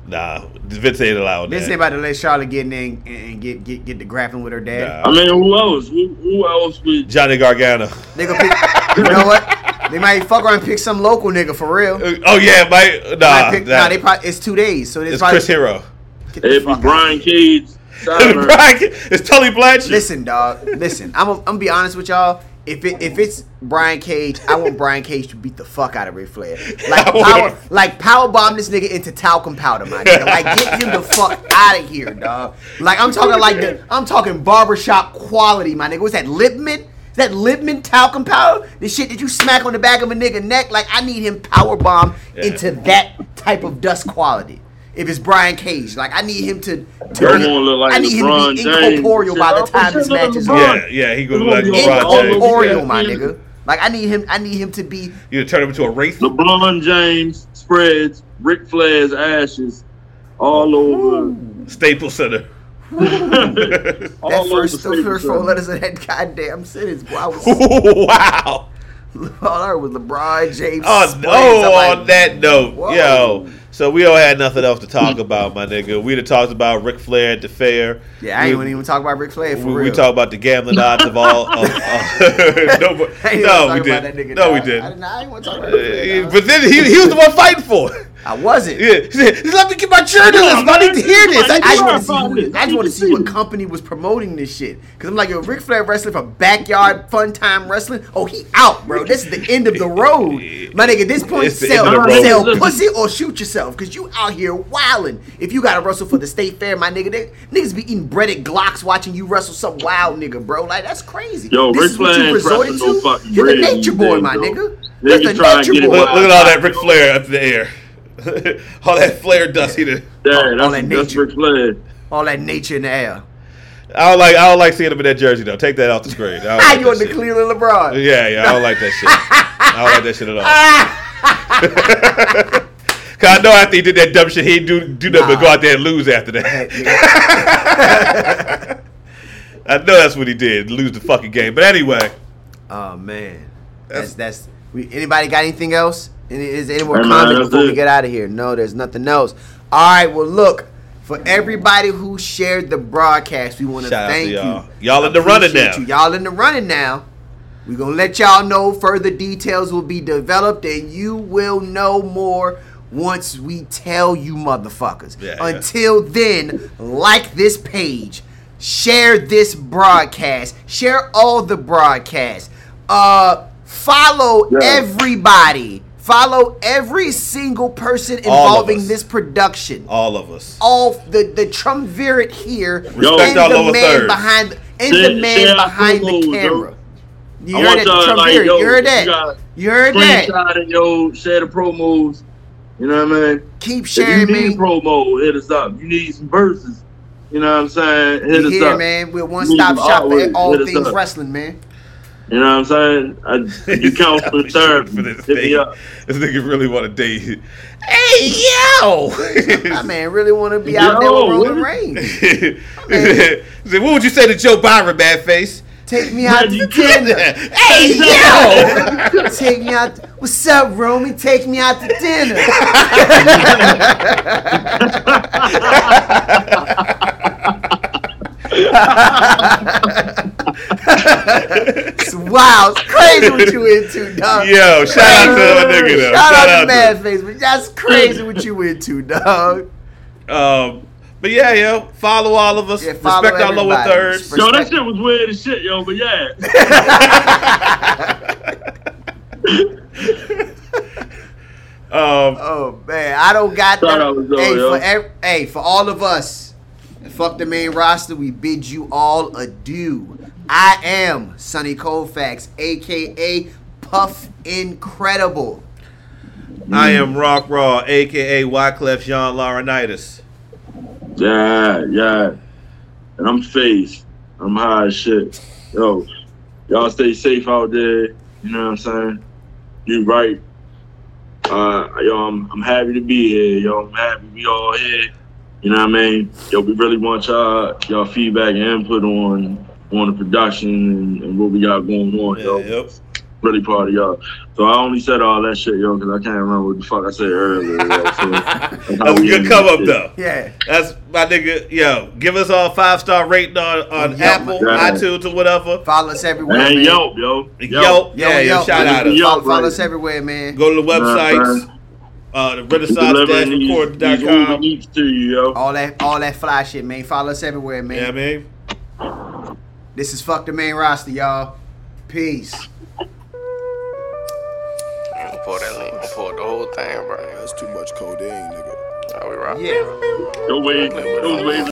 B: Nah, Vince ain't allowed
C: This ain't about to let Charlotte get in there and, and get, get get the grappling with her dad.
B: Nah.
D: I mean, who else? Who, who else would?
B: Johnny Gargano.
C: They gonna pick. you know what? They might fuck around and pick some local nigga for real. Uh,
B: oh yeah, Mike.
C: might
B: Nah,
C: pick,
B: nah,
C: nah, they probably it's two days, so it's
B: it's
C: probably
B: Chris Hero.
C: get the
D: It'd be. Brian Cage. *laughs* Steiner.
B: Brian- it's Tully Blanchard.
C: Listen, dog. Listen, I'm, I'm gonna be honest with y'all. If it if it's Brian Cage, I want Brian Cage to beat the fuck out of Ric Flair. *laughs* Like power, like power bomb this nigga into talcum powder, my nigga. Like get him the fuck out of here, dog. Like I'm talking like the I'm talking barbershop quality, my nigga. What's that Clubman? Is that Clubman talcum powder? The shit that you smack on the back of a nigga neck? Like I need him power bomb
B: Yeah.
C: into that type of dust quality. If it's Brian Cage. Like I need him to. to
D: Don't look like
C: I need
D: LeBron
C: him to be
D: James.
C: incorporeal by the time this match is over.
B: Yeah, yeah, he gonna look like
D: yo,
B: LeBron James.
C: Incorporeal, my nigga. Like I need him. I need him to be.
B: You turn him into a wraith.
D: LeBron James spreads Ric Flair's ashes all over.
B: Staples Center. *laughs*
D: all
C: That
D: over
C: first,
D: the
C: those first four
D: Staples
C: letters of that goddamn sentence. Boy, I was *laughs*
B: wow.
C: all *laughs* I heard was LeBron James.
B: Oh,
C: spreads.
B: oh
C: like,
B: on that note,
C: Whoa.
B: yo. So we all had nothing else to talk about, my nigga. We'd have talked about Ric Flair at the fair.
C: Yeah, I ain't gonna even talk about Ric Flair for
B: we,
C: real.
B: we talk about the gambling odds of all. Of, of, *laughs* *laughs* no, but-
C: I ain't
B: no, we
C: talk about that
B: didn't.
C: nigga,
B: No, we
C: dog. I,
B: didn't.
C: didn't- want to talk about Ric Flair,
B: Uh. But then he, he was the one fighting for it.
C: I wasn't.
B: Yeah, he said, let me get my journalist. I need to hear this. I,
C: I just
B: I,
C: want to see who, I just want to see what company was promoting this shit. Cause I'm like, yo, Ric Flair wrestling for backyard fun time wrestling. Oh, he out, bro. This is the end of the *laughs* road, my nigga. At this point, sell,
B: end of the road.
C: sell pussy or shoot yourself, cause you out here wilding. If you gotta wrestle for the state fair, my nigga, they, niggas be eating breaded Glocks watching you wrestle some wild nigga, bro. Like that's crazy.
D: Yo,
C: this
D: Ric
C: is what you
D: ain't
C: resorted
D: wrestling no
C: to.
D: fucking
C: You're the nature boy, my
D: bro.
C: nigga.
D: Niggas
C: You're the
D: trying
C: nature
D: get
C: boy.
B: look, look at all that Ric Flair up in the air. *laughs* all that Flair dust. He did.
D: Yeah,
C: all
D: that's,
C: that nature.
D: Ric Flair.
C: All that nature in the air.
B: I don't like. I don't like seeing him in that jersey though. Take that off the screen. I like
C: you
B: that
C: on the
B: shit.
C: Cleveland LeBron.
B: Yeah, yeah. I don't like that shit. I don't like that shit at all. *laughs* *laughs* Cause I know after he did that dumb shit, he'd do do nothing but go out there and lose after that. *laughs* I know that's what he did, lose the fucking game. But anyway,
C: Oh man,
B: That's-
C: that's that's. We, anybody got anything else? Any, is there any more
D: Hey,
C: comments
D: that's
C: before we get out of here? No, there's nothing else. All right, well look. For everybody who shared the broadcast, we want to
B: Shout to
C: thank
B: y'all.
C: you.
B: Y'all in the running now.
C: You. Y'all in the running now. We're gonna let y'all know further details will be developed, and you will know more once we tell you motherfuckers.
B: Yeah, yeah.
C: Until then, like this page, share this broadcast, share all the broadcasts. Uh follow
D: Yeah.
C: everybody. Follow every single person involving this production
B: all of us.
C: all the the triumvirate here
D: Yo.
C: and the man
B: thirds.
C: behind and
D: Share-
C: the man behind the
D: promos, yo.
C: camera. You
D: I
C: heard that
D: like, yo,
C: you heard that? You heard that?
D: Screenshot it, yo, share the promos. You know what I mean?
C: Keep
D: If you
C: sharing,
D: need
C: man.
D: promo, hit us up. You need some verses. You know what I'm saying? Hit
C: We
D: us
C: here,
D: up.
C: man. We're one
D: Need
C: stop
D: some
C: shop for
D: artwork,
C: all
D: hit us
C: things wrestling, man.
D: You know what I'm saying? I, you *laughs* counseling therapy.
B: for this
D: Hit me
B: thing.
D: up.
B: This nigga really want to date. you. Hey yo! *laughs*
C: My man really want to be out there
D: Yo,
C: with Roman
D: what-
C: Reigns. *laughs*
B: He what would you say to Joe Byron, bad face?
C: Take me out to
D: you
C: dinner.
B: hey yo!
C: Take me out. What's up, Romy? Take me out to dinner. It's wild. It's crazy what you into, dog.
B: Yo, shout out to my nigga though.
C: Shout,
B: Shout
C: out,
B: out
C: to
B: to
C: Bad Face, but that's crazy what you into, dog.
B: Um, but yeah, yo, follow all of us.
C: Yeah,
B: Respect our lower
C: everybody.
B: thirds.
D: Yo, that shit was weird as shit, yo, but yeah. *laughs* *laughs*
B: Um,
C: Oh man, I don't got that.
D: out
C: Hey,
D: yo.
C: for ev- hey, for all of us, fuck the main roster. We bid you all adieu. I am Sonny Colfax, aka Puff Incredible.
B: I am Rock Raw, aka Wyclef Jean Laurinaitis.
D: Yeah, yeah. And I'm face. I'm high as shit. Yo, y'all stay safe out there. You know what I'm saying? You right. Uh, yo, I'm, I'm happy to be here. Yo, I'm happy we all here. You know what I mean? Yo, we really want y'all y'all feedback and input on on the production and, and what we got going on.
B: Yeah,
D: yo,
B: yep.
D: Really proud of y'all. So I only said all that shit, yo, because I can't remember what the fuck I said earlier. Yo, so *laughs* that's
B: That was a
D: we
B: good come up
D: shit.
B: though.
C: Yeah.
B: That's my nigga. Yo, give us all five star rating on, on
C: Yelp.
B: Apple,
D: Yeah.
B: iTunes, or whatever.
C: Follow us everywhere,
D: And
C: man.
D: Yelp, yo.
B: Yo, yeah, yo,
C: yo,
B: shout out.
D: Yo.
B: us.
C: Follow, follow us everywhere, man.
B: Go to the websites,
D: man.
B: uh, the
D: Delivering these- these Uber
B: renaissance-record.com.
D: Eats to you, yo.
C: All that, all that fly shit, man. Follow us everywhere, man.
B: Yeah, I mean.
C: This is fuck the main roster, y'all. Peace.
A: I'm gonna pour that lean. I'm pour the whole thing, bro.
E: That's too much codeine, nigga.
A: How we rock?
C: Yeah.
D: Go wait. Go wait.